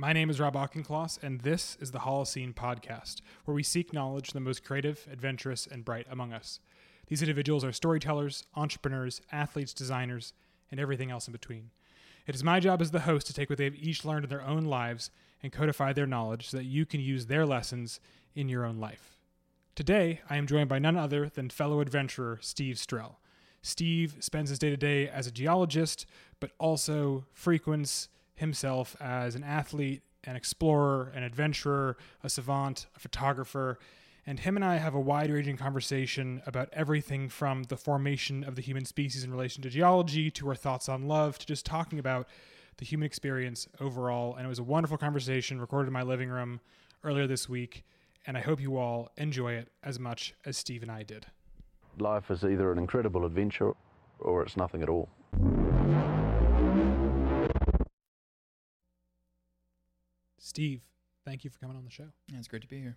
My name is Rob Auchincloss, and this is the Holocene Podcast, where we seek knowledge from the most creative, adventurous, and bright among us. These individuals are storytellers, entrepreneurs, athletes, designers, and everything else in between. It is my job as the host to take what they've each learned in their own lives and codify their knowledge so that you can use their lessons in your own life. Today, I am joined by none other than fellow adventurer Steve Strell. Steve spends his day to day as a geologist, but also frequents himself as an athlete, an explorer, an adventurer, a savant, a photographer. And him and I have a wide ranging conversation about everything from the formation of the human species in relation to geology to our thoughts on love to just talking about the human experience overall. And it was a wonderful conversation recorded in my living room earlier this week. And I hope you all enjoy it as much as Steve and I did. Life is either an incredible adventure or it's nothing at all. Steve, thank you for coming on the show. Yeah, it's great to be here.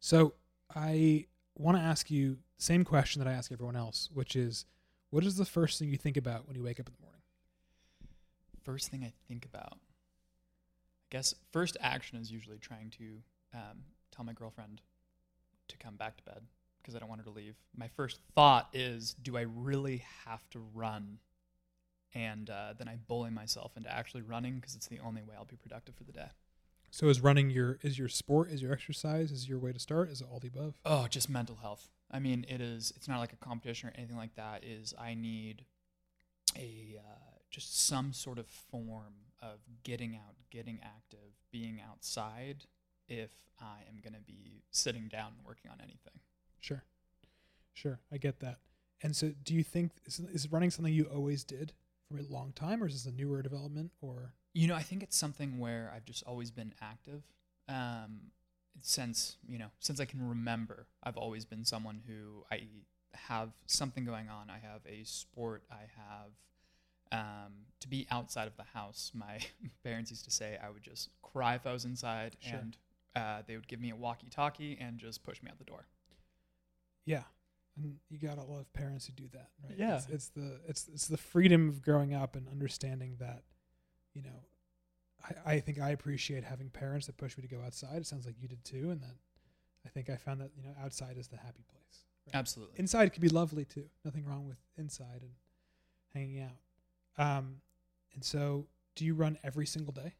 So I want to ask you the same question that I ask everyone else, which is, what is the first thing you think about when you wake up in the morning? First thing I think about, I guess first action is usually trying to um, tell my girlfriend to come back to bed because I don't want her to leave. My first thought is, do I really have to run? And uh, then I bully myself into actually running because it's the only way I'll be productive for the day. So is running your is your sport, is your exercise, is your way to start? Is it all the above? Oh, just mental health. I mean, it is. It's not like a competition or anything like that. Is I need a uh, just some sort of form of getting out, getting active, being outside. If I am going to be sitting down and working on anything. Sure, sure, I get that. And so, do you think is, is running something you always did for a long time, or is this a newer development? Or You know, I think it's something where I've just always been active. Um, since you know, since I can remember, I've always been someone who I have something going on. I have a sport. I have um, to be outside of the house. My parents used to say I would just cry if I was inside, Sure. and uh, they would give me a walkie-talkie and just push me out the door. yeah, and you got a lot of parents who do that, right? Yeah. it's, it's the it's it's the freedom of growing up and understanding that, you know, I I think I appreciate having parents that push me to go outside. It sounds like you did too, and that I think I found that you know outside is the happy place. right? Absolutely. inside can be lovely too. Nothing wrong with inside and hanging out. Um, and so, do you run every single day?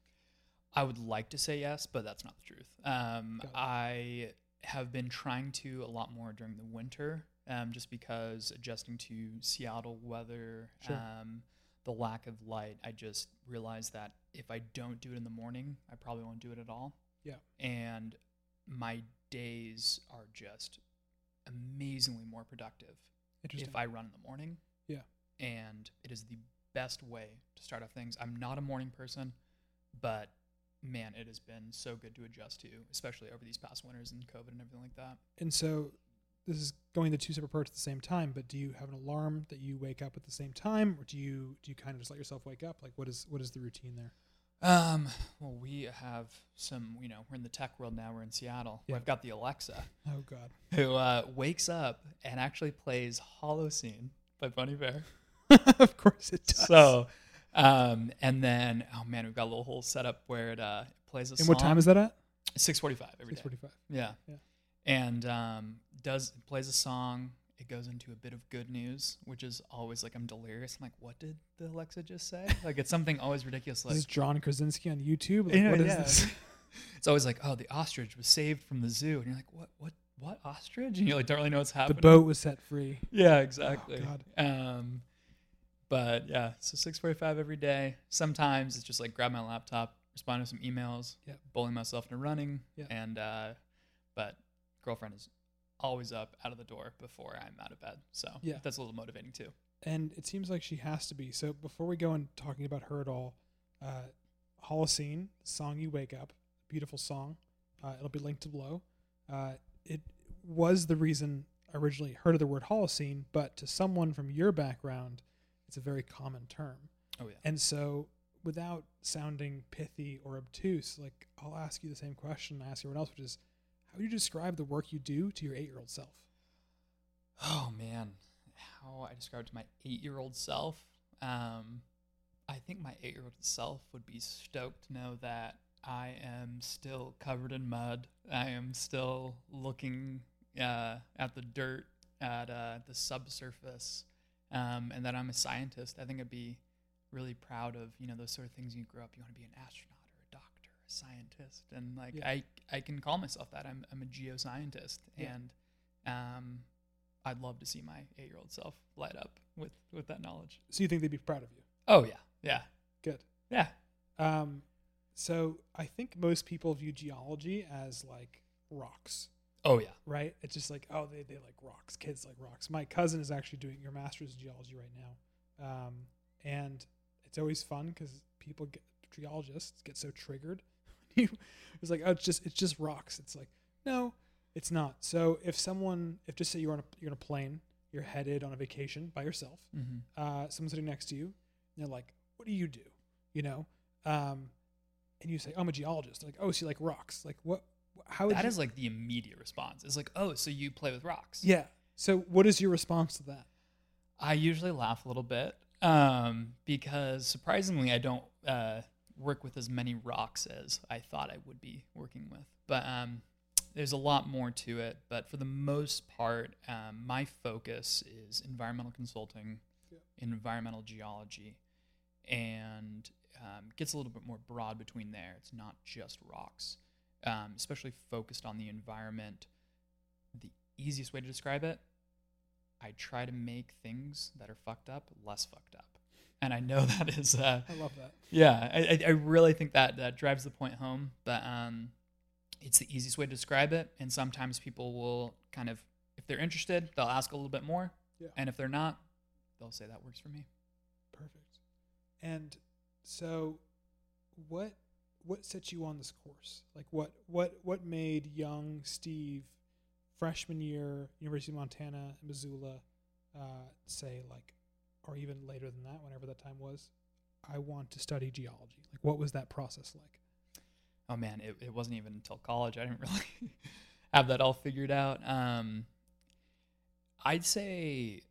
I would like to say yes, but that's not the truth. Um, I have been trying to a lot more during the winter, um, just because adjusting to Seattle weather, Sure. um, the lack of light. I just realized that if I don't do it in the morning, I probably won't do it at all. Yeah. And my days are just amazingly more productive if I run in the morning. Yeah. And it is the best way to start off things. I'm not a morning person, but man, it has been so good to adjust to, especially over these past winters and COVID and everything like that. and so, this is going to two separate parts at the same time. But do you have an alarm that you wake up at the same time, or do you do you kind of just let yourself wake up? Like, what is what is the routine there? Um, well, we have some, you know, we're in the tech world now. We're in Seattle. Yeah. We've got the Alexa Oh God, who uh, wakes up and actually plays Holocene by Bon Iver. of course it does. So, um, and then, oh man, we've got a little whole setup where it uh, plays a and song. what time is that at? 645 every Six day. forty-five. Yeah. Yeah. And um, does plays a song. It goes into a bit of good news, which is always like I'm delirious. I'm like, what did the Alexa just say? like it's something always ridiculous. Like this is John Krasinski on YouTube. Like, Yeah, what is yeah. this? it's always like, oh, the ostrich was saved from the zoo, and you're like, what, what, what ostrich? And you like don't really know what's happening. the boat was set free. Yeah, exactly. God. Um, but yeah, so 6:45 every day. Sometimes it's just like grab my laptop, respond to some emails, Yep. bully myself into running, Yep. and uh, but girlfriend is always up out of the door before I'm out of bed. So Yeah. that's a little motivating too. and it seems like she has to be. So before we go on talking about her at all, uh, Holocene, song "You Wake Up," beautiful song. Uh, it'll be linked to below. Uh, it was the reason I originally heard of the word Holocene, but to someone from your background, it's a very common term. Oh yeah. And so, without sounding pithy or obtuse, like I'll ask you the same question I ask everyone else, which is, how do you describe the work you do to your eight-year-old self? Oh man, how I describe to my eight-year-old self. Um, I think my eight-year-old self would be stoked to know that I am still covered in mud. I am still looking uh, at the dirt, at uh, the subsurface, um, and that I'm a scientist. I think I'd be really proud of you know those sort of things. You grow up, you want to be an astronaut a scientist, and like Yeah. I I can call myself that. I'm I'm a geoscientist, Yeah. and um, I'd love to see my eight year old self light up with with that knowledge. So you think they'd be proud of you? Oh yeah, yeah, Good. yeah. Um, so I think most people view geology as like rocks, Oh yeah. right? It's just like, oh, they, they like rocks. Kids like rocks. My cousin is actually doing your master's in geology right now. Um, and it's always fun because people get geologists get so triggered. you it's like, oh, it's just it's just rocks. It's like, no, it's not. So if someone, if just say you're on a you're on a plane, you're headed on a vacation by yourself, Mm-hmm. uh, someone sitting next to you, and they're like, "What do you do?" You know, um, and you say, "I'm a geologist." They're like, "Oh, so you like rocks?" Like, what? How That you? is like the immediate response. It's like, oh, so you play with rocks. yeah. So, what is your response to that? I usually laugh a little bit um, because surprisingly, I don't uh, work with as many rocks as I thought I would be working with. But um, there's a lot more to it. But for the most part, um, my focus is environmental consulting, Yeah. environmental geology, and um, gets a little bit more broad between there. It's not just rocks, um, especially focused on the environment. The easiest way to describe it I try to make things that are fucked up less fucked up. And I know that is, uh, I love that. yeah, I, I- really think that that drives the point home. But um, it's the easiest way to describe it. And sometimes people will kind of, if they're interested, they'll ask a little bit more. Yeah. And if they're not, they'll say that works for me. Perfect. And so, what what set you on this course? Like, what what what made young Steve, freshman year, University of Montana, Missoula, uh, say like, or even later than that, whenever that time was, I want to study geology. Like, what was that process like? Oh man, it, it wasn't even until college. I didn't really have that all figured out. Um, I'd say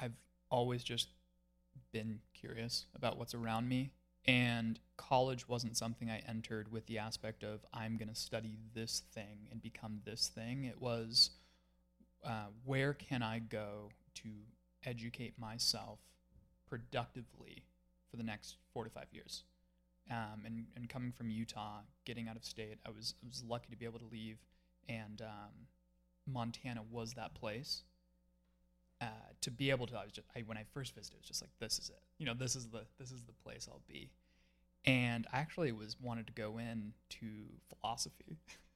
I've always just been curious about what's around me. And college wasn't something I entered with the aspect of I'm going to study this thing and become this thing. It was uh, where can I go to educate myself productively for the next four to five years? um, and, and coming from Utah, getting out of state, I was I was lucky to be able to leave, and um, Montana was that place. Uh, to be able to, I was just I, when I first visited, it was just like this is it. You know, this is the this is the place I'll be. And I actually was wanted to go in to philosophy.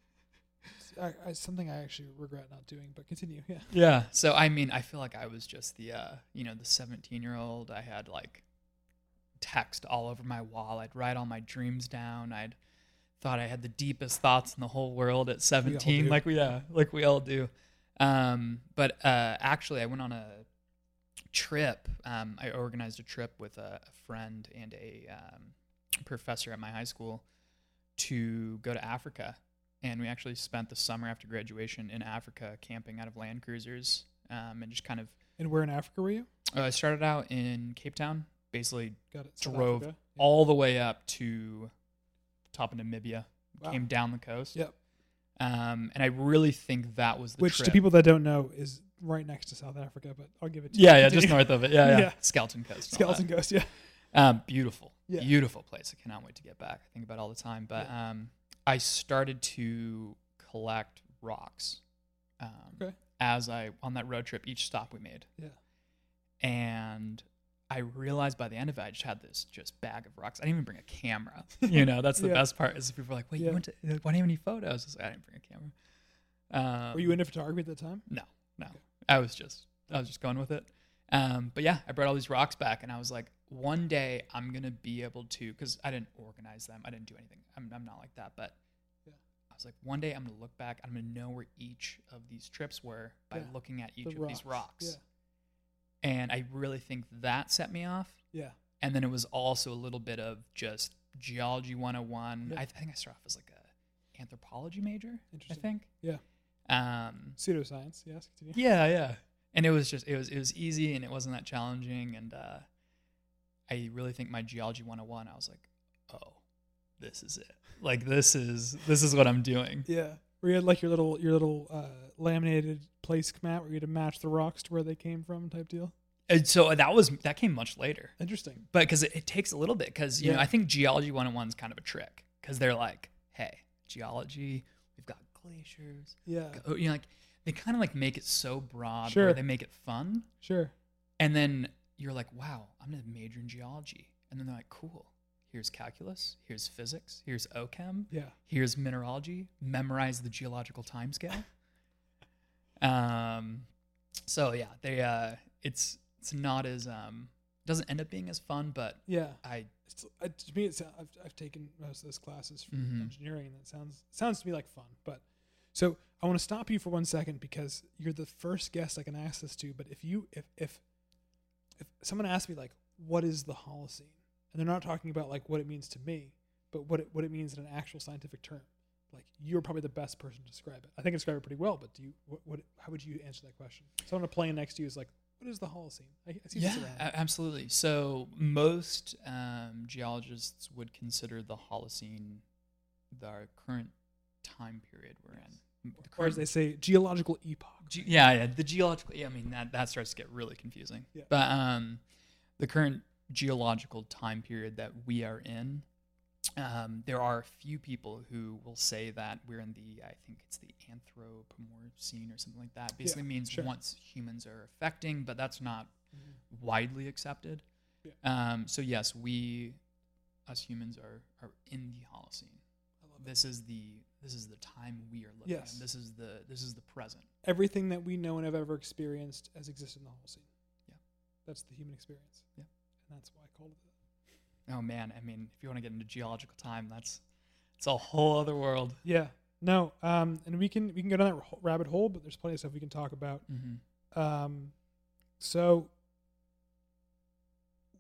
I, I, something I actually regret not doing, but continue. Yeah. Yeah. So I mean, I feel like I was just the uh, you know the 17 year old. I had like text all over my wall. I'd write all my dreams down. I'd thought I had the deepest thoughts in the whole world at 17, do. like we yeah, like we all do. Um, but uh, actually, I went on a trip. Um, I organized a trip with a, a friend and a um, professor at my high school to go to Africa. And we actually spent the summer after graduation in Africa camping out of Land Cruisers um, and just kind of. And where in Africa were you? Uh, I started out in Cape Town, basically Got it. South drove Africa? All the way up to the top of Namibia, Wow. came down the coast. Yep. Um, and I really think that was the Which, trip. to people that don't know, is right next to South Africa, but I'll give it to yeah, you. yeah, yeah, just north of it. Yeah, yeah. Yeah. Skeleton Coast. and all that. Skeleton Coast. yeah. Um, beautiful, Yeah. beautiful place. I cannot wait to get back. I think about it all the time. But um, I started to collect rocks. Um, Okay. As I on that road trip, each stop we made, Yeah. and I realized by the end of it, I just had this just bag of rocks. I didn't even bring a camera. You know, that's the Yeah. best part. Is people are like, "Wait, Yeah. you went to? Why do you have any photos?" I was like, "I didn't bring a camera." Um, Were you into photography at the time? No, no. Okay. I was just I was just going with it. Um, but yeah, I brought all these rocks back, and I was like, one day I'm gonna be able to, because I didn't organize them, I didn't do anything. I'm, I'm not like that, but Yeah. I was like, one day I'm gonna look back, I'm gonna know where each of these trips were by Yeah, looking at each The of these rocks. Yeah. And I really think that set me off. Yeah. And then it was also a little bit of just geology 101. Yeah. I, th- I think I started off as like a anthropology major. Interesting. I think. Yeah. Um, Pseudoscience. Yes. Continue. yeah, yeah. And it was just it was it was easy and it wasn't that challenging and uh, I really think my geology 101 I was like, "Oh, this is it. Like this is this is what I'm doing. Yeah. Where you had like your little your little uh, laminated placemat where you had to match the rocks to where they came from type deal. And so that was that came much later. Interesting. but because it, it takes a little bit because you know i think geology 101 is kind of a trick because they're like hey geology we've got glaciers Yeah. you know like they kind of like make it so broad Sure. where they make it fun Sure. and then you're like wow i'm gonna major in geology and then they're like cool here's calculus here's physics here's ochem Yeah. here's mineralogy memorize the geological timescale um so yeah they uh it's it's not as um doesn't end up being as fun but Yeah. i It's, uh, to me, it's I've, I've taken most of those classes from Mhm. engineering, and that sounds sounds to me like fun. But so I want to stop you for one second because you're the first guest I can ask this to. But if you if if if someone asks me like, what is the Holocene, and they're not talking about like what it means to me, but what it what it means in an actual scientific term, like you're probably the best person to describe it. I think I describe it pretty well. But do you what, what how would you answer that question? Someone playing next to you is like, what is the Holocene? I, I see yeah absolutely so most um, geologists would consider the holocene the our current time period we're in M- the or as they say, geological epoch. Ge- yeah, yeah, the geological. Yeah, I mean that that starts to get really confusing. Yeah. But um, the current geological time period that we are in, um, there are a few people who will say that we're in the I think it's the Anthropomorphine or something like that. Basically means sure. once humans are affecting, but that's not Mhm. widely accepted. Yeah. Um, so yes, we, us humans, are are in the Holocene. I love. This is the this is the time we are living Yes. in. This is the this is the present. Everything that we know and have ever experienced has existed in the Holocene. Yeah. That's the human experience. Yeah. And that's why I called it that. Oh man, I mean, if you want to get into geological time, that's it's a whole other world. Yeah. No. Um, and we can we can go down that rabbit hole, but there's plenty of stuff we can talk about. Mm-hmm. Um, so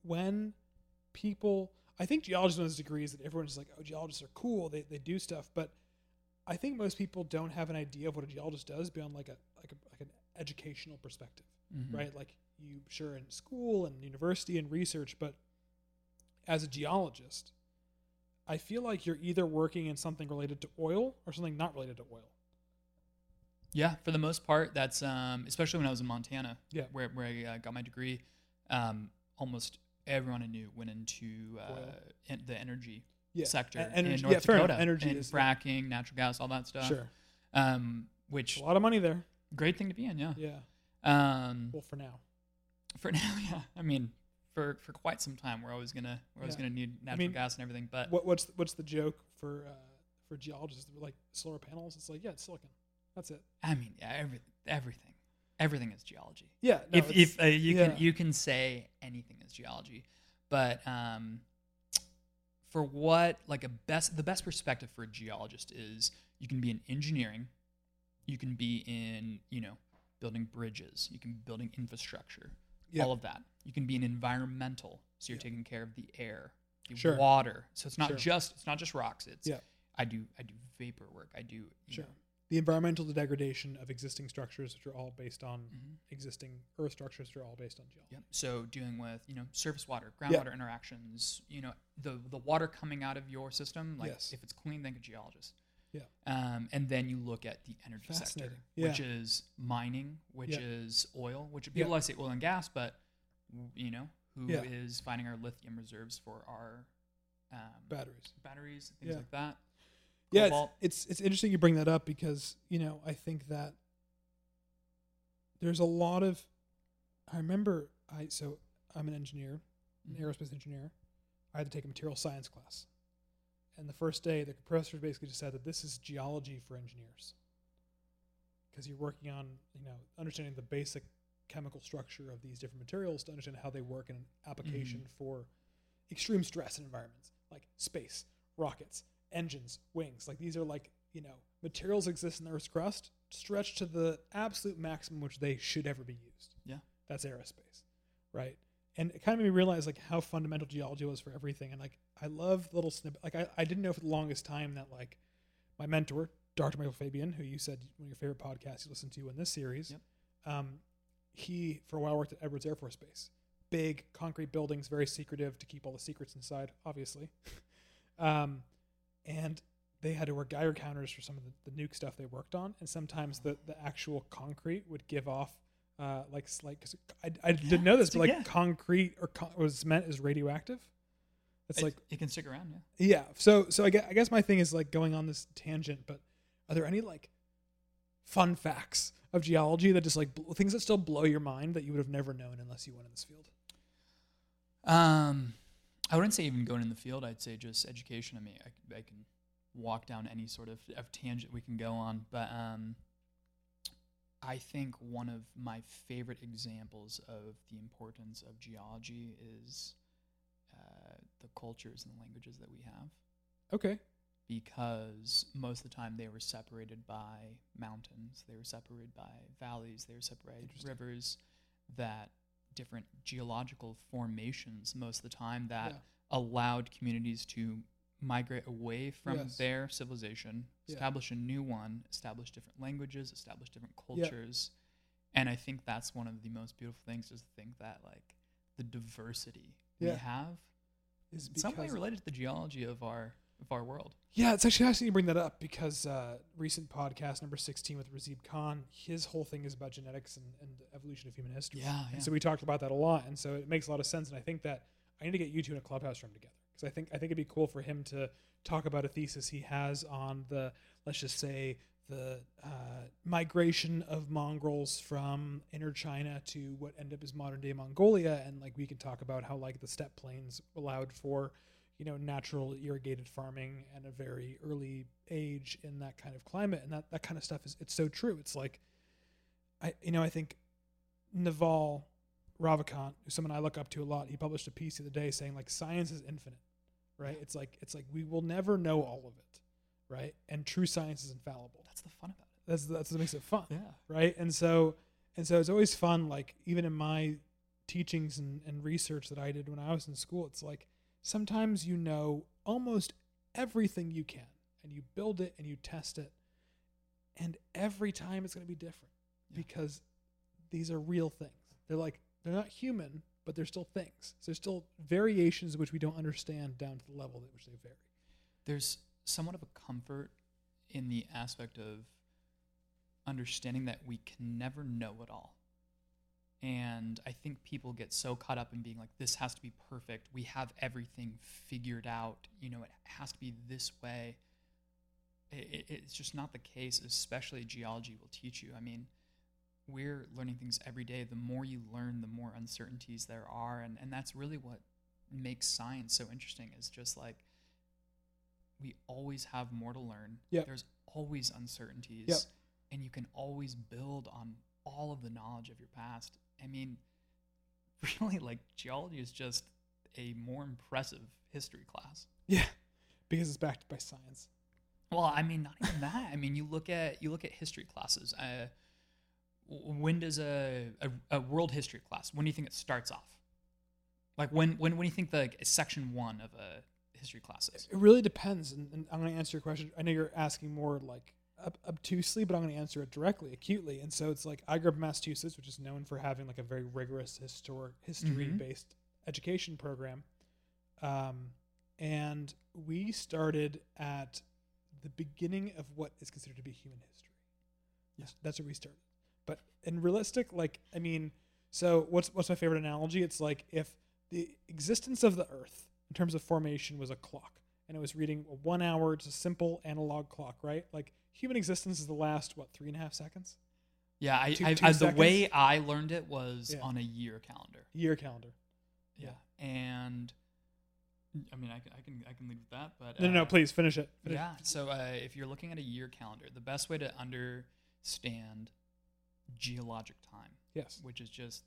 when people, I think geologists is one of those degrees that everyone's like, oh, geologists are cool. They, they do stuff, but I think most people don't have an idea of what a geologist does beyond like a like a like an educational perspective, Mm-hmm. right? Like you sure in school and university and research, but as a geologist, I feel like you're either working in something related to oil or something not related to oil. Yeah, for the most part, that's um, especially when I was in Montana, Yeah. where where I uh, got my degree. Um, almost everyone I knew went into uh, en- the energy Yeah. sector energy- in North enough. Dakota, Energy and is- fracking, natural gas, all that stuff. Sure. Um, which A lot of money there. great thing to be in, yeah. Yeah. Um, Well, for now. for now, yeah. I mean, for for quite some time, we're always gonna we're always Yeah. gonna need natural mean, gas and everything. But What, what's what's the joke for uh, for geologists? Like solar panels. It's like yeah, it's silicon. That's it. I mean, yeah, every, everything, everything is geology. Yeah. no, if if uh, you yeah. can you can say anything is geology, but um, for what like a best the best perspective for a geologist is you can be in engineering, you can be in you know building bridges, you can be building infrastructure, Yeah. all of that. You can be in environmental, so you're Yeah. taking care of the air, the Sure. water. So it's not Sure. just it's not just rocks. It's Yeah. I do I do vapor work. I do you Sure. know, the environmental degradation of existing structures, which are all based on mhm. existing Earth structures, which are all based on geology. Yep. So dealing with you know surface water, Yeah. groundwater interactions, you know the the water coming out of your system, like Yes. if it's clean, then a geologist. Yeah. Um, and then you look at the energy sector, Yeah. which is mining, which Yeah. is oil, which Yeah. people like say oil and gas, but you know who is Yeah. finding our lithium reserves for our um, Batteries. batteries, things Yeah. like that. Yeah, Cobalt. it's, it's it's interesting you bring that up because you know I think that there's a lot of I remember I so I'm an engineer, an Mhm. aerospace engineer. I had to take a material science class, and the first day the professor basically just said that this is geology for engineers because you're working on you know understanding the basic chemical structure of these different materials to understand how they work in an application for extreme stress environments like space, rockets, engines, wings. Like these are like, you know, materials exist in the Earth's crust stretched to the absolute maximum which they should ever be used. Yeah. That's aerospace. Right. And it kind of made me realize like how fundamental geology was for everything. And like I love the little snippet like I, I didn't know for the longest time that like my mentor, Dr. Michael Fabian, who you said one of your favorite podcasts you listened to in this series, Yep. um, he for a while worked at Edwards Air Force Base. Big concrete buildings, very secretive to keep all the secrets inside, obviously. um, and they had to work Geiger counters for some of the, the nuke stuff they worked on, and sometimes the, the actual concrete would give off uh, like 'cause I, I didn't know this, but like yeah. concrete or con- was meant as radioactive. It's It- like it can stick around. Yeah. yeah. So so I guess, I guess my thing is like going on this tangent, but are there any like fun facts of geology that just like bl- things that still blow your mind that you would have never known unless you went in this field? Um, I wouldn't say even going in the field. I'd say just education. I mean, I can walk down any sort of, of tangent we can go on, but um, I think one of my favorite examples of the importance of geology is uh, the cultures and the languages that we have, Okay. because most of the time they were separated by mountains, they were separated by valleys, they were separated rivers, that different geological formations most of the time that Yeah. allowed communities to migrate away from Yes. their civilization, Yeah. establish a new one, establish different languages, establish different Yeah. cultures. And I think that's one of the most beautiful things is to think that like the diversity Yeah. we have Is in some way related to the geology of our of our world. Yeah, it's actually fascinating you bring that up because uh, recent podcast number 16 with Razib Khan, his whole thing is about genetics and, and the evolution of human history. Yeah, And yeah. so we talked about that a lot. And so it makes a lot of sense. And I think that I need to get you two in a clubhouse room together because I think, I think it'd be cool for him to talk about a thesis he has on the, let's just say, the uh, migration of Mongols from inner China to what ended up as modern day Mongolia. And like we can talk about how like the steppe plains allowed for you know natural irrigated farming at a very early age in that kind of climate. And that, that kind of stuff is it's so true. It's like i you know i think naval ravikant who's someone i look up to a lot he published a piece the other day saying like science is infinite right? It's like it's like we will never know all of it right? And true science is infallible. That's the fun about it. that's that's what makes it fun Yeah. right? And so and so it's always fun like even in my teachings and, and research that i did when i was in school it's like sometimes you know almost everything you can and you build it and you test it and every time it's going to be different Yeah. because these are real things they're like they're not human but they're still things so there's still variations which we don't understand down to the level at which they vary there's somewhat of a comfort in the aspect of understanding that we can never know it all. And I think people get so caught up in being like, this has to be perfect. We have everything figured out. You know, it has to be this way. I i it's just not the case, especially geology will teach you. I mean, we're learning things every day. The more you learn, the more uncertainties there are. And, and that's really what makes science so interesting is just like we always have more to learn. Yep. There's always uncertainties. Yep. And you can always build on all of the knowledge of your past. I mean, really, like geology is just a more impressive history class. yeah because it's backed by science Well, I mean, not even that. I mean, you look at you look at history classes. Uh, when does a, a a world history class? When do you think it starts off? Like when when when do you think the like, section one of a history class is? It really depends, and, and I'm going to answer your question. I know you're asking more like obtusely, but I'm going to answer it directly, acutely. And so it's like I grew up in Massachusetts, which is known for having like a very rigorous historic history-based education program, um, and we started at the beginning of what is considered to be human history. Yes, that's where we started. But in realistic, like I mean, so what's what's my favorite analogy? It's like if the existence of the Earth in terms of formation was a clock, and it was reading a one hour. It's a simple analog clock, right? Like human existence is the last what three and a half seconds Yeah, I, Two- I, two I the way? I learned it was Yeah. on a year calendar. year calendar. Yeah, and I mean, I can I can I can leave with that, but No, no, no, uh, please finish it. Finish. Yeah. So uh, if you're looking at a year calendar, the best way to understand geologic time, Yes. which is just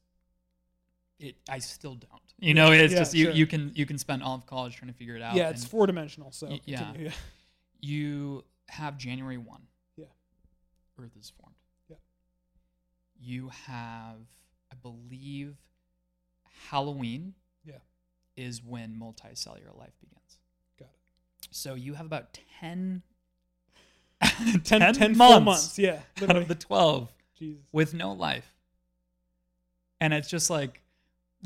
it, I still don't. You know, it's Yeah, just you, sure. you can you can spend all of college trying to figure it out. Yeah, it's four dimensional. So Y- yeah. yeah. you have January one. Yeah. Earth is formed. Yeah. You have, I believe, Halloween. Yeah. Is when multicellular life begins. Got it. So you have about 10, 10, 10 10 months months. Yeah. out of the 12 Jesus. with no life. And it's just like,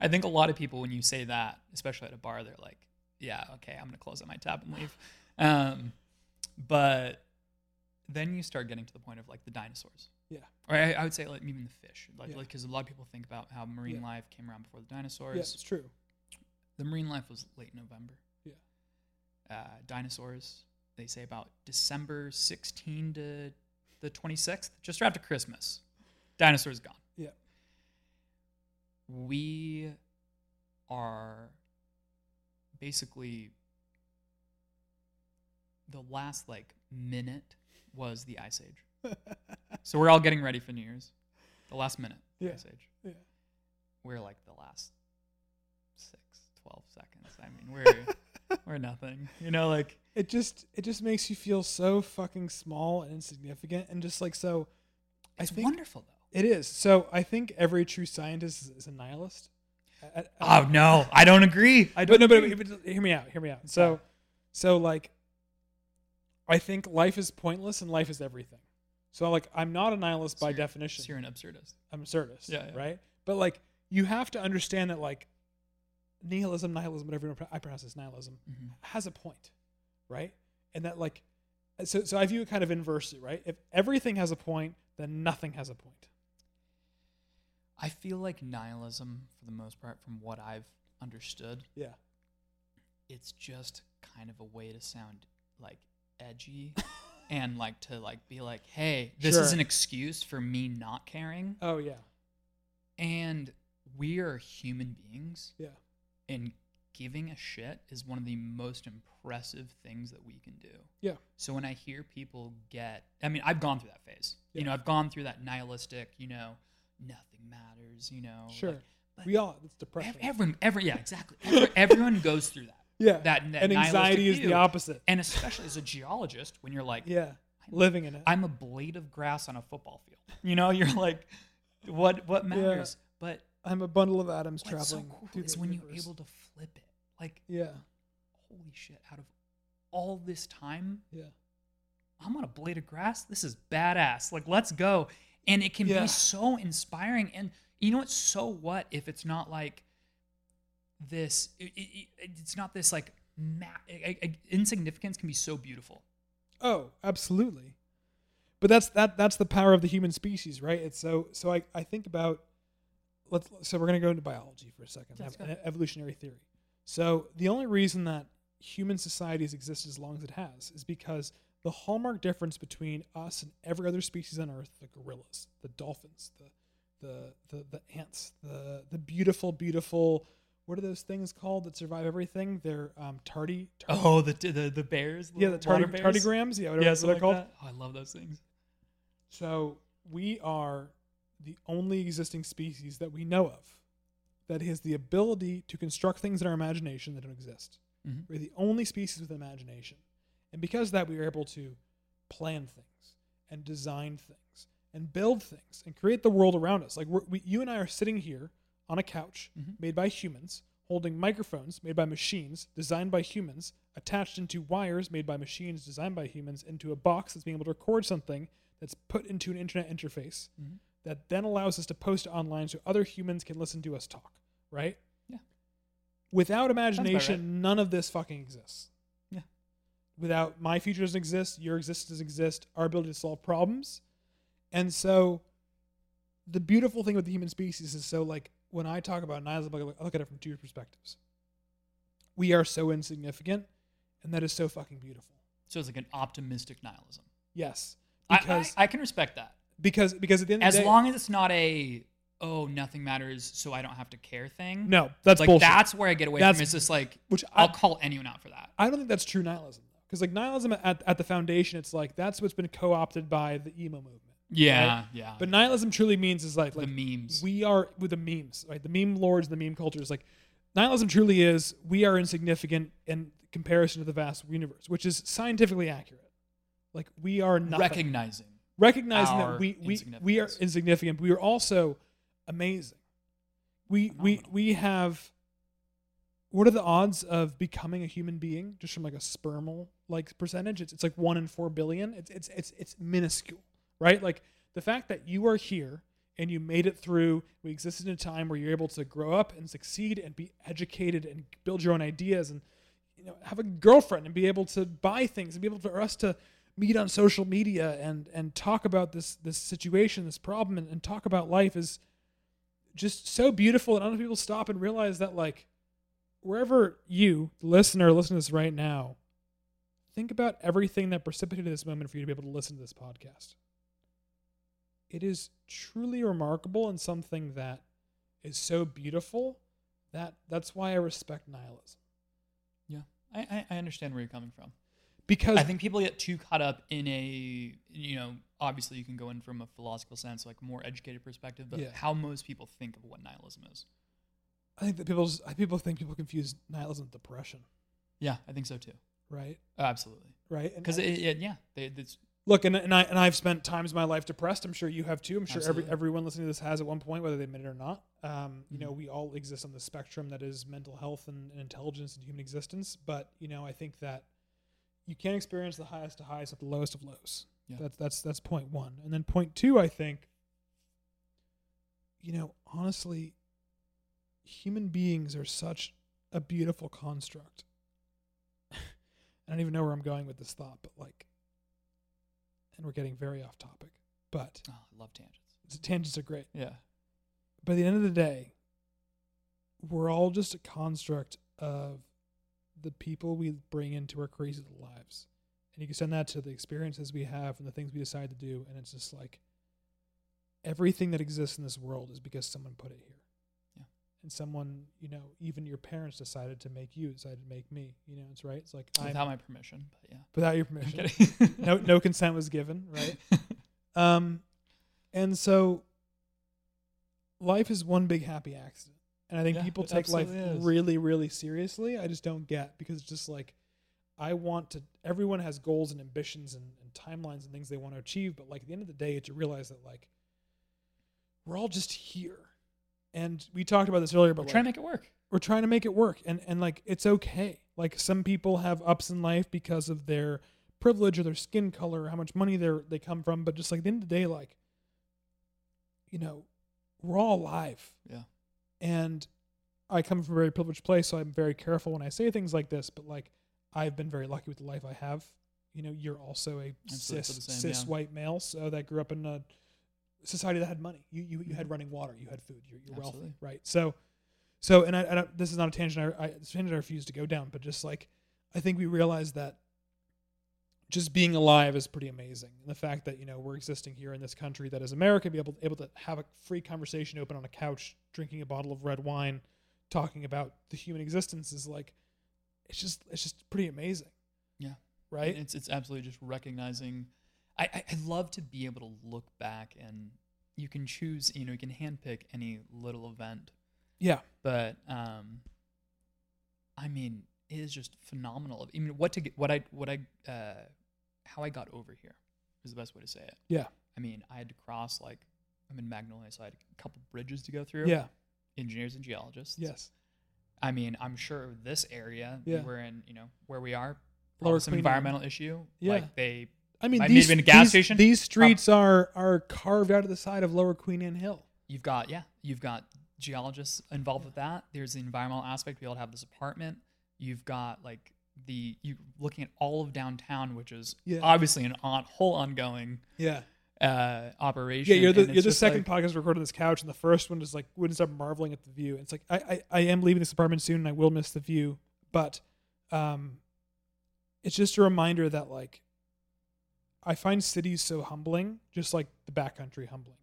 I think a lot of people, when you say that, especially at a bar, they're like, yeah, okay, I'm gonna close up my tab and leave. Um, but then you start getting to the point of like the dinosaurs. Yeah. Or I, I would say like even the fish, like Yeah. because a lot of people think about how marine Yeah. life came around before the dinosaurs. Yeah, it's true. The marine life was late November. Yeah. Uh, dinosaurs, they say about December 16 to the 26th, just after Christmas. Dinosaurs gone. Yeah. We are basically the last like minute was the ice age. So we're all getting ready for New Year's. The last minute, Yeah. ice age. Yeah. We're like the last six, 12 seconds. I mean, we're we're nothing. You know, like It just it just makes you feel so fucking small and insignificant and just like so I it's think wonderful though. it is. So I think every true scientist is, is a nihilist. At- at- Oh no, I don't agree. I don't but no, but, agree. but hear me out. Hear me out. So, so like, I think life is pointless and life is everything. So like, I'm not a nihilist So by definition. so you're an absurdist. I'm absurdist. Yeah, yeah. Right. But like, you have to understand that like, nihilism, nihilism, whatever I pronounce this nihilism, Mhm. has a point, right? And that like, so so I view it kind of inversely, right? If everything has a point, then nothing has a point. I feel like nihilism, for the most part, from what I've understood, Yeah. it's just kind of a way to sound like edgy and like to like be like, hey, this is an excuse for me not caring. Oh yeah. And we are human beings, Yeah. and giving a shit is one of the most impressive things that we can do. Yeah. So when I hear people get, I mean, I've gone through that phase. Yeah. You know, I've gone through that nihilistic, you know, nothing matters, you know. Sure. like- we all. It's depression. ev- everyone, every, yeah, exactly. Every, everyone goes through that. Yeah. That, that and anxiety is the opposite. And especially as a geologist, when you're like, Yeah. Living in it. I'm a blade of grass on a football field. You know, you're like, what what Yeah. matters? But I'm a bundle of atoms what's so traveling cool is when universe. you're able to flip it. Like, Yeah, holy shit! Out of all this time, yeah, I'm on a blade of grass. This is badass. Like, let's go. And it can Yeah. be so inspiring. And you know what? So what if it's not like this? It, it, it- it's not this like ma- I- I- insignificance can be so beautiful. Oh, absolutely. But that's that that's the power of the human species, right? It's so so I, I think about let's so we're gonna go into biology for a second. Ev- evolutionary theory. So the only reason that human society has existed as long as it has is because the hallmark difference between us and every other species on Earth, the gorillas, the dolphins, the the the, the ants, the the beautiful, beautiful what are those things called that survive everything? They're um, tardy, tardy Oh, the the, the bears. yeah, the tardy, bears? tardigrams, yeah, whatever Yeah, they're like called. that. Oh, I love those things. So we are the only existing species that we know of that has the ability to construct things in our imagination that don't exist. Mhm. We're the only species with imagination. And because of that, we are able to plan things and design things and build things and create the world around us. Like we're, we, you and I are sitting here on a couch Mhm. made by humans, holding microphones made by machines, designed by humans, attached into wires made by machines, designed by humans, into a box that's being able to record something that's put into an internet interface Mhm. that then allows us to post it online so other humans can listen to us talk, right? Yeah. Without imagination, none of this fucking exists. Yeah. Without my future doesn't exist, your existence doesn't exist, our ability to solve problems. And so the beautiful thing with the human species is so like when I talk about nihilism, I look at it from two perspectives. We are so insignificant, and that is so fucking beautiful. So it's like an optimistic nihilism. Yes. I- Because I, I can respect that. because because at the end of As the day, long as it's not a oh nothing matters, so I don't have to care thing. No, that's like bullshit. that's where I get away That's- from. It's just like which I, I'll call anyone out for that. I don't think that's true nihilism though. Because like nihilism at, at the foundation, it's like that's what's been co-opted by the emo movement. Yeah, yeah. But nihilism truly means is like the memes. we are with the memes, right? The meme lords, the meme culture is like nihilism truly is we are insignificant in comparison to the vast universe, which is scientifically accurate. Like we are nothing. recognizing. recognizing that we we we are insignificant, but we are also amazing. We we we have. What are the odds of becoming a human being just from like a spermal like percentage? It's it's like one in four billion. It's it's it's it's minuscule, right? Like the fact that you are here and you made it through. We existed in a time where you're able to grow up and succeed and be educated and build your own ideas and you know have a girlfriend and be able to buy things and be able for us to meet on social media and and talk about this this situation, this problem, and, and talk about life is just so beautiful. And I don't know people stop and realize that like wherever you, the listener, listen to this right now, think about everything that precipitated this moment for you to be able to listen to this podcast. It is truly remarkable and something that is so beautiful that that's why I respect nihilism. Yeah, I, I, I understand where you're coming from. Because I think people get too caught up in a, you know, obviously you can go in from a philosophical sense, like more educated perspective, but Yeah. how most people think of what nihilism is. I think that people just, people think people confuse nihilism with depression, Yeah, I think so too. right? Oh, absolutely. Right? Because yeah, they, it's, look, and and I and I've spent times in my life depressed. I'm sure you have too. I'm sure every everyone listening to this has at one point, whether they admit it or not. Um, you know, Mhm. we all exist on the spectrum that is mental health and, and intelligence and human existence. But you know, I think that you can't experience the highest of highs at the lowest of lows. Yeah. That's that's that's point one, and then point two. I think, you know, honestly, human beings are such a beautiful construct. I don't even know where I'm going with this thought, but like, and we're getting very off topic, but oh, I love tangents. tangents are great. Yeah. By the end of the day, we're all just a construct of the people we bring into our crazy little lives. And you can send that to the experiences we have and the things we decide to do. And it's just like everything that exists in this world is because someone put it here. And someone, you know, even your parents decided to make you, decided to make me. You know, it's right. It's like I'm, Without my permission, but yeah. without your permission. no, no consent was given, right? Um, and so life is one big happy accident. And I think Yeah, people take life is. really, really seriously. I just don't get because it's just like I want to everyone has goals and ambitions and, and timelines and things they want to achieve, but like at the end of the day, it's to realize that like we're all just here. And we talked about this earlier, but We're like, trying to make it work. we're trying to make it work. And and like it's okay. Like some people have ups in life because of their privilege or their skin color or how much money they're they come from. But just like at the end of the day like you know we're all alive. Yeah. and i come from a very privileged place so i'm very careful when i say things like this. But like i've been very lucky with the life i have. You know you're also a Absolutely, cis same, cis yeah. white male. So that grew up in a society that had money you you, you had mm-hmm. running water you had food you're, you're wealthy right so so, and I, I don't, this is not a tangent I, I, tangent I refuse to go down, but just like, I think we realize that just being alive is pretty amazing. And the fact that, you know, we're existing here in this country that is America, be able, able to have a free conversation open on a couch, drinking a bottle of red wine, talking about the human existence is like, it's just, it's just pretty amazing. Yeah. Right. It's it's absolutely just recognizing. I, I I love to be able to look back and you can choose. You know, you can handpick any little event, yeah. but um, I mean, it is just phenomenal. I mean, what to get, what I what I uh, how I got over here is the best way to say it. Yeah. I mean, I had to cross like I'm in Magnolia, so I had a couple bridges to go through. Yeah. Engineers and geologists. Yes. I mean, I'm sure this area Yeah. we're in, you know, where we are, Lower some environmental issue. Yeah. Like they I mean, Might these, even a gas these, station. these streets are, are carved out of the side of Lower Queen Anne Hill. You've got yeah, you've got geologists involved with that. There's the environmental aspect. We all have this apartment. You've got like the you looking at all of downtown, which is Yeah. obviously an on, whole ongoing Yeah. uh, operation. Yeah, you're the you're the second like- podcast recorded on this couch, and the first one is like wouldn't stop marveling at the view. It's like I, I I am leaving this apartment soon, and I will miss the view, but um, it's just a reminder that like I find cities so humbling, just like the backcountry humbling,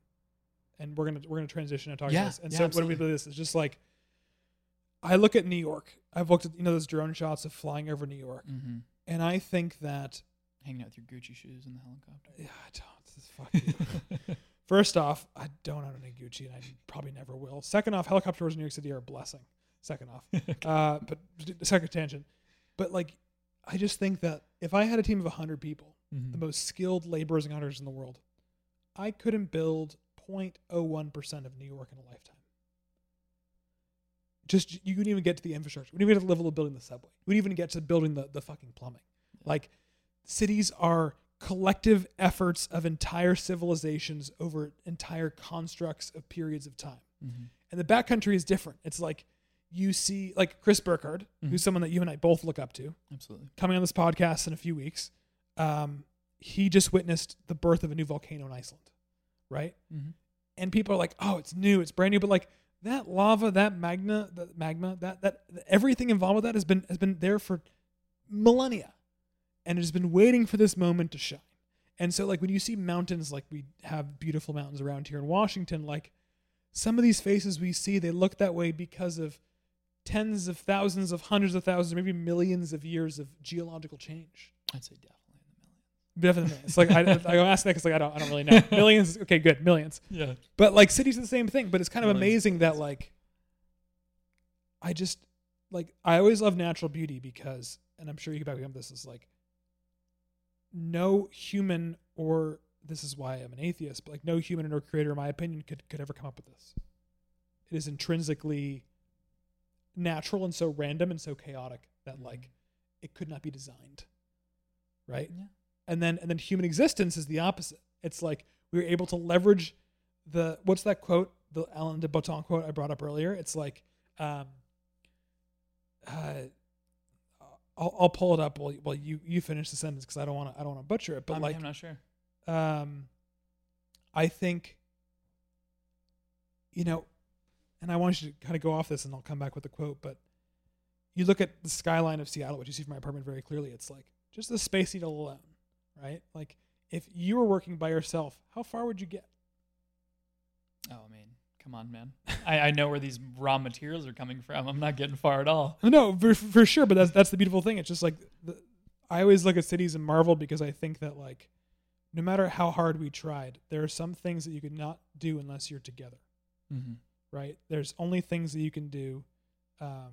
and we're gonna we're gonna transition and talk Yeah, about this. And yeah, so what do we do this? It's just like I look at New York. I've looked at you know those drone shots of flying over New York, Mhm. and I think that hanging out with your Gucci shoes in the helicopter. yeah, I don't. This is fuck you. First off, I don't own any Gucci, and I probably never will. Second off, helicopter tours in New York City are a blessing. Second off, uh, but second tangent. But like, I just think that if I had a team of hundred people, Mhm. the most skilled laborers and hunters in the world, I couldn't build 0.01 percent of New York in a lifetime. Just you wouldn't even get to the infrastructure. We didn't even get to the level of building the subway. We didn't even get to building the, the fucking plumbing. Like cities are collective efforts of entire civilizations over entire constructs of periods of time. Mhm. And the backcountry is different. It's like you see like Chris Burkard, Mhm. who's someone that you and I both look up to, Absolutely. coming on this podcast in a few weeks. Um, he just witnessed the birth of a new volcano in Iceland, right? Mm-hmm. And people are like, "Oh, it's new, it's brand new," but like that lava, that magma, that magma, that that everything involved with that has been has been there for millennia, and it has been waiting for this moment to shine. And so, like when you see mountains, like we have beautiful mountains around here in Washington, like some of these faces we see, they look that way because of tens of thousands of hundreds of thousands, maybe millions of years of geological change. I'd say definitely in the millions. Definitely, it's like I, I ask that because like I don't, I don't really know. Millions, okay, good, millions. Yeah. But like cities are the same thing. But it's kind of Millions, amazing that like I just like I always love natural beauty because, and I'm sure you can back me up. This is like no human or this is why I'm an atheist, but like no human or creator, in my opinion, could could ever come up with this. It is intrinsically natural and so random and so chaotic that mm-hmm. like it could not be designed. Right Yeah. And then and then human existence is the opposite. It's like we were able to leverage the what's that quote, the Alain de Botton quote I brought up earlier. It's like, um, uh, I'll, I'll pull it up while while you you finish the sentence because I don't want to I don't want to butcher it. But I'm, like, I'm not sure. um, I think, you know, and I want you to kind of go off this, and I'll come back with the quote. But you look at the skyline of Seattle, which you see from my apartment very clearly. It's like just the space needle alone, right? Like if you were working by yourself, how far would you get? Oh, I mean, come on, man. I, I know where these raw materials are coming from. I'm not getting far at all. No, for, for sure. But that's that's the beautiful thing. It's just like the, I always look at cities and marvel because I think that like no matter how hard we tried, there are some things that you could not do unless you're together. Mm-hmm. right? There's only things that you can do um,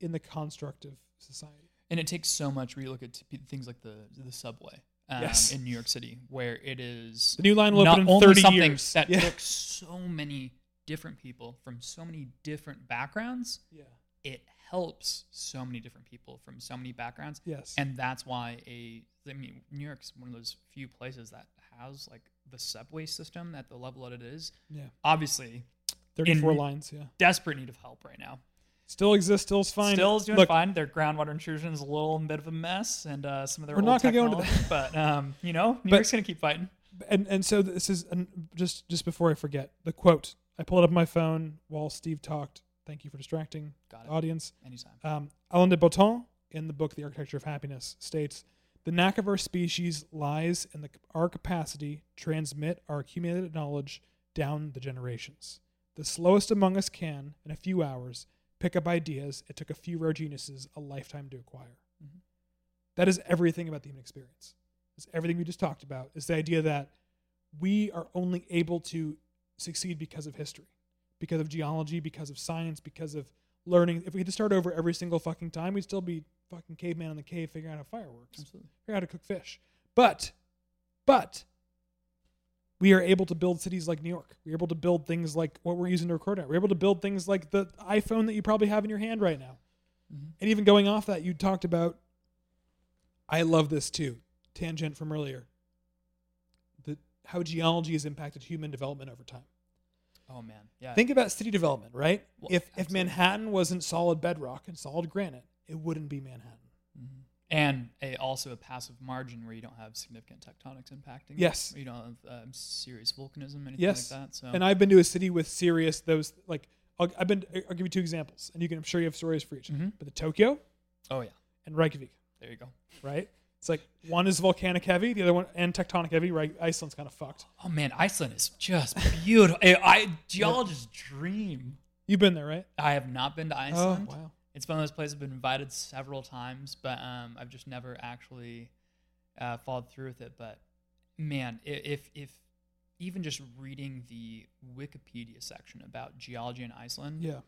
in the construct of society. And it takes so much. Where you look at t- things like the the subway um, Yes. in New York City, where it is The new line will open in only 30 something years. that yeah. took so many different people from so many different backgrounds. yeah. It helps so many different people from so many backgrounds, Yes. and that's why a I mean New York's one of those few places that has like the subway system at the level that it is. yeah. Obviously, 34 in- lines. Yeah. desperate need of help right now. Still exists. Still's fine. Still's doing Look, fine. Their groundwater intrusion is a little bit of a mess, and uh, some of their We're not gonna go into that. but um, you know, New But- York's gonna keep fighting. And and so this is and just just before I forget the quote. I pulled it up on my phone while Steve talked. Thank you for distracting the audience. Anytime. Um, Alain de Botton, in the book The Architecture of Happiness, states The knack of our species lies in the, our capacity to transmit our accumulated knowledge down the generations. The slowest among us can, in a few hours, pick up ideas it took a few rare geniuses a lifetime to acquire. Mhm. That is everything about the human experience. It's everything we just talked about. It's the idea that we are only able to succeed because of history, because of geology, because of science, because of learning. If we had to start over every single fucking time, we'd still be fucking caveman in the cave figuring out how fire works, Absolutely. figure out how to cook fish. But, but, we are able to build cities like New York. We're able to build things like what we're using to record at. We're able to build things like the iPhone that you probably have in your hand right now. Mhm. And even going off that, you talked about. I love this too. Tangent from earlier. The how geology has impacted human development over time. Oh man, yeah. Think about city development, right? Well, if if. Manhattan wasn't solid bedrock and solid granite, it wouldn't be Manhattan. And a, also a passive margin where you don't have significant tectonics impacting. Yes. You don't have um, serious volcanism, anything Yes. like that. So And I've been to a city with serious those like I'll, I've been. I'll give you two examples, and you can. I'm sure you have stories for each. Mhm. But the Tokyo oh yeah, and Reykjavik, there you go. right? It's like one is volcanic heavy, the other one and tectonic heavy. Right? Iceland's kind of fucked. Oh man, Iceland is just beautiful. I, I geologist's dream. You've been there, right? I have not been to Iceland. Oh wow. It's one of those places I've been invited several times, but um, I've just never actually uh, followed through with it. But man, if if even just reading the Wikipedia section about geology in Iceland Yeah.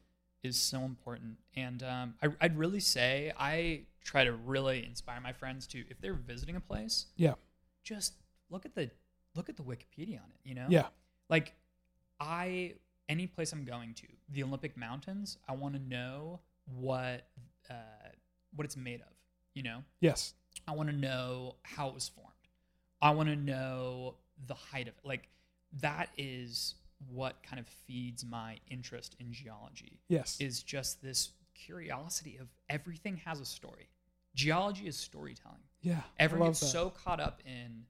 is so important, and um, I, I'd really say I try to really inspire my friends to if they're visiting a place, Yeah. just look at the look at the Wikipedia on it. You know, Yeah. like I any place I'm going to, the Olympic Mountains, I want to know what uh, what it's made of. You know, Yes. I want to know how it was formed. I want to know the height of it. Like that is what kind of feeds my interest in geology Yes. is just this curiosity of everything has a story. Geology is storytelling. yeah. Everyone gets that. so caught up in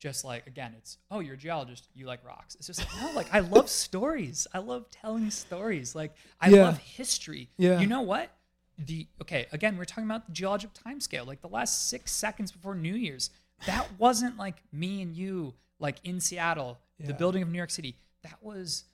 just like again, it's oh you're a geologist, you like rocks. It's just like no, like I love stories. I love telling stories. Like I Yeah. love history. Yeah. You know what? The okay again, we're talking about the geologic time scale. Like the last six seconds before New Year's, that wasn't like me and you like in Seattle, the building of New York City. That was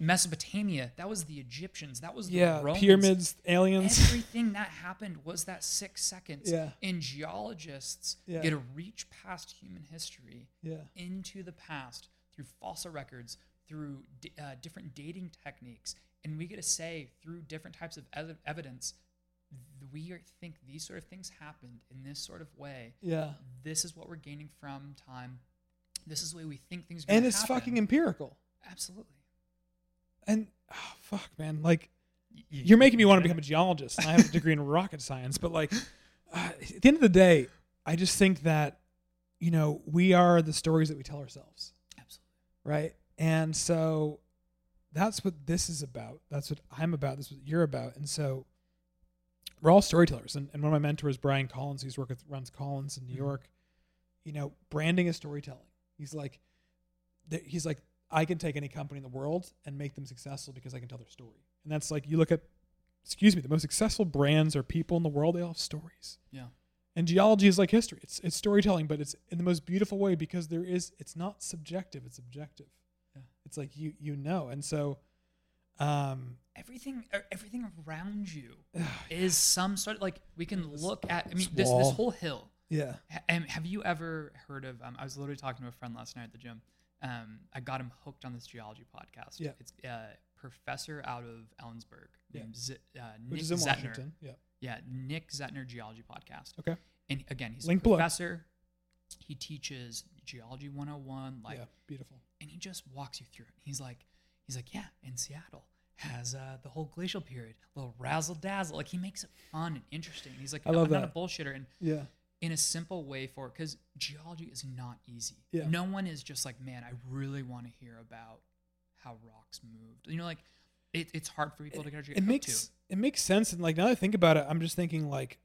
Mesopotamia. That was the Egyptians. That was the Yeah. Romans Pyramids, aliens. everything that happened was that six seconds. Yeah. And geologists Yeah. get to reach past human history yeah. into the past through fossil records, through d- uh, different dating techniques, and we get to say through different types of ev- evidence, th- we are, think these sort of things happened in this sort of way. Yeah. This is what we're gaining from time. This is the way we think things are And it's happen. fucking empirical. absolutely. And oh, fuck, man. Like Y- y- you're making me want to become a geologist. And I have a degree in rocket science, but like uh, at the end of the day, I just think that you know we are the stories that we tell ourselves, Absolutely. right? And so that's what this is about. That's what I'm about. That's what you're about. And so we're all storytellers. And, and one of my mentors, Brian Collins, who's worked with runs Collins in New Mhm. York. You know, branding is storytelling. He's like, he's like, I can take any company in the world and make them successful because I can tell their story. And that's like you look at, excuse me, the most successful brands or people in the world. They all have stories. Yeah. And geology is like history. It's it's storytelling, but it's in the most beautiful way because there is it's not subjective. It's objective. Yeah. It's like you you know. And so, um, everything er, everything around you is some sort of like we can look at i mean this this, this whole hill yeah, and have you ever heard of um, i was literally talking to a friend last night at the gym um, i got him hooked on this geology podcast Yeah. it's a professor out of ellensburg Yeah. named Z- uh, nick which is in Zentner. Washington. Yeah. yeah nick Zentner geology podcast Okay. and again he's Link a below. professor he teaches geology 101 like yeah. Beautiful. and he just walks you through it. He's like, he's like, yeah, in Seattle has uh, the whole glacial period, little razzle dazzle. Like he makes it fun and interesting. He's like, I love I'm not a that. bullshitter, and Yeah. In a simple way for it because geology is not easy. Yeah. No one is just like, man, I really want to hear about how rocks moved. You know, like it, it's hard for people to get it makes it makes sense and like now that I think about it, I'm just thinking like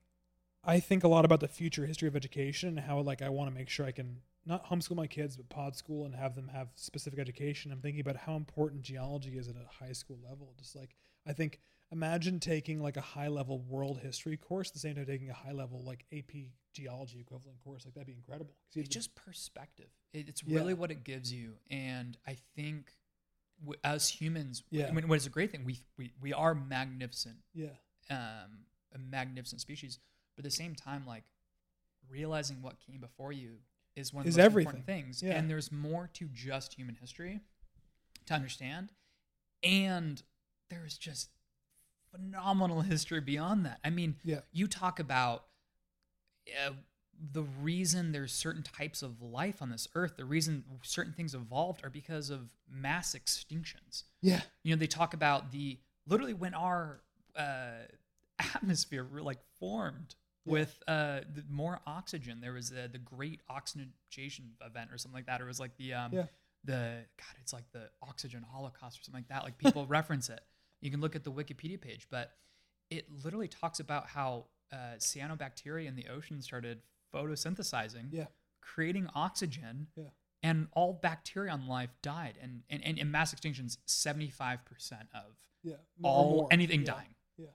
I think a lot about the future history of education and how like I want to make sure I can not homeschool my kids but pod school and have them have specific education. I'm thinking about how important geology is at a high school level. Just like I think imagine taking like a high level world history course at the same time taking a high level like AP geology equivalent course. Like that'd be incredible. It's just perspective. It, it's Yeah. really what it gives you, and I think w- as humans, Yeah. I mean, what is a great thing? We we we are magnificent, yeah. um, a magnificent species, but at the same time, like realizing what came before you is one of Is the most everything. important things. Yeah. And there's more to just human history to understand, and there's just phenomenal history beyond that. I mean, Yeah. you talk about uh, the reason there's certain types of life on this earth, the reason certain things evolved are because of mass extinctions. Yeah. You know, they talk about the literally when our uh, atmosphere like formed Yeah. with uh, the more oxygen. There was the, the Great Oxygenation Event or something like that. Or it was like the um, Yeah. the God, it's like the Oxygen Holocaust or something like that. Like people reference it. You can look at the Wikipedia page, but it literally talks about how uh, cyanobacteria in the ocean started photosynthesizing, Yeah. creating oxygen, Yeah. and all bacteria on life died. And and, and in mass extinctions, seventy five percent of Yeah. All anything Yeah. dying. Yeah.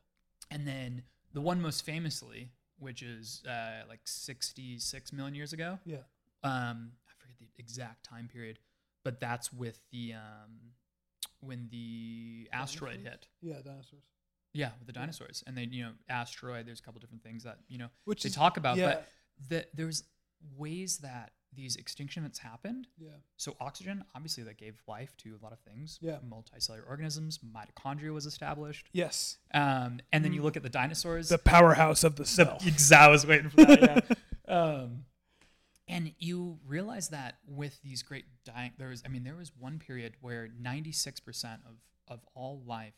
And then the one most famously, which is uh, like sixty six million years ago, Yeah. um, I forget the exact time period, but that's with the um, when the asteroid Dinosaurs? hit. Yeah. Dinosaurs. Yeah, with the dinosaurs, and then you know asteroid. There's a couple different things that you know Which they is talk about, yeah. but the, there's ways that these extinction events happened. Yeah. So oxygen, obviously, that gave life to a lot of things. Yeah. multicellular organisms. Mitochondria was established. Yes. Um, and then you look at the dinosaurs. The powerhouse of the cell. Exactly. I was waiting for that. Yeah. um, and you realize that with these great dying, there was, I mean, there was one period where 96% of, of all life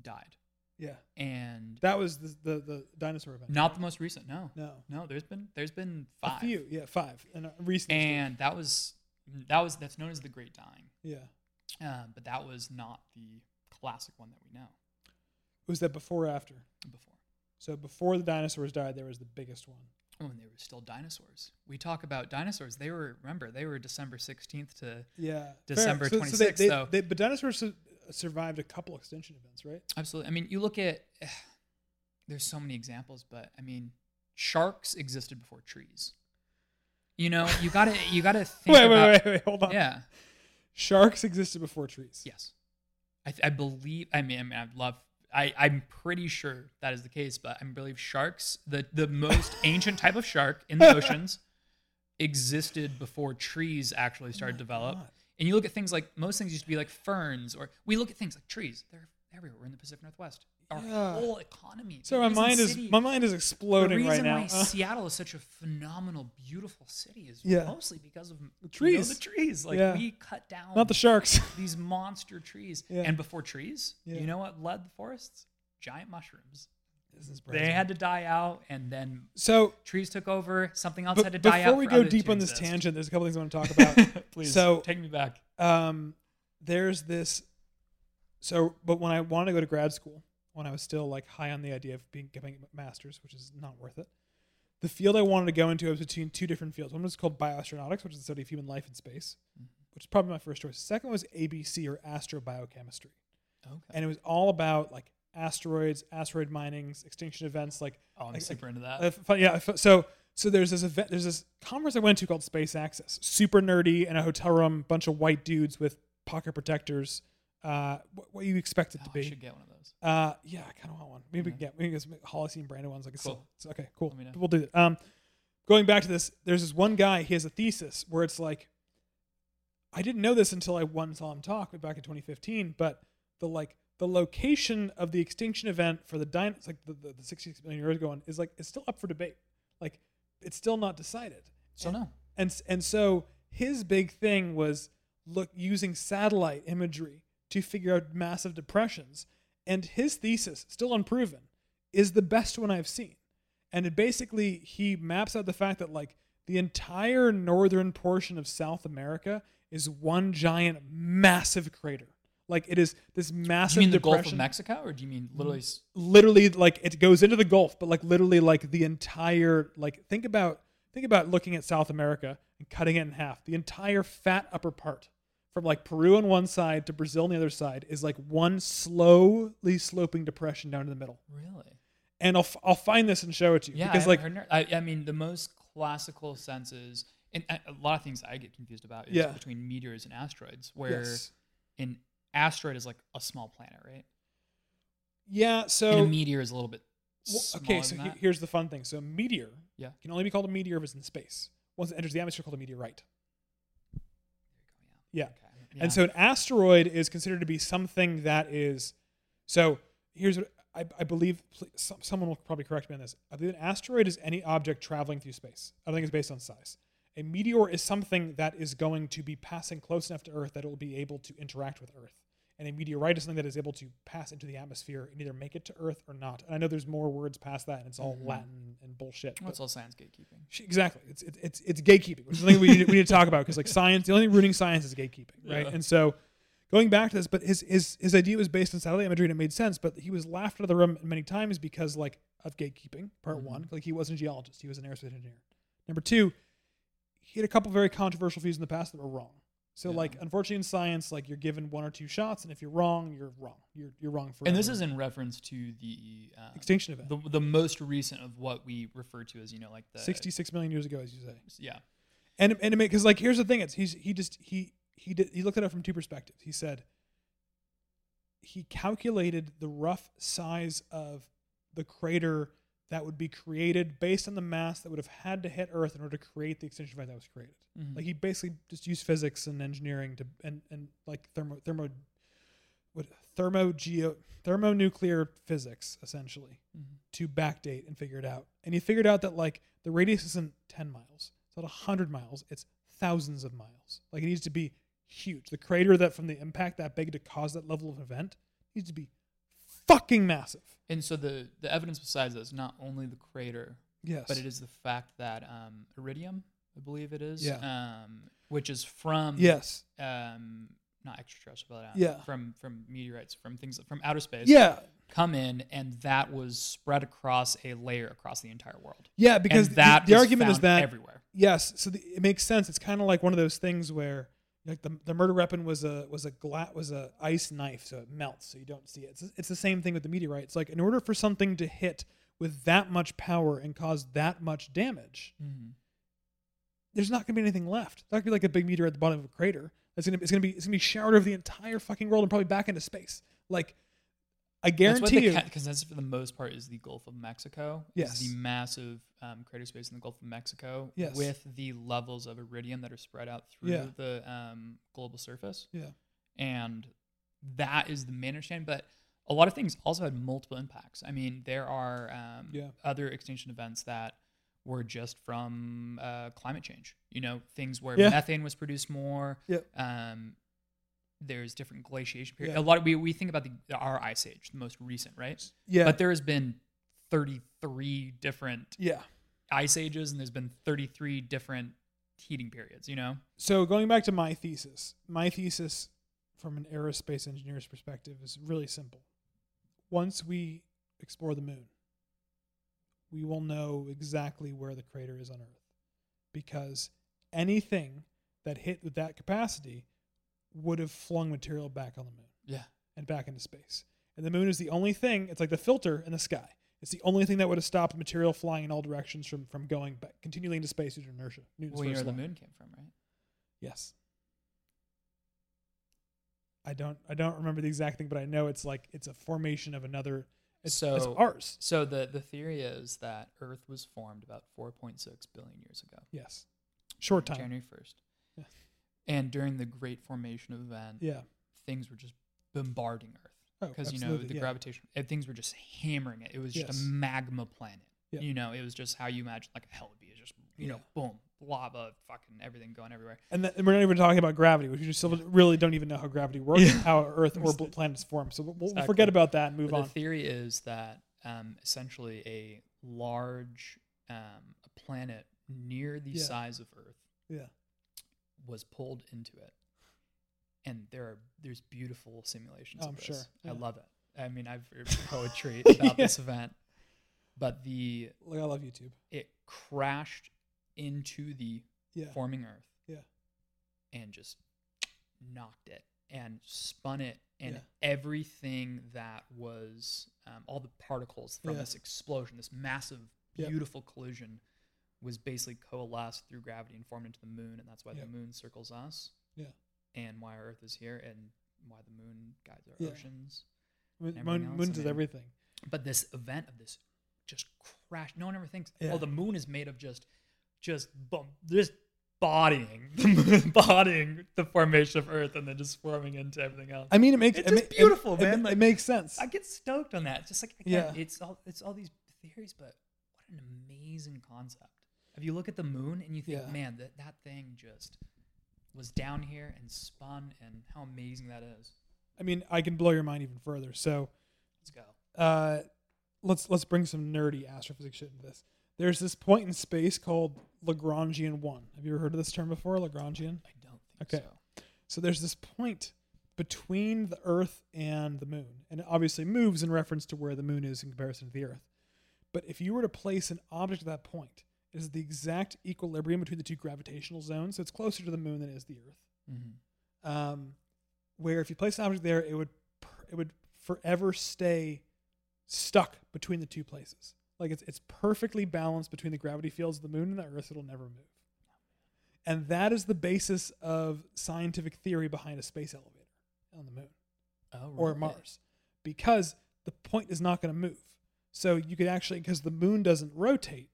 died. Yeah. And That was the the, the dinosaur event. not the most recent. No, No. no, there's been, there's been five. A few. Yeah, five. And uh, recently. And that was, that was, that's known as the great dying. yeah. Uh, but that was not the classic one that we know Was that before or after? before. So before the dinosaurs died, there was the biggest one. Oh, and they were still dinosaurs. We talk about dinosaurs. They were remember they were December sixteenth to Yeah. December So- so they- 26th, they- they- but dinosaurs survived a couple extinction events, right? absolutely. I mean, you look at there's so many examples, but I mean, sharks existed before trees. You know, you gotta you gotta think Wait, about wait, wait, wait, hold on. yeah. Sharks existed before trees. Yes, I, I believe. I mean, I mean, I love. I I'm pretty sure that is the case, but I believe sharks, the the most ancient type of shark in the oceans, existed before trees actually started to develop. God. And you look at things like most things used to be like ferns, or we look at things like trees. They're everywhere. We're in the Pacific Northwest. Our Yeah. whole economy. So my mind is city- my mind is exploding right now. The reason why Uh, Seattle is such a phenomenal, beautiful city is Yeah. mostly because of the trees. the trees. Like Yeah. we cut down not the sharks. these monster trees. And before trees, you know what led the forests? Giant mushrooms. They had to die out, and then so trees took over. Something else had to die out. before we go deep on this tangent, there's a couple things I want to talk about. please So- take me back. um, there's this. So, but when I wanted to go to grad school, when I was still like high on the idea of being getting a master's, which is not worth it, the field I wanted to go into was between two different fields. One was called bioastronautics, which is the study of human life in space, Mhm. which is probably my first choice. The second was ABC or astrobiochemistry, Okay. and it was all about like asteroids, asteroid minings, extinction events, like oh, I'm like- super into that. uh, yeah. So so there's this event. There's this conference I went to called Space Access. Super nerdy in a hotel room, bunch of white dudes with pocket protectors. Uh, what, what you expect it oh, to I be? should get one of those. Uh, yeah, I kind of want one. Maybe we Yeah. can get maybe get some Holocene branded ones. Like Cool. still, okay, cool. Let me know. We'll do it. Um, going back to this, there's this one guy. He has a thesis where it's like, I didn't know this until I one saw him talk back in 2015. But the like the location of the extinction event for the dino, like the, the, the 66 million years ago one is like it's still up for debate. Like it's still not decided. So And- no. and and so his big thing was look using satellite imagery to figure out massive depressions and his thesis still unproven is the best one i've seen and it basically he maps out the fact that like the entire northern portion of south america is one giant massive crater like it is this Do massive you mean the Gulf of depression Mexico, or do you mean literally? literally like it goes into the Gulf, but like literally like the entire like think about think about looking at South America and cutting it in half. The entire fat upper part from like Peru on one side to Brazil on the other side is like one slowly sloping depression down to the middle. Really? And I'll f- I'll find this and show it to you Yeah, because I like heard, I, I mean, the most classical senses, and a a lot of things I get confused about is Yeah. between meteors and asteroids, where yes. an asteroid is like a small planet, right? yeah, and so a meteor is a little bit. well, okay, so he- here's the fun thing. So a meteor Yeah. can only be called a meteor if it's in space. Once it enters the atmosphere, called a meteorite. Yeah. Okay. And so an asteroid is considered to be something that is. So here's what I, I believe. pl- some- Someone will probably correct me on this. I believe an asteroid is any object traveling through space. I don't think it's based on size. A meteor is something that is going to be passing close enough to Earth that it will be able to interact with Earth. And a meteorite is something that is able to pass into the atmosphere and either make it to Earth or not. And I know there's more words past that, and it's all Mhm. Latin and bullshit. well, but- it's all science gatekeeping. Exactly. It's it's it's, it's gatekeeping, which is something we need, we need to talk about because like science, the only thing ruining science is gatekeeping, right? Yeah. And so, going back to this, but his his his idea was based on satellite imagery and it made sense, but he was laughed out of the room many times because like of gatekeeping. Part Mhm. one, like he wasn't a geologist, he was an aerospace engineer. Number two, he had a couple very controversial views in the past that were wrong. So Yeah. like unfortunately in science, like you're given one or two shots, and if you're wrong, you're wrong. You're you're wrong for And this is in reference to the uh, extinction event. the the most recent of what we refer to as you know like the 66 million years ago, as you say. Yeah. and and because like here's the thing it's he's he just he he did he looked at it from two perspectives he said he calculated the rough size of the crater that would be created based on the mass that would have had to hit earth in order to create the extinction event that was created Mhm. like he basically just used physics and engineering to and and like thermo thermo what thermo geo thermonuclear physics essentially Mhm. to backdate and figure it out. And he figured out that like the radius isn't 10 miles. It's not 100 miles. It's thousands of miles. Like it needs to be huge. The crater that from the impact that big to cause that level of event needs to be fucking massive. And so the the evidence besides that is not only the crater, Yes. but it is the fact that um, iridium, I believe it is, Yeah. um, which is from Yes. um, not extraterrestrial, but uh, Yeah. from from meteorites, from things from outer space, Yeah, come in, and that was spread across a layer across the entire world. yeah, because and that the, argument is that everywhere. yes, so the, it makes sense. It's kind of like one of those things where like the, the murder weapon was a was a gla- was a ice knife, so it melts, so you don't see it. It's, it's the same thing with the meteorite. It's like in order for something to hit with that much power and cause that much damage, Mhm. there's not going to be anything left. It's not to be like a big meteor at the bottom of a crater. It's going to it's going to be it's going to be showered over the entire fucking world and probably back into space. Like I That's guarantee the you. ca- consensus for the most part is the Gulf of Mexico. Yes. The massive um, crater space in the Gulf of Mexico. Yes. With the levels of iridium that are spread out through Yeah. the um, global surface. yeah. and that is the main understanding. But a lot of things also had multiple impacts. I mean, there are um, Yeah. other extinction events that were just from uh, climate change. You know, things where Yeah. methane was produced more. Yep. Um, there's different glaciation periods. Yeah. A lot of we we think about the our ice age, the most recent, right? Yeah. But there has been 33 different yeah. ice ages, and there's been 33 different heating periods. You know. So going back to my thesis, my thesis from an aerospace engineer's perspective is really simple. Once we explore the moon, we will know exactly where the crater is on Earth because anything that hit with that capacity would have flung material back on the moon Yeah. and back into space. And the moon is the only thing, it's like the filter in the sky. It's the only thing that would have stopped material flying in all directions from, from going back, continually into space due to inertia. Newton's Well, you know first where the moon came from, right? Yes. I don't I don't remember the exact thing, but I know it's like it's a formation of another it's, it's So- ours. So the the theory is that Earth was formed about 4.6 billion years ago. Yes. Short time. January 1st. Yeah. And during the Great Formation event, Yeah. things were just bombarding Earth Oh, because you know the yeah. gravitation and things were just hammering it. It was just Yes. a magma planet. You know, it was just how you imagine like a hell would be. It's just you know, Yeah. boom, lava, fucking everything going everywhere. And, that, and we're not even talking about gravity, which we just still really don't even know how gravity works, Yeah. how Earth or planets form. So we'll, we'll Exactly. forget about that and move But on. the theory is that um, essentially a large um, a planet near the Yeah. size of Earth Yeah. Was pulled into it. And there are there's beautiful simulations Oh, of I'm this. sure, yeah. I love it. I mean, I've heard poetry about Yeah. this event, but the Like I love YouTube. it crashed into the Yeah. forming Earth. Yeah. And just knocked it and spun it, and everything that was um, all the particles from this explosion, this massive, beautiful collision, was basically coalesced through gravity and formed into the moon, and that's why Yep. the moon circles us. Yeah. And why our Earth is here, and why the moon guides our Yeah. oceans. Moon, moon, is everything. But this event of this just crashed. No one ever thinks, Yeah. oh, the moon is made of just, just, bum, just bodying, the bodying the formation of Earth, and then just forming into everything else. I mean, it makes It's it, just ma- beautiful, it, man. It, Like, makes sense. I get stoked on that. It's just like again, Yeah. it's all it's all these theories, but what an amazing concept. If you look at the moon and you think, Yeah. man, that that thing just was down here and spun, and how amazing that is. I mean, I can blow your mind even further. So, Let's go. uh, let's let's bring some nerdy astrophysics shit into this. There's this point in space called Lagrangian one. Have you ever heard of this term before, Lagrangian? I don't think Okay. so. So there's this point between the Earth and the Moon, and it obviously moves in reference to where the Moon is in comparison to the Earth. But if you were to place an object at that point, is the exact equilibrium between the two gravitational zones. So it's closer to the Moon than it is the Earth. Mm-hmm. um, where if you place an object there, it would per- it would forever stay stuck between the two places. Like it's it's perfectly balanced between the gravity fields of the moon and the Earth. It'll never move. And that is the basis of scientific theory behind a space elevator on the moon Oh, or? Mars, because the point is not going to move. So you could actually, because the moon doesn't rotate,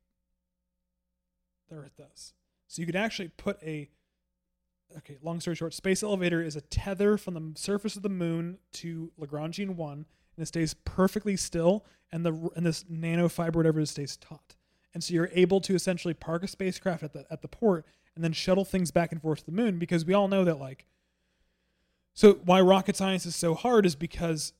the Earth does. So you could actually put a, okay, long story short, space elevator is a tether from the surface of the moon to Lagrangian one, and it stays perfectly still, and the and this nanofiber whatever it stays taut. And so you're able to essentially park a spacecraft at the at the port and then shuttle things back and forth to the moon because we all know that like so why rocket science is so hard is because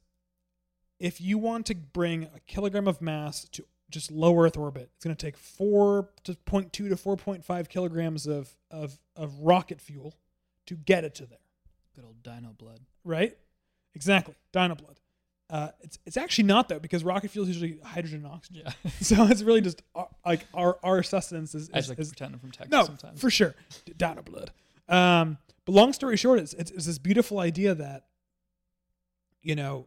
if you want to bring a kilogram of mass to just low Earth orbit, it's going to take four to 0.2 to 4.5 kilograms of, of, of rocket fuel to get it to there. Good old dino blood. right? Exactly, dino blood. Uh, it's it's actually not though because rocket fuel is usually hydrogen and oxygen. Yeah. So it's really just our, like our our sustenance is, I is, just like is pretending from Texas no sometimes. for sure dino blood. Um, but long story short, it's, it's it's this beautiful idea that you know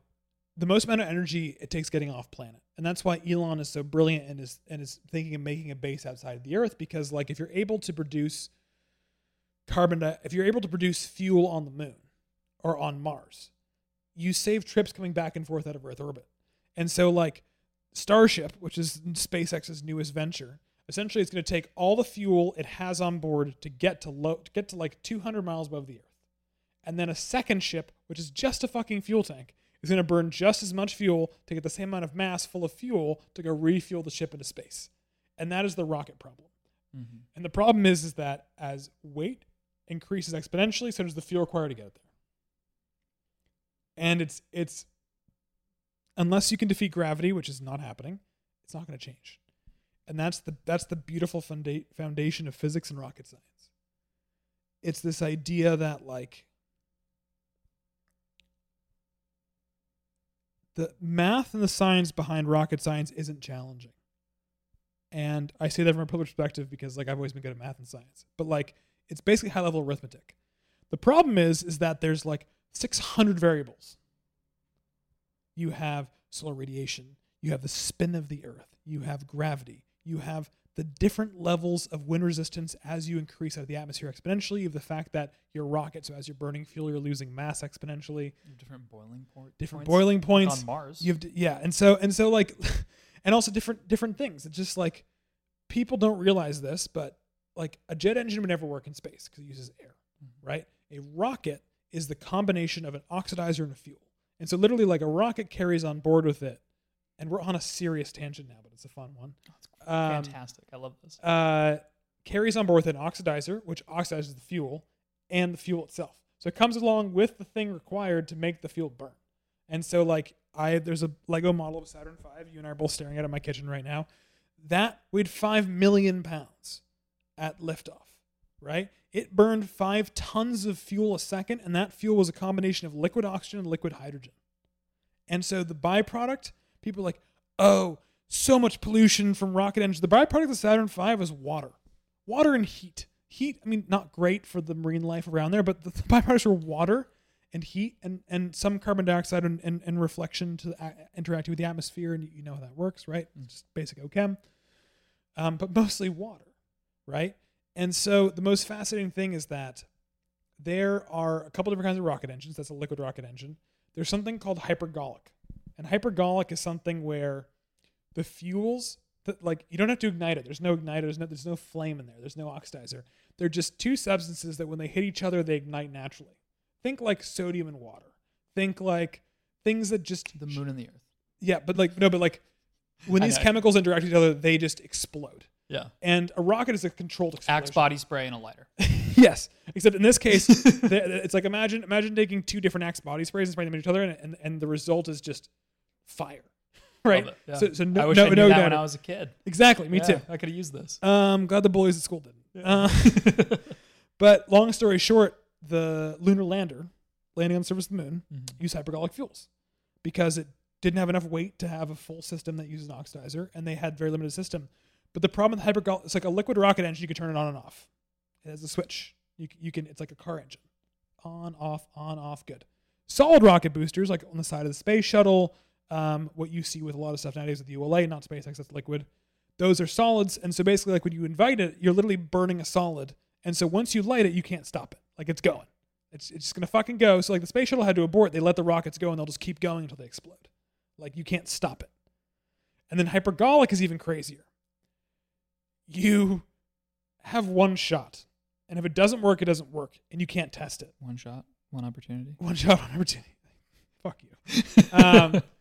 the most amount of energy it takes getting off planet, and that's why Elon is so brilliant and is and is thinking of making a base outside of the Earth because like if you're able to produce carbon, if you're able to produce fuel on the moon or on Mars, you save trips coming back and forth out of Earth orbit. And so, like, Starship, which is SpaceX's newest venture, essentially it's going to take all the fuel it has on board to get to low, to get to like 200 miles above the Earth. And then a second ship, which is just a fucking fuel tank, is going to burn just as much fuel to get the same amount of mass full of fuel to go refuel the ship into space. And that is the rocket problem. Mm-hmm. And the problem is, is that as weight increases exponentially, so does the fuel required to get it there. And it's it's unless you can defeat gravity, which is not happening, it's not going to change. And that's the that's the beautiful funda- foundation of physics and rocket science. It's this idea that like the math and the science behind rocket science isn't challenging. And I say that from a privileged perspective because like I've always been good at math and science. But like it's basically high level arithmetic. The problem is is that there's like 600 variables. You have solar radiation, you have the spin of the earth, you have gravity, you have the different levels of wind resistance as you increase out of the atmosphere exponentially. You have the fact that your rocket, so as you're burning fuel, you're losing mass exponentially. Different boiling point. Different points, boiling like points. on Mars. You have to, yeah, and so and so like, and also different different things. It's just like people don't realize this, but like a jet engine would never work in space because it uses air, mm-hmm. right? A rocket is the combination of an oxidizer and a fuel, and so literally like a rocket carries on board with it. And we're on a serious tangent now, but it's a fun one. Oh, Um, fantastic. I love this. uh, carries on board with an oxidizer, which oxidizes the fuel and the fuel itself. So it comes along with the thing required to make the fuel burn. And so, like, I there's a Lego model of Saturn V. You and I are both staring at it in my kitchen right now. That weighed five million pounds at liftoff, right? It burned five tons of fuel a second, and that fuel was a combination of liquid oxygen and liquid hydrogen. And so the byproduct, people are like, oh, so much pollution from rocket engines. The byproduct of Saturn V was water, water and heat. Heat, I mean, not great for the marine life around there, but the, the byproducts were water and heat and, and some carbon dioxide and, and, and reflection to the, interacting with the atmosphere. And you, you know how that works, right? It's just basic OChem. Um, but mostly water, right? And so the most fascinating thing is that there are a couple different kinds of rocket engines. That's a liquid rocket engine. There's something called hypergolic. And hypergolic is something where the fuels that like you don't have to ignite it. There's no igniter, there's no there's no flame in there. There's no oxidizer. They're just two substances that when they hit each other they ignite naturally. Think like sodium and water. Think like things that just The moon and the earth. Yeah, but like no, but like when these chemicals interact with each other, they just explode. Yeah. And a rocket is a controlled explosion. Axe body spray and a lighter. yes, except in this case, it's like imagine imagine taking two different Axe body sprays and spraying them at each other, and, and, and the result is just fire, right? Yeah. So, so no, I wish no, I knew no that doubt. when I was a kid. exactly, me Yeah, too. I could have used this. Um, I'm glad the boys at school didn't. Uh, but long story short, the lunar lander landing on the surface of the moon Mhm. used hypergolic fuels because it didn't have enough weight to have a full system that uses an oxidizer, and they had very limited system. But the problem with hypergolic, it's like a liquid rocket engine. You can turn it on and off. It has a switch. You, you can. It's like a car engine. On, off, on, off. Good. Solid rocket boosters, like on the side of the space shuttle. Um, what you see with a lot of stuff nowadays with the ULA, not SpaceX, that's liquid. Those are solids, and so basically, like when you invite it, you're literally burning a solid, and so once you light it, you can't stop it. Like it's going. It's it's just gonna fucking go. So like the space shuttle had to abort. They let the rockets go, and they'll just keep going until they explode. Like you can't stop it. And then hypergolic is even crazier. You have one shot, and if it doesn't work, it doesn't work, and you can't test it. One shot, one opportunity. One shot, one opportunity. Fuck you. Um,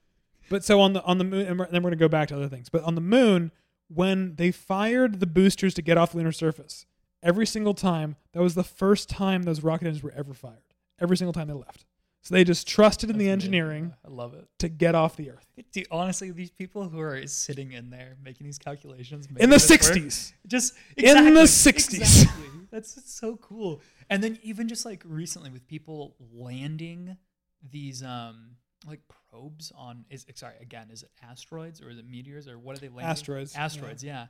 but so on the on the moon, and we're- then we're gonna go back to other things. But on the moon, when they fired the boosters to get off the lunar surface, every single time that was the first time those rocket engines were ever fired. Every single time they left. So they just trusted in the That's amazing. engineering I love it. to get off the Earth Dude, honestly, these people who are sitting in there making these calculations in the this work, '60s. just In the 60s. exactly. That's so cool. And then even just like recently with people landing these um like probes on is sorry again is it asteroids or is it meteors or what are they landing? Asteroids, yeah. Asteroids, yeah.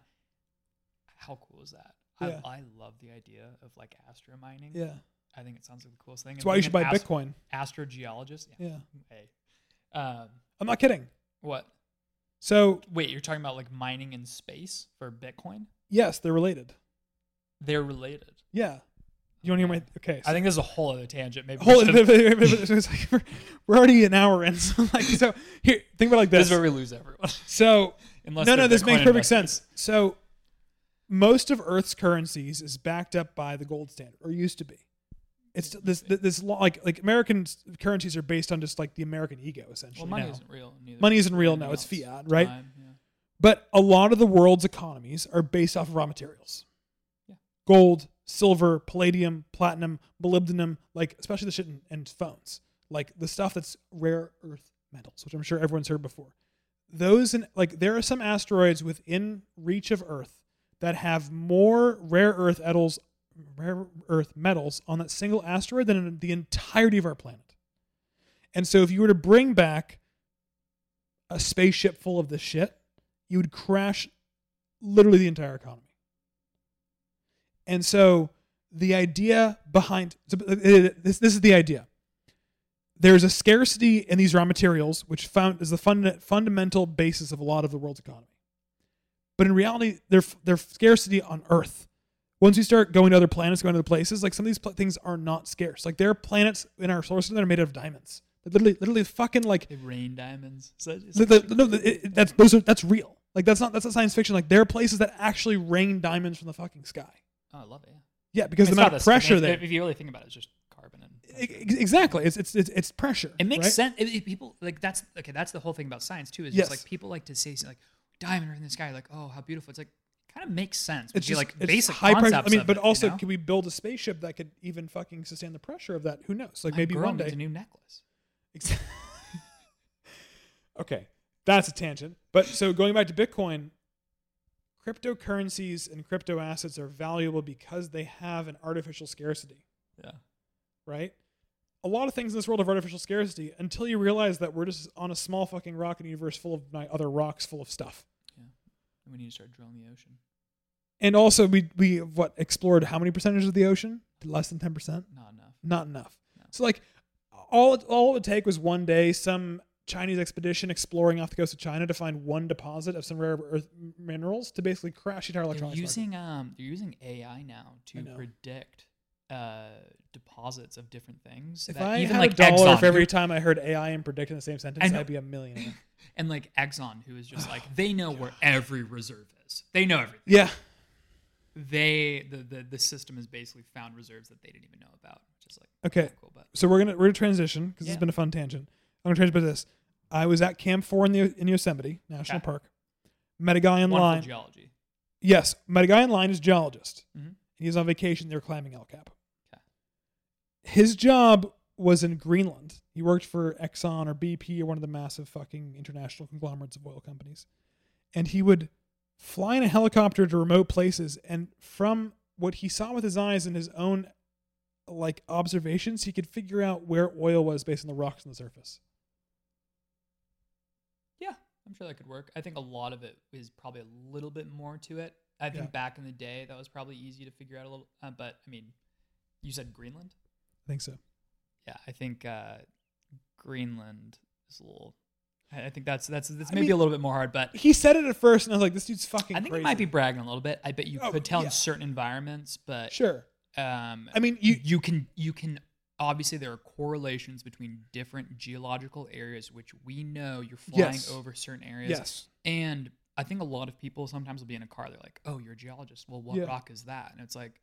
How cool is that? Yeah. I, I love the idea of like astro mining. Yeah, I think it sounds like the coolest thing. that's And why you should buy ast- Bitcoin. Astrogeologist. Yeah. Yeah, Hey. Um, I'm not kidding. what? So Wait, you're talking about like mining in space for Bitcoin? yes, they're related. They're related. Yeah, you want to hear my? Okay, I think this is a whole other tangent. Maybe we Hold should- it's like we're, already an hour in. So like, so here, think about it like this this. is where we lose everyone. So Unless no, no, this makes perfect investors. sense. So most of Earth's currencies is backed up by the gold standard, or used to be. It's this this law like like American currencies are based on just like the American ego essentially. Well, money now. isn't real. Neither Money is isn't real now, it's fiat, right? Time, yeah. But a lot of the world's economies are based off of raw materials. Yeah. Gold, silver, palladium, platinum, molybdenum, like especially the shit in, in phones. Like the stuff that's rare earth metals, which I'm sure everyone's heard before. Those and like there are some asteroids within reach of Earth that have more rare earth metals rare earth metals on that single asteroid than the entirety of our planet. And so if you were to bring back a spaceship full of this shit, you would crash literally the entire economy. And so the idea behind so, uh, this, this is the idea. There's a scarcity in these raw materials, which found is the funda- fundamental basis of a lot of the world's economy. But in reality, they're, they're scarcity on Earth. Once you start going to other planets, going to other places, like some of these pl- things are not scarce. Like there are planets in our solar system that are made out of diamonds. They're literally, literally fucking like They rain diamonds. Is that- is that the, no, it, that's those are that's real. Like that's not that's not science fiction. Like there are places that actually rain diamonds from the fucking sky. Oh, I love it. Yeah. Yeah, because It's the amount of I mean, pressure if, there. If you really think about it, it's just carbon and. Exactly. It's it's it's, it's pressure. It makes right? sense. It, it- people like that's okay. That's the whole thing about science too. Is Yes. just like people like to say like diamond in the sky. Like oh, how beautiful. It's like kind of makes sense. It's just like it's basic high pressure. I mean, but it, also, you know? can we build a spaceship that could even fucking sustain the pressure of that? Who knows? Like My maybe one day. a new necklace. Ex- okay, that's a tangent. But so going back to Bitcoin, cryptocurrencies and crypto assets are valuable because they have an artificial scarcity. Yeah. right? A lot of things in this world of artificial scarcity until you realize that we're just on a small fucking rock in a universe full of other rocks full of stuff. Yeah. And we need to start drilling the ocean. And also, we we have what explored how many percentage of the ocean? Less than ten percent. Not enough. Not enough. No. So like, all it, all it would take was one day some Chinese expedition exploring off the coast of China to find one deposit of some rare earth minerals to basically crash the entire They're electronics market. using um they're using AI now to predict uh deposits of different things. If that I even had like a dollar Exxon, for every time I heard AI and predict in the same sentence. I'd be a millionaire. and like Exxon, who is just like they know where every reserve is. They know everything. yeah. They the, the the system has basically found reserves that they didn't even know about, which is like Okay. cool. But so we're gonna we're gonna transition because this Yeah. has been a fun tangent. I'm gonna transition to this. I was at Camp Four in the in Yosemite National Okay. Park. Met a guy in wonderful line. geology. yes, met a guy in line. Is geologist. Mhm. He was on vacation. They were climbing El Cap. Okay. His job was in Greenland. He worked for Exxon or BP or one of the massive fucking international conglomerates of oil companies, and he would fly in a helicopter to remote places. And from what he saw with his eyes and his own like observations, he could figure out where oil was based on the rocks on the surface. I'm sure that could work. I think a lot of it is probably a little bit more to it. I think Yeah. back in the day that was probably easy to figure out a little. Uh, but I mean, you said Greenland. I think so. Yeah, I think uh, Greenland is a little. I I think that's that's that's I maybe mean, a little bit more hard, but He said it at first, and I was like, "This dude's fucking." I think crazy. it might be bragging a little bit. I bet you Oh, could tell yeah. in certain environments, but sure. um, I mean, you you can you can obviously there are correlations between different geological areas which we know you're flying Yes. over certain areas yes, and i think a lot of people sometimes will be in a car they're like oh you're a geologist well what Yeah. rock is that and it's like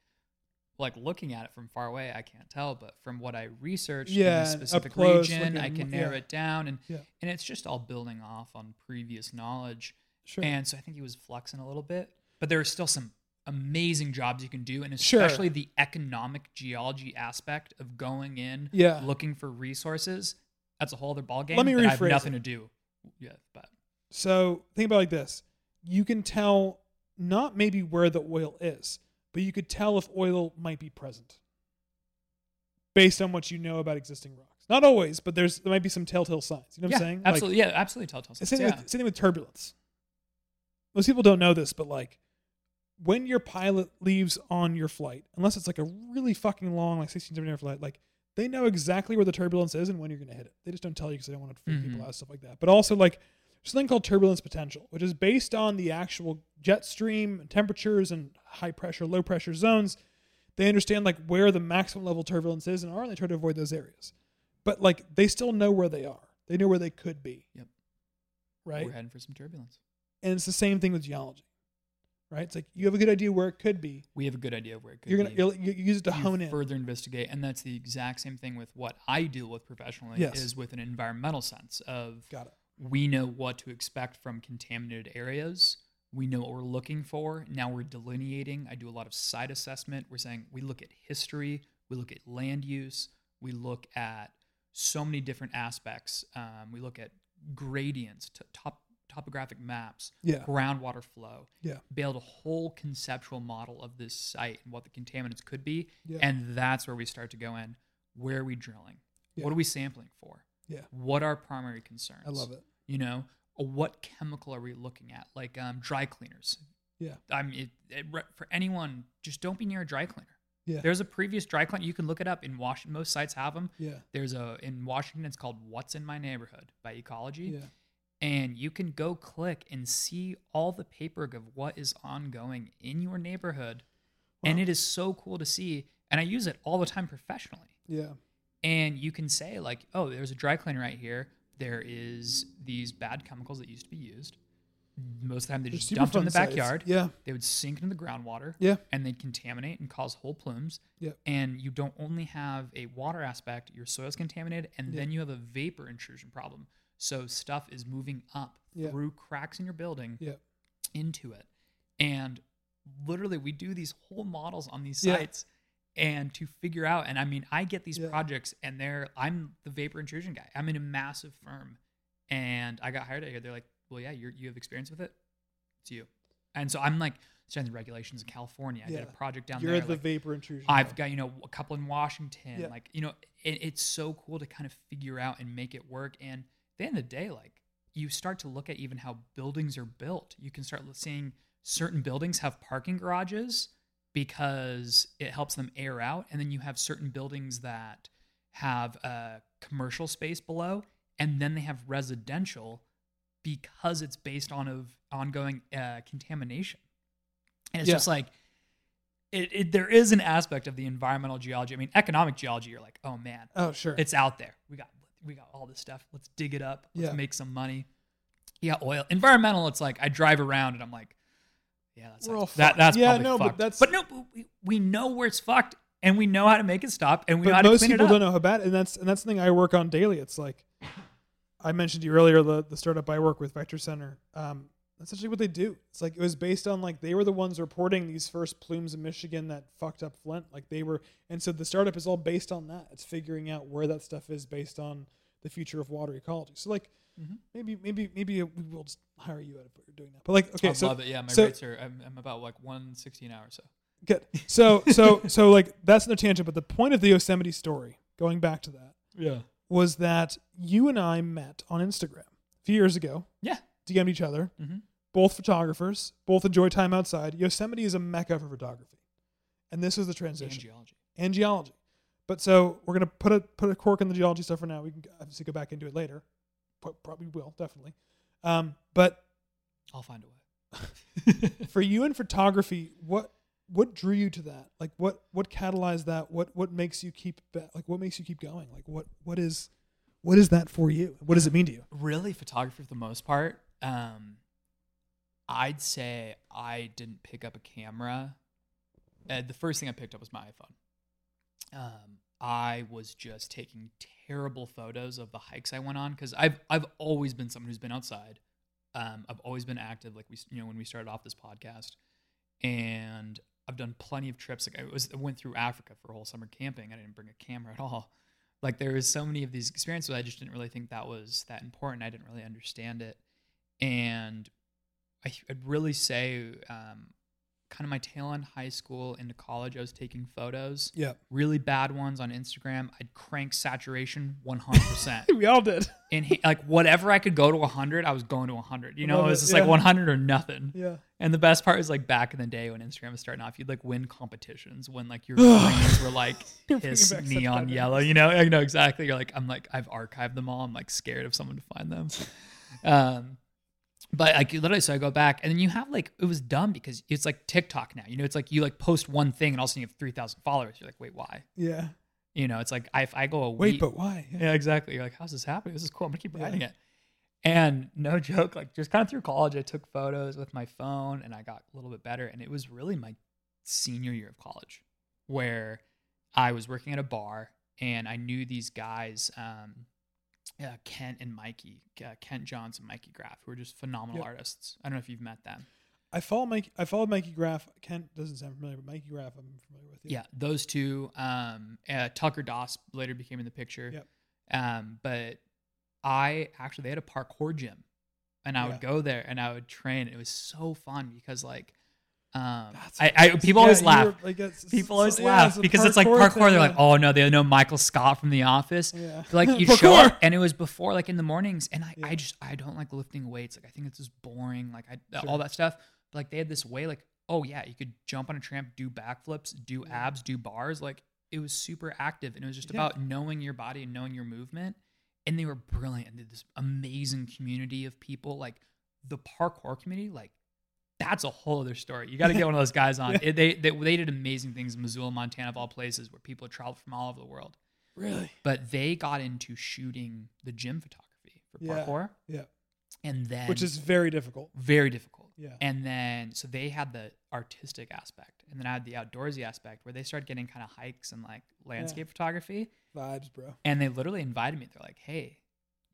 like looking at it from far away i can't tell but from what i researched Yeah, in a specific close, region looking i can narrow yeah. it down and Yeah. and it's just all building off on previous knowledge sure. and so i think he was flexing a little bit but there was still some amazing jobs you can do, and Sure. especially the economic geology aspect of going in, Yeah. looking for resources. That's a whole other ballgame. Let me that I have nothing it. to do yeah But So think about it like this: you can tell not maybe where the oil is, but you could tell if oil might be present based on what you know about existing rocks. Not always, but there's there might be some telltale signs. You know what yeah, I'm saying? Like, absolutely, yeah, absolutely. Telltale signs. same, Yeah. with, same thing with turbulence. Most people don't know this, but like when your pilot leaves on your flight, unless it's like a really fucking long, like 16, 17 hour flight, like they know exactly where the turbulence is and when you're going to hit it. They just don't tell you because they don't want to freak people Mhm. out, stuff like that. But also, like, there's something called turbulence potential, which is based on the actual jet stream and temperatures and high pressure, low pressure zones. They understand like where the maximum level turbulence is and are, and they try to avoid those areas. But like they still know where they are. They know where they could be. Yep. Right We're heading for some turbulence. and it's the same thing with geology, right? It's like you have a good idea where it could be. We have a good idea of where it could be. You're gonna be. you'll, you use it to you hone in. further investigate and that's the exact same thing with what i deal with professionally Yes. is with an environmental sense of Got it. we know what to expect from contaminated areas we know what we're looking for now we're delineating i do a lot of site assessment we're saying we look at history we look at land use we look at so many different aspects um, we look at gradients t- top topographic maps Yeah. groundwater flow Yeah. build a whole conceptual model of this site and what the contaminants could be Yeah. and that's where we start to go in where are we drilling what are we sampling for Yeah. what are primary concerns I love it. you know what chemical are we looking at like um, dry cleaners Yeah. i mean it, it, for anyone just don't be near a dry cleaner Yeah. there's a previous dry cleaner you can look it up in washington most sites have them Yeah. there's a in washington it's called what's in my neighborhood by ecology Yeah. And you can go click and see all the paperwork of what is ongoing in your neighborhood and it is so cool to see and i use it all the time professionally Yeah. and you can say like oh there's a dry cleaner right here there is these bad chemicals that used to be used most of the time they just dumped in the backyard Yeah. they would sink into the groundwater Yeah. and they'd contaminate and cause whole plumes Yeah. and you don't only have a water aspect your soil's contaminated and Yeah. then you have a vapor intrusion problem so stuff is moving up Yeah. through cracks in your building Yeah. into it and literally we do these whole models on these Yeah. sites and to figure out and i mean i get these Yeah. projects and they're i'm the vapor intrusion guy i'm in a massive firm and i got hired out here they're like well yeah you're, you have experience with it it's you and so i'm like the regulations in california i did a project down there. You're the like, vapor intrusion. I've guy. got you know a couple in Washington. Yeah. Like you know, it, it's so cool to kind of figure out and make it work. And the end of the day, like you start to look at even how buildings are built. You can start seeing certain buildings have parking garages because it helps them air out, and then you have certain buildings that have a commercial space below, and then they have residential because it's based on of ongoing uh, contamination. And it's Yeah. just like it, it, there is an aspect of the environmental geology. I mean, economic geology. You're like, oh man, Oh sure. it's out there. We got we got all this stuff. Let's dig it up. Let's Yeah. make some money. Yeah, oil. Environmental. It's like I drive around and I'm like, yeah, that's We're all that, fucked. that's Yeah, probably no, but that's- but no, but we, we know where it's fucked and we know how to make it stop and we know how but to most clean people it up. don't know how bad, and that's and that's the thing I work on daily. It's like I mentioned to you earlier the the startup I work with, Vector Center. Um, that's actually what they do. It's like it was based on like they were the ones reporting these first plumes in Michigan that fucked up Flint. Like they were, and so the startup is all based on that. It's figuring out where that stuff is based on the future of water ecology. So like Mhm. maybe maybe maybe we will just hire you out if you're doing that. But like okay, I so love it. Yeah, my so- rates are. I'm, I'm about like 160 an hour. So Good. So so so like that's another tangent, but the point of the Yosemite story, going back to that, yeah, was that you and I met on Instagram a few years ago, yeah. DM'd each other, Mm-hmm. both photographers, both enjoy time outside. Yosemite is a mecca for photography. And this is the And transition. geology. And geology. But so we're gonna put a put a cork in the geology stuff for now. We can obviously go back into it later. Probably will, definitely. Um, but I'll find a way. for you in photography, what what drew you to that? Like what what catalyzed that? What what makes you keep like what makes you keep going? Like what what is what is that for you? What does it mean to you? really photography for the most part um i'd say i didn't pick up a camera uh, the first thing i picked up was my iphone um i was just taking terrible photos of the hikes i went on because i've i've always been someone who's been outside um i've always been active like we you know when we started off this podcast and I've done plenty of trips. Like I was I went through Africa for a whole summer camping. I didn't bring a camera at all. Like there was so many of these experiences. I just didn't really think that was that important. I didn't really understand it, and I, I'd really say um, kind of my tail end high school into college, I was taking photos, Yeah. really bad ones on Instagram. I'd crank saturation 100%. We all did. and he, like whatever I could go to 100, I was going to 100. You know, Love it was just yeah. like 100 or nothing. Yeah. And the best part is like back in the day when Instagram was starting off, you'd like win competitions when like your screens were like piss neon yellow. You know, I know exactly. You're like, I'm like, I've archived them all. I'm like scared of someone to find them. Um, but like literally, so I go back and then you have like it was dumb because it's like TikTok now. You know, it's like you like post one thing and all of a sudden you have three thousand followers. You're like, wait, why? Yeah. You know, it's like I, if I go a Wait, week, but why? yeah, exactly. You're like, how's this happening? This is cool. I'm gonna keep Yeah. writing it. And no joke, like just kind of through college, I took photos with my phone and I got a little bit better. And it was really my senior year of college where I was working at a bar and I knew these guys, um, uh, Kent and Mikey, uh, Kent Johns and Mikey Graff, who are just phenomenal Yep. artists. I don't know if you've met them. I follow Mike. I followed Mikey Graff. Kent doesn't sound familiar, but Mikey Graff, I'm familiar with. Yeah, those two. Um, uh, Tucker Doss later became in the picture. Yep. Um, but I actually they had a parkour gym, and I would go there and I would train. It was so fun because like, um, I, I people Yeah, always laugh. were, like, People always yeah, laugh it's because it's like parkour. thing, They're like, oh no, they know Michael Scott from The Office. Yeah. Like you show up, and it was before like in the mornings, and I, Yeah. I just I don't like lifting weights. Like I think it's just boring. Like I Sure. all that stuff. But like they had this way, like oh yeah, you could jump on a tramp, do backflips, do Yeah. abs, do bars. Like it was super active, and it was just Yeah. about knowing your body and knowing your movement. And they were brilliant. And they had this amazing community of people. Like the parkour community, like that's a whole other story. You got to get one of those guys on. Yeah. It- they, they they did amazing things in Missoula, Montana, of all places, where people traveled from all over the world Really? but they got into shooting the gym photography for Yeah. parkour Yeah. and then Which is very difficult. very difficult Yeah. and then so they had the artistic aspect and then i had the outdoorsy aspect where they started getting kind of hikes and like landscape photography Vibes, bro. and they literally invited me they're like hey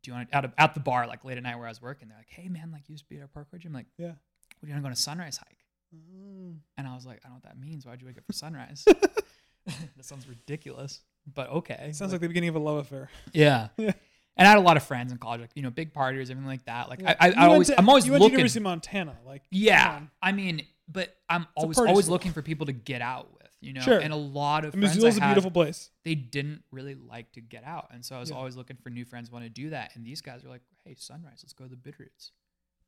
do you want to out of, at the bar like late at night where i was working they're like hey man like you used to be at our parkour gym like Yeah. Would you want to go on a sunrise hike Mm. and i was like i don't know what that means why'd you wake up for sunrise that sounds ridiculous but okay Sounds like the beginning of a love affair. Yeah. Yeah. And I had a lot of friends in college, like, you know, big partiers, everything like that. Like, Yeah. I, I, I always, to- I'm always you went to looking. University of Montana. Like, yeah. I mean, but I'm always, always school. looking for people to get out with, you know? Sure. And a lot of And friends Missoula's I a had, beautiful place. they didn't really like to get out. And so I was Yeah. always looking for new friends who want to do that. And these guys were like, hey, sunrise, let's go to the Bitterroots.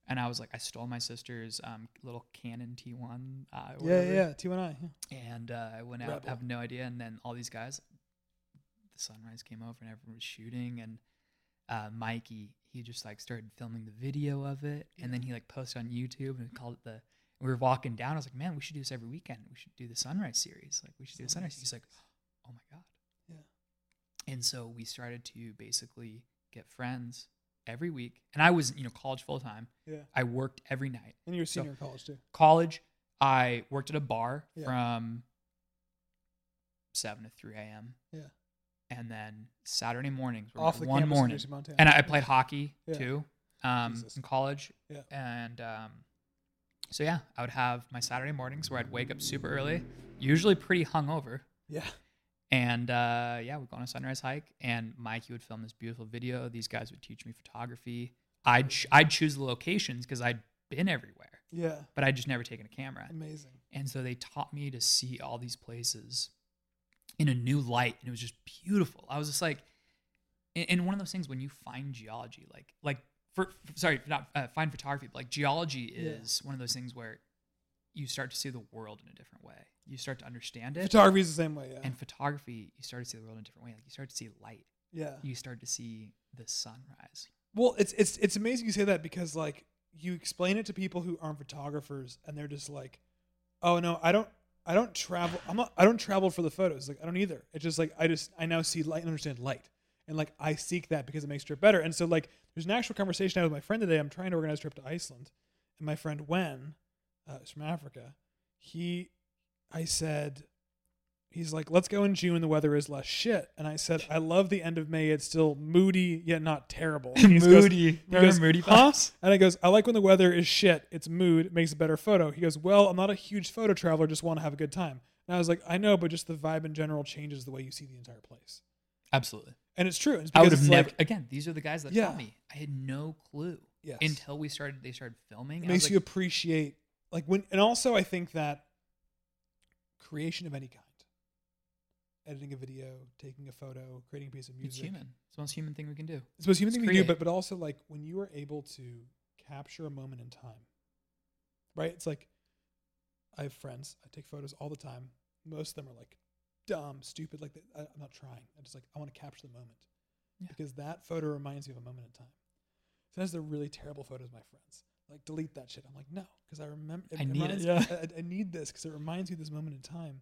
And I was like, I stole my sister's um, little Canon T1. Uh, Yeah, yeah. T1I. Yeah. And uh, I went out, Rebel. have no idea. And then all these guys, the sunrise came over and everyone was shooting. And uh, Mikey, he just like started filming the video of it. And then he like posted on YouTube and called it the. We were walking down. I was like, man, we should do this every weekend. We should do the sunrise series. Like, we should do the sunrise. He's like, oh my God. Yeah. And so we started to basically get friends every week. And I was, you know, college full time. Yeah. I worked every night And you're a So- senior in college, too. college, I worked at a bar Yeah. from 7 to 3 a.m. Yeah. And then Saturday mornings, were Off the one morning. University of Montana. And I I played hockey Yeah. too um, Jesus. in college. Yeah. And um, so, yeah, I would have my Saturday mornings where I'd wake up super early, usually pretty hungover. Yeah. And uh, yeah, we'd go on a sunrise hike, and Mikey would film this beautiful video. These guys would teach me photography. I'd ch- I'd choose the locations because I'd been everywhere, Yeah. but I'd just never taken a camera. Amazing. And so they taught me to see all these places in a new light, and it was just beautiful. I was just like, and- one of those things when you find geology, like like for sorry, not uh, find photography, but like geology Yeah. is one of those things where you start to see the world in a different way. You start to understand it. Photography is the same way. Yeah. And photography, you start to see the world in a different way. Like you start to see light. yeah. You start to see the sunrise. Well, it's it's it's amazing you say that because like you explain it to people who aren't photographers and they're just like, "Oh no, I don't I don't travel. I'm not I don't travel for the photos. Like I don't either. It's just like I just I now see light and understand light. And like I seek that because it makes trip better. And so like there's an actual conversation I had with my friend today. I'm trying to organize a trip to Iceland. And my friend Wen, uh, from Africa, he I said he's like, let's go in June. The weather is less shit. And I said, I love the end of May. It's still moody yet not terrible. And he goes- Moody. Remember goes, Moody huh? And I goes, I like when the weather is shit. It's mood. It makes a better photo. He goes, well, I'm not a huge photo traveler. Just want to have a good time. And I was like, I know, but just the vibe in general changes the way you see the entire place. Absolutely. And it's true. It's I would have never. like- again, these are the guys that Yeah. taught me. I had no clue yes. until we started. They started filming. it makes like, you appreciate like when and also i think that creation of any kind editing a video taking a photo creating a piece of music. it's human. It's the most human thing we can do. it's the most human It's thing we can do but but also like when you are able to capture a moment in time right? It's like i have friends i take photos all the time. Most of them are like dumb stupid like I, i'm not trying. I'm just like i want to capture the moment Yeah. because that photo reminds me of a moment in time. Sometimes they're really terrible photos of my friends like delete that shit. I'm like no because i remember I need it, yeah. I, I- need this because it reminds me of this moment in time.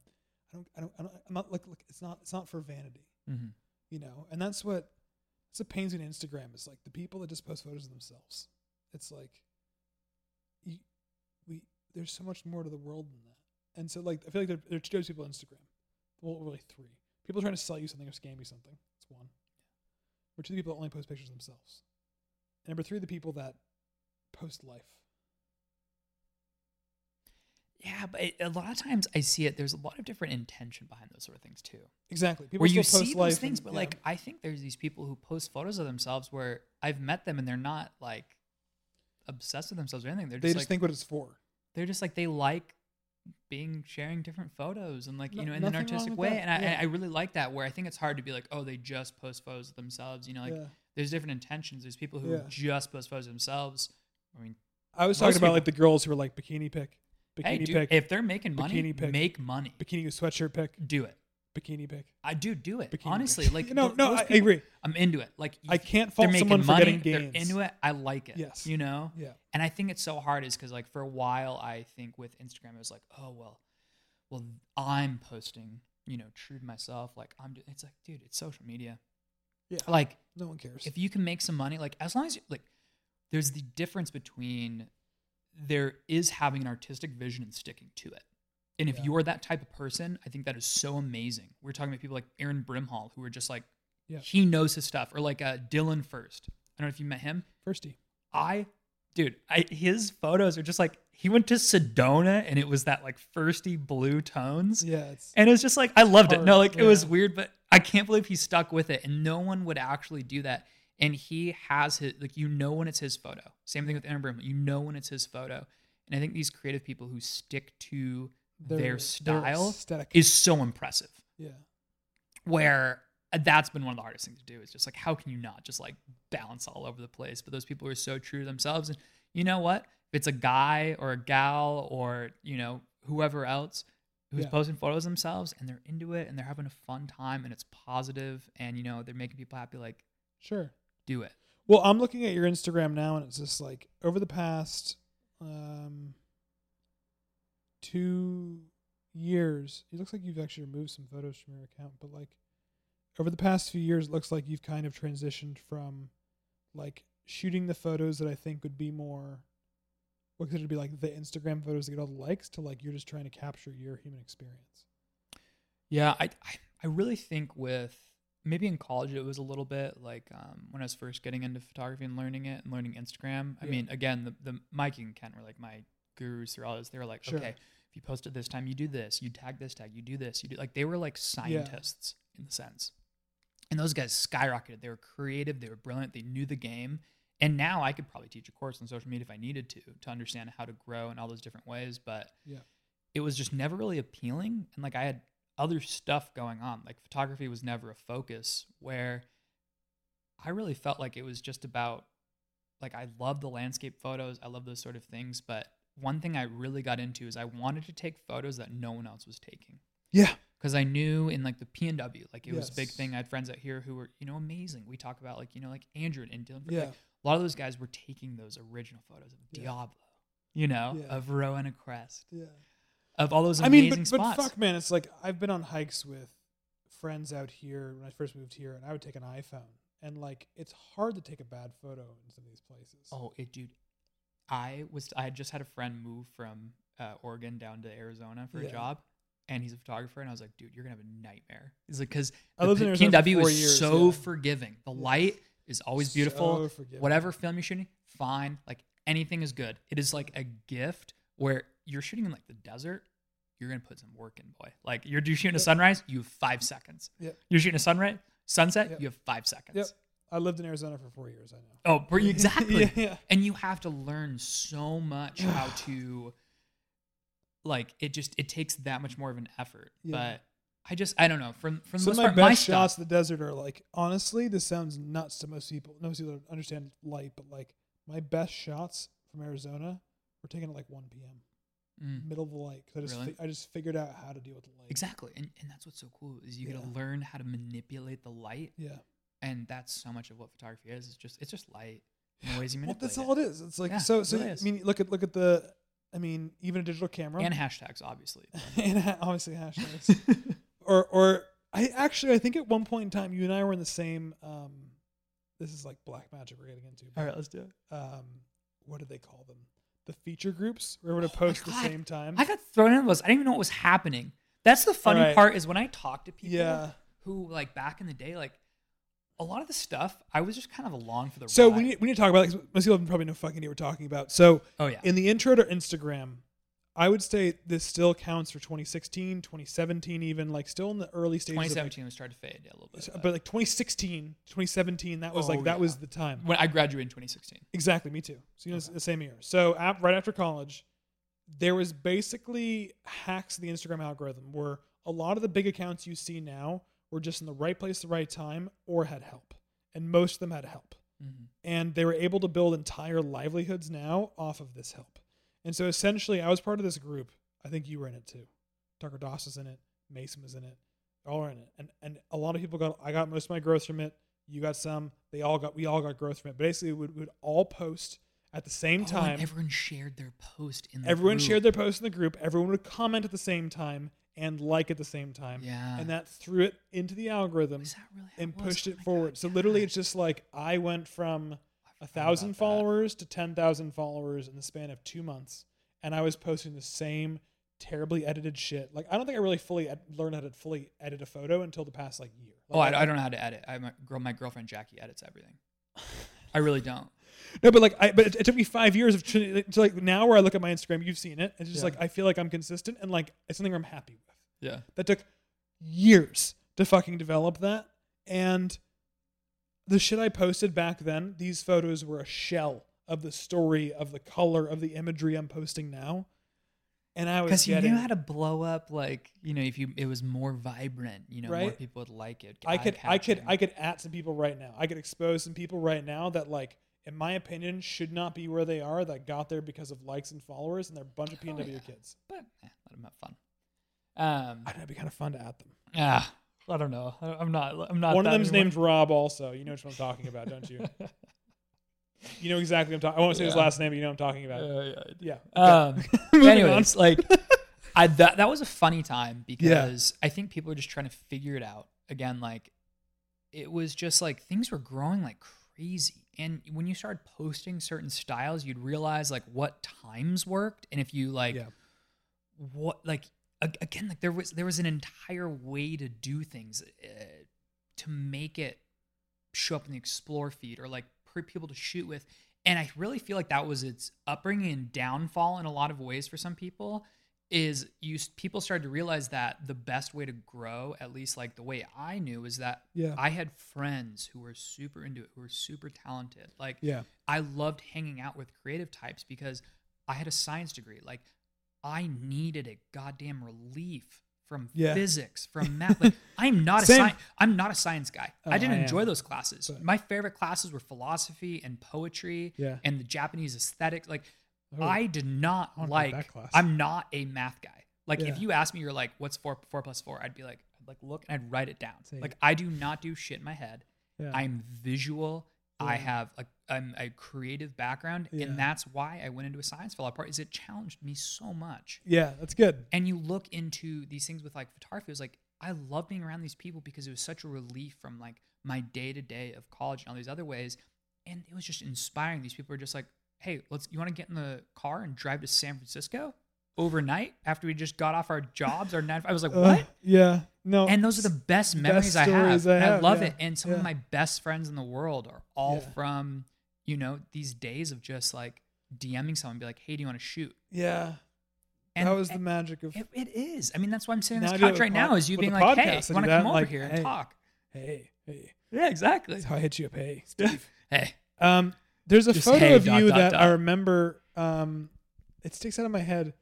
I don't i don't, I don't i'm not like, like it's not it's not for vanity Mm-hmm. you know? And that's what it's what pains me on instagram. Is like the people that just post photos of themselves. It's like you, we there's so much more to the world than that. And so like i feel like there, there are two types of people on instagram. Well really three. People trying to sell you something or scam you something. That's one. Or two people that only post pictures of themselves. And number three the people that post life Yeah, but it, a lot of times I see it. There's a lot of different intention behind those sort of things too. exactly people where you see those things, and- but yeah. like I think there's these people who post photos of themselves where I've met them and they're not like obsessed with themselves or anything. They're they just just like think what it's for they're just like they like being sharing different photos and like No- you know in an artistic way. that, And I, yeah. I really like that where I think it's hard to be like, oh, they just post photos of themselves. You know, like yeah there's different intentions. There's people who just post photos of themselves. I mean, i was Most talking about people- like the girls who were like bikini pic bikini hey, dude, pic if they're making money, Bikini pic. make money. bikini sweatshirt pic Do it. bikini pic I do do it. Bikini Honestly, pic. like no th- no those I, I people- agree I'm into it. Like I can't fault someone for money, getting they're into it. I like it. Yes. You know? Yeah. And I think it's so hard is because like for a while I think with Instagram it was like, oh well, well I'm posting, you know, true to myself. Like I'm do- it's like, dude, it's social media. Yeah. Like No one cares. if you can make some money, like as long as you like there's the difference between there is having an artistic vision and sticking to it. And if Yeah. you're that type of person, I think that is so amazing. We're talking about people like Aaron Brimhall who are just like Yeah. he knows his stuff, or like uh, Dylan Furst. I don't know if you met him. Firsty. I, dude, I his photos are just like he went to Sedona and it was that like firsty blue tones. Yeah, it's And it was just like I loved it. No, Hard, like it was weird, but I can't believe he stuck with it. And no one would actually do that. And he has his like you know when it's his photo. Same thing with Aaron Brim. You know when it's his photo. And I think these creative people who stick to their, style aesthetic. is so impressive. yeah. Where uh, that's been one of the hardest things to do. Is just like how can you not just like bounce all over the place? But those people are so true to themselves. And you know what? If it's a guy or a gal or you know whoever else who's Yeah. posting photos themselves and they're into it and they're having a fun time and it's positive and you know they're making people happy, like Sure. Do it. Well, I'm looking at your Instagram now, and it's just like over the past um, two years, it looks like you've actually removed some photos from your account. But like over the past few years, it looks like you've kind of transitioned from like shooting the photos that I think would be more what could it be like the Instagram photos that get all the likes to like you're just trying to capture your human experience. Yeah, I, I I really think with maybe in college it was a little bit like um, when I was first getting into photography and learning it and learning Instagram. I Yeah. mean, again, the the Mike and Ken were like my gurus through all this. They were like, Sure. okay, if you post it this time, you do this. You tag this tag. You do this. You do like they were like scientists in the sense. And those guys skyrocketed. They were creative. They were brilliant. They knew the game. And now I could probably teach a course on social media if I needed to to understand how to grow in all those different ways. But Yeah. it was just never really appealing. And like I had other stuff going on. Like photography was never a focus where I really felt like it was just about like I love the landscape photos. I love those sort of things. But one thing I really got into is I wanted to take photos that no one else was taking Yeah. because I knew in like the PNW, like it was a big thing. I had friends out here who were, you know, amazing. We talk about like, you know, like Andrew and Dylan. Yeah. Like, a lot of those guys were taking those original photos of Yeah. Diablo, you know, Yeah. of Rowena Crest, Yeah. Of all those I amazing mean, but, spots. but fuck, man, it's like I've been on hikes with friends out here when I first moved here, and I would take an iPhone, and like it's hard to take a bad photo in some of these places. Oh, it, dude. I was I had just had a friend move from uh, Oregon down to Arizona for Yeah. a job, and he's a photographer, and I was like, dude, you're gonna have a nightmare. He's like, because I Arizona for PNW is years, so yeah. forgiving. The light is always beautiful. So. Whatever film you're shooting, fine. Like anything is good. It is like a gift where you're shooting in like the desert. You're gonna put some work in, boy. Like you're, you're shooting a sunrise, you have five seconds. Yep. You're shooting a sunrise, sunset, Yep. you have five seconds. Yep. I lived in Arizona for four years. I know. Oh, exactly. yeah, yeah. and you have to learn so much how to like it just it takes that much more of an effort Yeah. but i just i don't know from from the Some most of my part, my best stuff shots in the desert are like honestly, this sounds nuts to most people. Most people don't understand light, but like my best shots from Arizona were taken at like 1 p.m. Mm, middle of the light I just Really? fi- I just figured out how to deal with the light. exactly and, and that's what's so cool is you Yeah. gotta learn how to manipulate the light Yeah. and that's so much of what photography is it's just it's just light ways you Well, that's all it. it is. It's like Yeah, so. So really I mean, look at look at the. I mean, even a digital camera and hashtags obviously and ha- obviously hashtags. or or I actually I think at one point in time you and I were in the same. um This is like black magic we're getting into. all right let's do it um, what do they call them? The feature groups. We were to Oh post at the same time. i got thrown in those i didn't even know what was happening that's the funny Alright. part is when i talk to people Yeah. who like back in the day like a lot of the stuff i was just kind of along for the So ride we need, we need to talk about it 'cause most people have probably no fucking idea what we're talking about. So oh yeah in the intro to Instagram, I would say this still counts for 2016, 2017, even like still in the early stages. of, like- 2017 was started to fade a little bit. but like 2016, 2017, that was Oh, like that was the time. when I graduated in 2016. Exactly, me too. So you know, it's the same year. So right after college, there was basically hacks of the Instagram algorithm where a lot of the big accounts you see now were just in the right place, at the right time, or had help, and most of them had help, Mm-hmm. and they were able to build entire livelihoods now off of this help. And so essentially, I was part of this group. I think you were in it too. Tucker Doss was in it. Mason was in it. All in it, and and a lot of people got. I got most of my growth from it. You got some. They all got. We all got growth from it. Basically, we would, would all post at the same Oh, and time. everyone shared their post in the everyone group. shared their post in the group. Everyone would comment at the same time and like at the same time. Yeah. And that threw it into the algorithm really and pushed Oh it forward. God, so literally, it's just like I went from a thousand followers to ten thousand followers in the span of two months, and I was posting the same terribly edited shit. Like I don't think I really fully ed- learned how to fully edit a photo until the past like year. Oh, I, I don't know how to edit. I my girl, my girlfriend Jackie edits everything. I really don't. No, but like I, but it, it took me five years of to like now where I look at my Instagram, you've seen it. It's just Yeah. like I feel like I'm consistent and like it's something I'm happy with. Yeah. That took years to fucking develop that, and the shit I posted back then, these photos were a shell of the story, of the color, of the imagery I'm posting now. And I was Because you getting, knew how to blow up, like you know, if you it was more vibrant, you know, more people would like it. I could, I could. I could at some people right now. I could expose some people right now that, like, in my opinion, should not be where they are. That got there because of likes and followers, and they're a bunch of Oh, yeah. kids. but eh, let them have fun. Um, I know it'd be kind of fun to at them. ah, I don't know. I'm not. I'm not. One of them's anymore. named Rob. Also, you know what I'm talking about, don't you? you know exactly what I'm talking. I won't say his last name, but you know what I'm talking about. Yeah, yeah, yeah. Um. Anyways, like I that that was a funny time because I think people are just trying to figure it out. Again, like it was just like things were growing like crazy. And when you started posting certain styles, you'd realize like what times worked and if you like Yeah. what like again like there was there was an entire way to do things uh, to make it show up in the explore feed or like for people to shoot with and i really feel like that was its upbringing and downfall in a lot of ways for some people is you people started to realize that the best way to grow at least like the way i knew is that Yeah. i had friends who were super into it who were super talented like Yeah. I loved hanging out with creative types because I had a science degree. Like I needed a goddamn relief from Yeah. physics, from math. Like I'm not a Same. sci- I'm not a science guy. Oh, I didn't I enjoy am. those classes. But- My favorite classes were philosophy and poetry Yeah. and the Japanese aesthetic. Like Oh, I did not I like that class. I'm not a math guy. Like Yeah. if you ask me you're like what's 4 4 plus 4, I'd be like I'd like look and I'd write it down. Same. Like I do not do shit in my head. I'm visual. I Yeah. have a, I'm a creative background, Yeah. and that's why I went into a science fellow part. Is it challenged me so much? yeah. That's good. And you look into these things with like photography. It was like I love being around these people because it was such a relief from like my day to day of college and all these other ways, and it was just inspiring. These people are just like, "Hey, let's. You want to get in the car and drive to San Francisco? Overnight after we just got off our jobs. Our nine. I was like, Uh, what? yeah. No. and those are the best memories I have. I and I love yeah, it. And some yeah. of my best friends in the world are all Yeah. from, you know, these days of just like DMing someone, be like, hey, do you want to shoot? yeah. And that was the magic of it, it is. I mean, that's why I'm sitting on this couch right now. Is you being like, hey, podcast, I you want to come over like, here hey. and talk? hey, hey. Yeah, exactly. That's how I hit you up. Hey. Steve. Hey, Um, there's a Just photo hey, of dot, you dot, that I remember. Um, it sticks out of my head.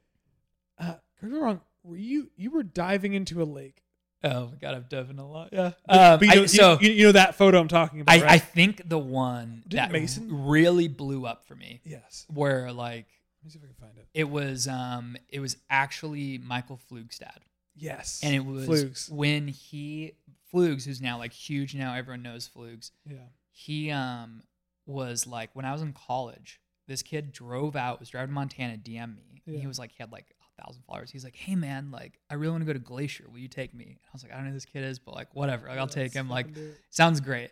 Uh, correct me wrong. Were you you were diving into a lake? oh my god, I've dove in a lot. Yeah. But- Um, but you know, you- so you, you know that photo I'm talking about. I, I think the one Didn't that Mason- really blew up for me, yes. where like Let me see if I can find it. it was, um, it was actually Michael Flugstad. Yes. and it was Flugs. when he Flugs, who's now like huge now, everyone knows Flugs. Yeah. He um was like when I was in college, this kid drove out, was driving to Montana, DM me. Yeah. He was like he had like thousand followers. He's like, Hey man, like I really want to go to Glacier. Will you take me? And I was like, I don't know who this kid is, but like whatever. Like I'll take him. Like fucking do it. sounds great.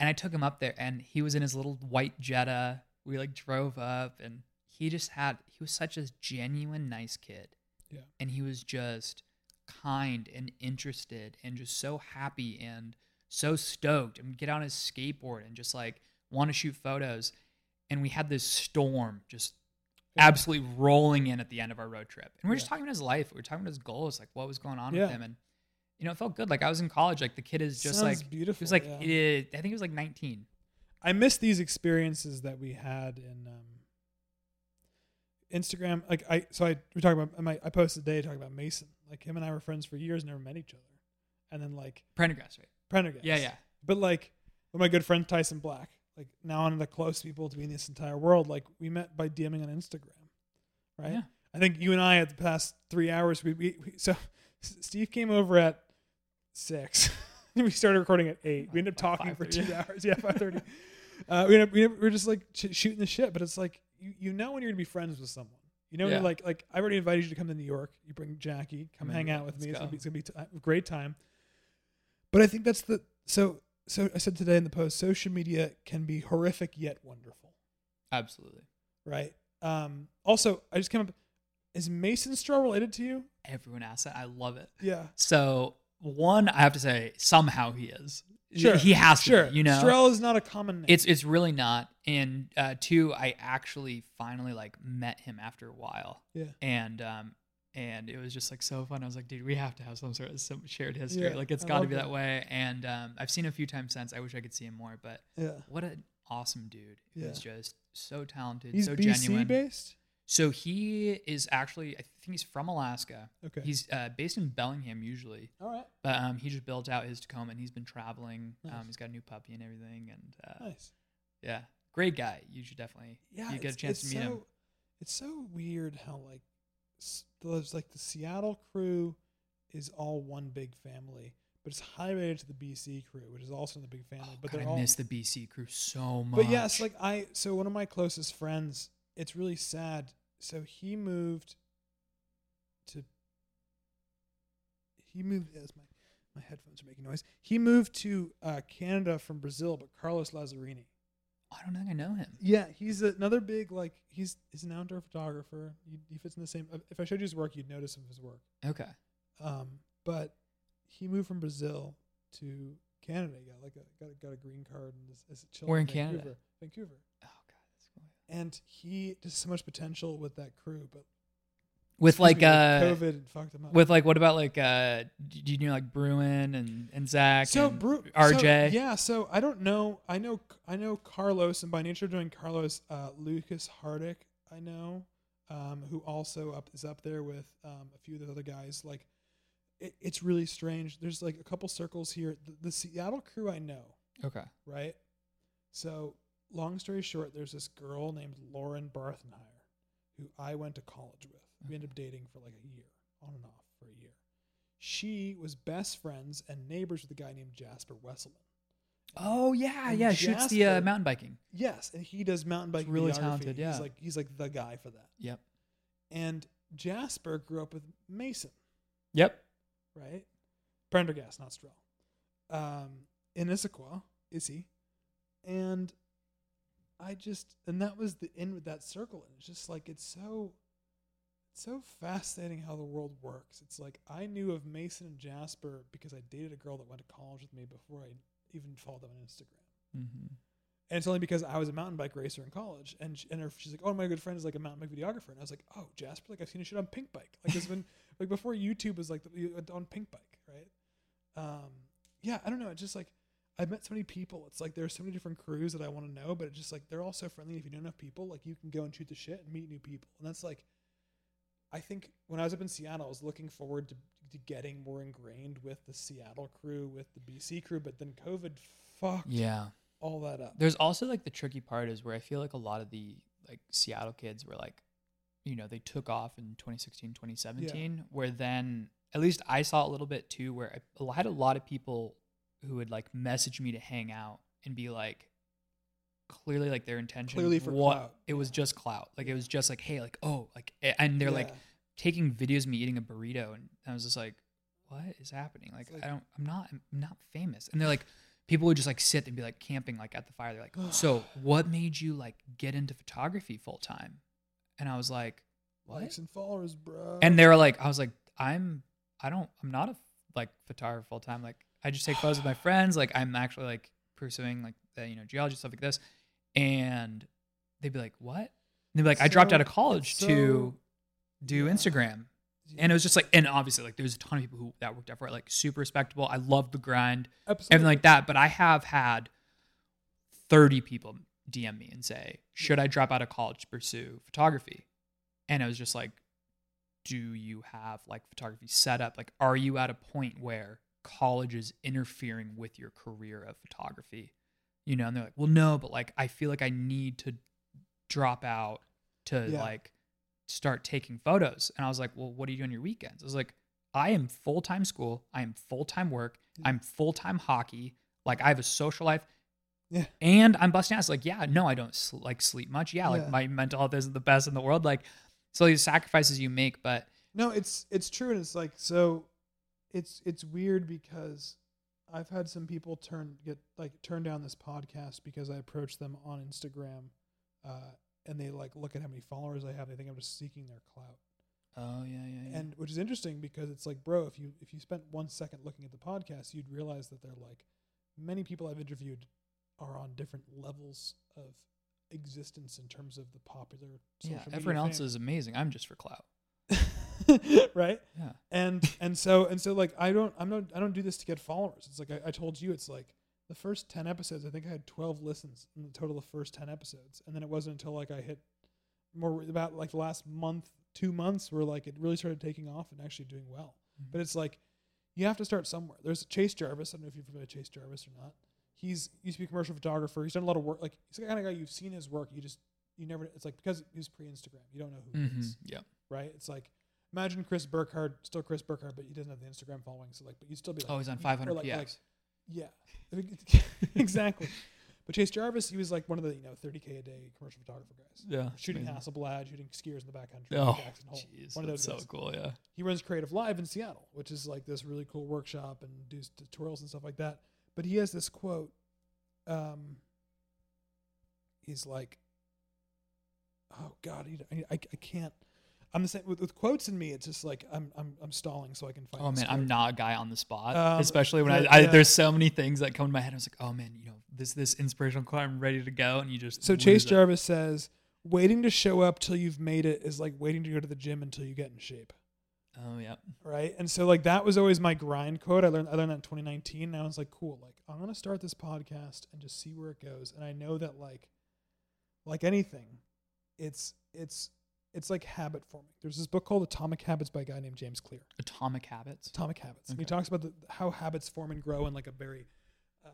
And I took him up there and he was in his little white Jetta. We like drove up and he just had he was such a genuine nice kid. Yeah. And he was just kind and interested and just so happy and so stoked and get on his skateboard and just like want to shoot photos. And we had this storm just absolutely rolling in at the end of our road trip. And we are just talking about his life. We are talking about his goals, like what was going on Yeah. with him. And you know, it felt good. Like I was in college. Like the kid is just Sounds like beautiful. he was like yeah. eh, I think he was like 19. I miss these experiences that we had in um, Instagram. Like I, so I we talking about. I, I posted today talking about Mason. Like him and I were friends for years, never met each other, and then like Prendergast, right? Prendergast. Yeah, yeah. But like with my good friend Tyson Black, like now one of the close people to me in this entire world. Like we met by DMing on Instagram, right? Yeah. I think you and I at the past three hours. We, we, we so Steve came over at six. we started recording at eight. We ended up talking for two hours. Yeah, five thirty. uh, we, ended up, we, ended up- we were just like sh- shooting the shit. But it's like you, you know when you're gonna be friends with someone. You know Yeah. like like I already invited you to come to New York. You bring Jackie, come Mm, hang out with let's me. It's gonna be it's gonna be t- a great time. But I think that's the so so I said today in the post, social media can be horrific yet wonderful, Absolutely. right? Um, also, I just came up. Is Mason Strehl related to you? Everyone asks that. I love it. Yeah, So one, I have to say, somehow he is. Sure, He has to. sure. be, you know, Strehl is not a common name. it's it's really not. And uh, two, I actually finally like met him after a while, yeah, and um, and it was just like so fun. I was like, dude, we have to have some sort of some shared history. Yeah, like it's got to be that that. way. And um, I've seen a few times since. I wish I could see him more, but yeah. what an awesome dude. Yeah. just so talented, He's so BC genuine. based. So he is actually, I think he's from Alaska. Okay. He's uh, based in Bellingham usually, all right. but um, he just built out his Tacoma and he's been traveling. Nice. Um, he's got a new puppy and everything, and uh, Nice. yeah, great guy. You should definitely Yeah, you get a chance to meet so, him. It's so weird how like there's like the Seattle crew is all one big family, but it's high rated to the BC crew, which is also in the big family. Oh, but God, they're I all. miss the BC crew so much. but yes, like I so one of my closest friends. It's really sad. So he moved to. He moved. Yes, my my headphones are making noise. He moved to uh, Canada from Brazil, but Carlos Lazzarini. I don't think I know him. Yeah, he's another big like he's he's an outdoor photographer. He, he fits in the same. If I showed you his work, you'd notice of his work. Okay, Um, but he moved from Brazil to Canada. He got like a got a, got a green card and is, is chilling Where in Vancouver, Canada? Vancouver. oh God, that's cool. And he just so much potential with that crew, but With like uh, COVID fucked him up. with like what about like uh, do you know like Bruin and and Zach so and Bru- RJ? So, yeah, so I don't know. I know I know Carlos, and by nature doing Carlos, uh, Lucas Hardick. I know, um, who also up is up there with um, a few of the other guys. Like, it, it's really strange. There's like a couple circles here. The, the Seattle crew I know, Okay. right? So, long story short, there's this girl named Lauren Barthenhire who I went to college with. We ended up dating for like a year, on and off for a year. She was best friends and neighbors with a guy named Jasper Wesselman. Oh yeah, And yeah. Shoots the uh, mountain biking. Yes, and he does mountain He's biking. really talented, yeah. he's like he's like the guy for that. Yep. And Jasper grew up with Mason, Yep. right? Prendergast, not Strehl. Um, in Issaquah, is he? And I just and that was the end with that circle. And it's just like it's so so fascinating how the world works. It's like I knew of Mason and Jasper because I dated a girl that went to college with me before I even followed them on Instagram. Mm-hmm. And it's only because I was a mountain bike racer in college, and sh- and her, she's like, "Oh, my good friend is like a mountain bike videographer," and I was like, "Oh, Jasper, like I've seen a shit on Pink Bike, like it's been like before YouTube was like the, on Pink Bike, right?" Um, yeah, I don't know. It's just like I've met so many people. It's like there's so many different crews that I want to know, but it's just like they're all so friendly. If you know enough people, like you can go and shoot the shit and meet new people, and that's like. I think when I was up in Seattle, I was looking forward to, to getting more ingrained with the Seattle crew, with the BC crew, but then COVID fucked Yeah. all that up. There's also like the tricky part is where I feel like a lot of the like Seattle kids were like, you know, they took off in 2016, 2017, where then at least I saw a little bit too, where I had a lot of people who would like message me to hang out and be like, clearly like their intention Clearly for what clout. it was just clout. Like it was just like hey like oh like and they're like taking videos of me eating a burrito and I was just like what is happening? Like, like- I don't I'm not I'm not famous. And they're like people would just like sit and be like camping like at the fire. They're like so what made you like get into photography full time and I was like what? Likes and followers, bro. and they were like I was like I'm I don't I'm not a like photographer full time like I just take photos with my friends. Like I'm actually like pursuing like the you know geology stuff like this and they'd be like what? And they'd be like I dropped out of college it's to do yeah. Instagram. And it was just like and obviously like there's a ton of people who that worked out for it like super respectable. I love the grind Absolutely. everything like that but I have had 30 people DM me and say should I drop out of college to pursue photography? And it was just like do you have like photography set up? Like are you at a point where college is interfering with your career of photography you know and they're like well no but like i feel like i need to drop out to Yeah. like start taking photos and i was like well what do you do on your weekends i was like i am full-time school i am full-time work Yeah. i'm full-time hockey like i have a social life Yeah. and i'm busting ass like yeah no i don't sl- like sleep much yeah like Yeah. my mental health isn't the best in the world like so these sacrifices you make but No, it's it's true, and it's like so. It's it's weird because I've had some people turn get like turn down this podcast because I approach them on Instagram, uh, and they like look at how many followers I have. They think I'm just seeking their clout, oh yeah yeah, and which is interesting because it's like, bro, if you if you spent one second looking at the podcast, you'd realize that they're like many people I've interviewed are on different levels of existence in terms of the popular. yeah media everyone else fame. is amazing i'm just for clout right? Yeah. And and so and so like i don't i'm not i don't do this to get followers. It's like I, I told you it's like the first 10 episodes i think i had 12 listens in the total of first 10 episodes. And then it wasn't until like i hit more about like the last month two months where like it really started taking off and actually doing well. Mm-hmm. but it's like you have to start somewhere. There's chase jarvis i don't know if you're familiar with chase jarvis or not. He's used to be a commercial photographer. He's done a lot of work. Like he's the kind of guy you've seen his work you just you never it's like because he was pre-instagram you don't know who he hmm is. Yeah. Right? It's like imagine Chris Burkard, still Chris Burkard, but he doesn't have the Instagram following. So like, but you'd still be like, oh he's on 500 like, px like, yeah, exactly. But Chase Jarvis, he was like one of the you know 30k a day commercial photographer guys, yeah shooting amazing. Hasselblad, shooting skiers in the backcountry, oh Jackson Hole. jeez one of those so guys. cool yeah He runs Creative Live in Seattle, which is like this really cool workshop and does tutorials and stuff like that. But he has this quote. Um, he's like, "Oh God, I, I, I can't." I'm the same with, with quotes in me. It's just like I'm I'm I'm stalling so I can find. Oh man, I'm not a guy on the spot. Um, especially when I, I yeah. there's so many things that come to my head. I was like, oh man, you know, this this inspirational quote, I'm ready to go, and you just So Chase it. Jarvis says, "Waiting to show up till you've made it is like waiting to go to the gym until you get in shape." Oh yeah, right? And so like that was always my grind quote. I learned I learned that in 2019. Now I was like, cool, like I'm gonna start this podcast and just see where it goes. And I know that like like anything, it's it's it's like habit forming. There's this book called Atomic Habits by a guy named James Clear. Atomic Habits. Atomic Habits. And he talks about the, how habits form and grow in like a very uh,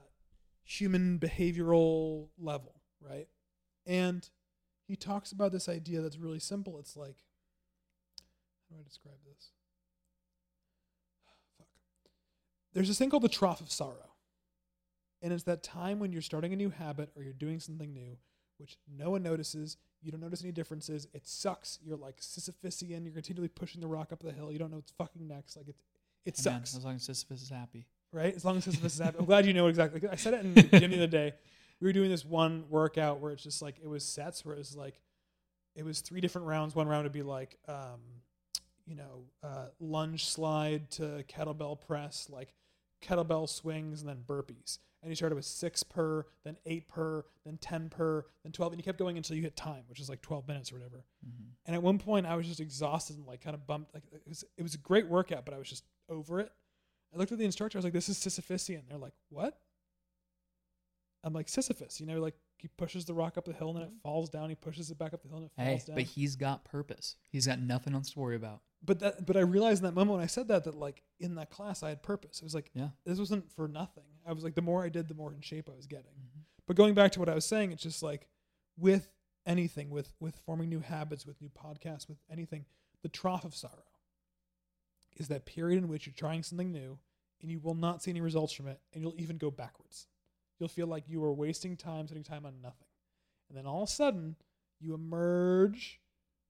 human behavioral level, right? And he talks about this idea that's really simple. It's like, how do I describe this? Fuck. There's this thing called the trough of sorrow. And it's that time when you're starting a new habit or you're doing something new, which no one notices. You don't notice any differences. It sucks. You're like Sisyphusian. You're continually pushing the rock up the hill. You don't know what's fucking next. Like it, it Hey, man, sucks as long as Sisyphus is happy. right? As long as Sisyphus is happy. I'm glad you know exactly. I said it in the beginning of the day. We were doing this one workout where it's just like it was sets where it was like it was three different rounds. One round would be like um, you know, uh, lunge slide to kettlebell press, like kettlebell swings and then burpees. And you started with six per, then eight per, then 10 per, then 12. And you kept going until you hit time, which is like 12 minutes or whatever. Mhm. And at one point, I was just exhausted and like kind of bumped. Like it was, it was a great workout, but I was just over it. I looked at the instructor. I was like, "This is Sisyphusian." They're like, "What?" I'm like, "Sisyphus." You know, like he pushes the rock up the hill and then it falls down. He pushes it back up the hill and it Hey, falls down. but he's got purpose. He's got nothing else to worry about. but that, but I realized in that moment when I said that that like in that class I had purpose. It was like Yeah. this wasn't for nothing. I was like, the more I did, the more in shape I was getting. Mhm. But going back to what I was saying, it's just like with anything, with with forming new habits, with new podcasts, with anything, the trough of sorrow is that period in which you're trying something new and you will not see any results from it, and you'll even go backwards. You'll feel like you are wasting time, spending time on nothing, and then all of a sudden you emerge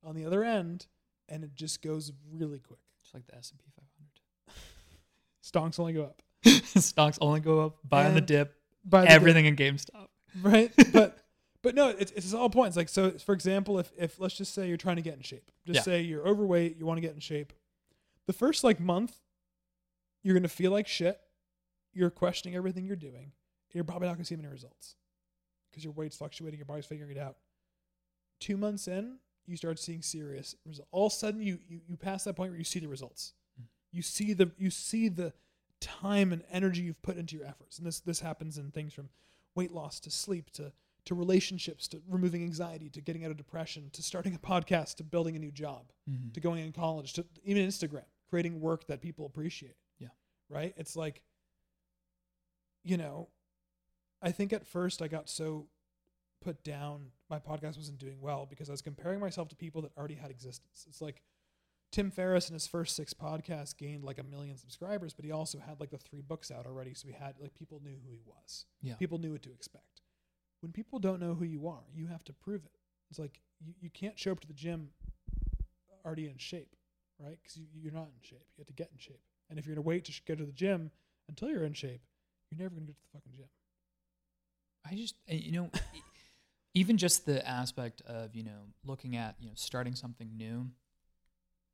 on the other end, and it just goes really quick. Just like the S and P 500. Stonks only go up. Stocks only go up. Buy on the dip. By the Everything in GameStop. right? But but no, it's it's all points. Like so, for example, if if let's just say you're trying to get in shape, just Yeah. say you're overweight, you want to get in shape. The first like month, you're gonna feel like shit. You're questioning everything you're doing. You're probably not gonna see many results because your weight's fluctuating, your body's figuring it out. Two months in, you start seeing serious results. All of a sudden, you you you pass that point where you see the results. Mm. You see the you see the time and energy you've put into your efforts, and this this happens in things from weight loss to sleep to to relationships to removing anxiety to getting out of depression to starting a podcast to building a new job Mhm. to going in college to even Instagram creating work that people appreciate. Yeah. Right? It's like you know, I think at first I got so put down my podcast wasn't doing well because I was comparing myself to people that already had existence. It's like Tim Ferriss in his first six podcasts gained like a million subscribers, but he also had like the three books out already, so he had like people knew who he was. Yeah. People knew what to expect. When people don't know who you are, you have to prove it. It's like you, you can't show up to the gym already in shape, right? Because you, you're not in shape. You have to get in shape. And if you're going to wait to sh- go to the gym until you're in shape, you're never going to get to the fucking gym. I just, uh, you know, even just the aspect of, you know, looking at, you know, starting something new,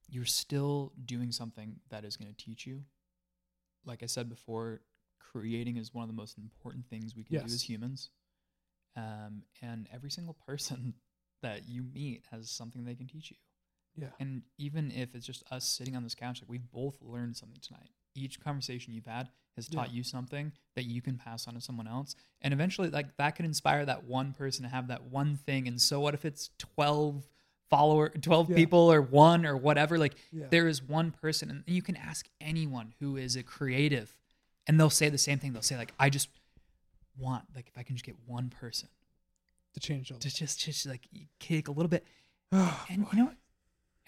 you're still doing something that is going to teach you. Like I said before, creating is one of the most important things we can do as humans. Um, and every single person that you meet has something they can teach you. Yeah. And even if it's just us sitting on this couch, like we've both learned something tonight. Each conversation you've had has taught Yeah. you something that you can pass on to someone else. And eventually, like that could inspire that one person to have that one thing. And so, what if it's 12 follower, 12 Yeah. people or one or whatever? Like, Yeah. there is one person, and you can ask anyone who is a creative, and they'll say the same thing. They'll say, like, I just want, like, if I can just get one person To change all to just, just like kick a little bit this. Oh, and you know what?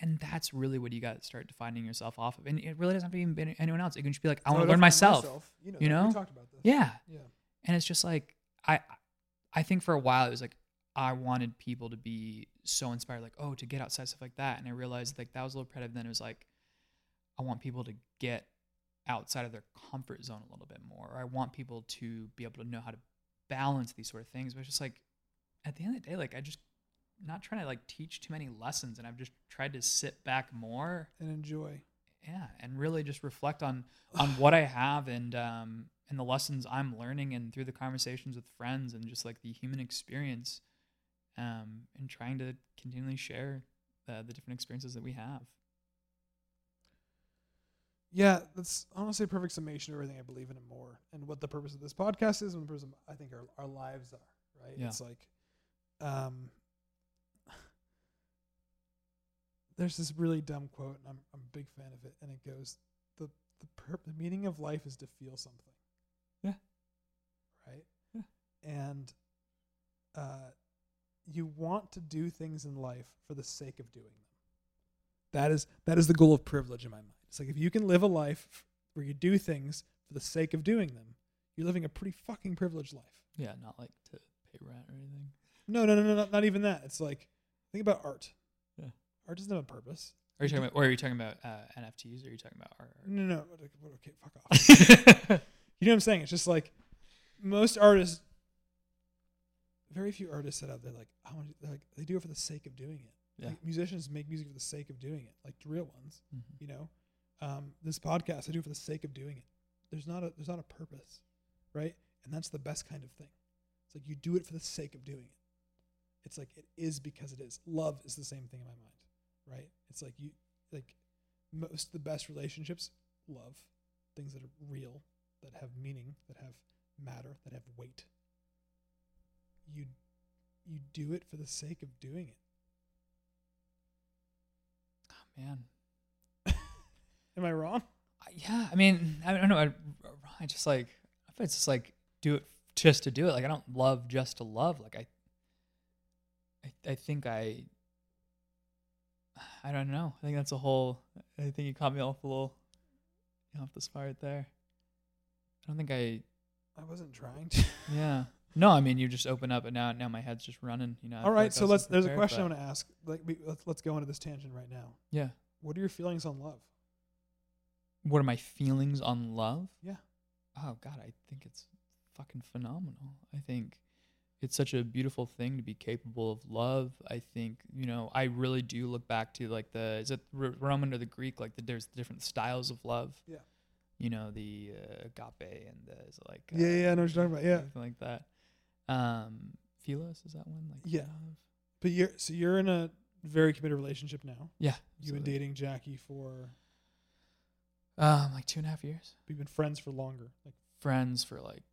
And that's really what you got to start defining yourself off of. And it really doesn't have to even be anyone else. It can just be like, I want to learn myself. You know, you know? we talked about this. Yeah. Yeah. And it's just like I I think for a while it was like I wanted people to be so inspired, like, oh, to get outside stuff like that. And I realized like that was a little repetitive. Then it was like, I want people to get outside of their comfort zone a little bit more. Or I want people to be able to know how to balance these sort of things. But it's just like at the end of the day, like I just not trying to like teach too many lessons and I've just tried to sit back more And enjoy. yeah and really just reflect on on what i have and um and the lessons i'm learning and through the conversations with friends and just like the human experience um and trying to continually share the, the different experiences that we have Yeah, that's honestly a perfect summation of everything I believe in and more, and what the purpose of this podcast is, and the purpose of, I think our our lives are. Right? Yeah. It's like, um, there's this really dumb quote, and I'm I'm a big fan of it, and it goes, the the the meaning of life is to feel something. Yeah. Right. Yeah. And, uh, you want to do things in life for the sake of doing them. That is that is the goal of privilege in my mind. It's like if you can live a life where you do things for the sake of doing them, you're living a pretty fucking privileged life. yeah not like to pay rent or anything No, no, no, no, not, not even that. It's like think about art. Yeah. Art doesn't have a purpose. are you talking about or are you talking about uh, nfts or are you talking about art No, no, no. Okay, fuck off. you know what I'm saying? It's just like most artists. Very few artists set out there like I want. to Like they do it for the sake of doing it. Yeah. Like, musicians make music for the sake of doing it, like real ones. Mhm. You know, um, this podcast I do it for the sake of doing it. There's not a there's not a purpose, right? And that's the best kind of thing. It's like you do it for the sake of doing it. It's like it is because it is. Love is the same thing in my mind, right? It's like you like most of the best relationships, love, things that are real, that have meaning, that have matter, that have weight. You you do it for the sake of doing it. Oh, man. Am I wrong? Yeah, I mean, I don't know. I, I just like, I feel it's just like do it just to do it. Like I don't love just to love. Like I, I, I think I, I don't know. I think that's a whole. I think you caught me off a little, off the spot right there. I don't think I. I wasn't trying to. Yeah. No, I mean you just open up and now now my head's just running. You know. All right, like so let's. There's a question I want to ask. Like, we, let's let's go into this tangent right now. Yeah. What are your feelings on love? What are my feelings on love? Yeah. Oh God, I think it's fucking phenomenal. I think it's such a beautiful thing to be capable of love. I think you know I really do look back to like the is it Roman or the Greek like the, there's different styles of love. Yeah. You know the uh, agape and the is it like Yeah, uh, yeah, I know what you're talking about. Yeah, something like that. Um, Philos is that one like Yeah. but you're so you're in a very committed relationship now. Yeah. You've been dating Jackie for. Um, like two and a half years. We've been friends for longer. Like, Friends for like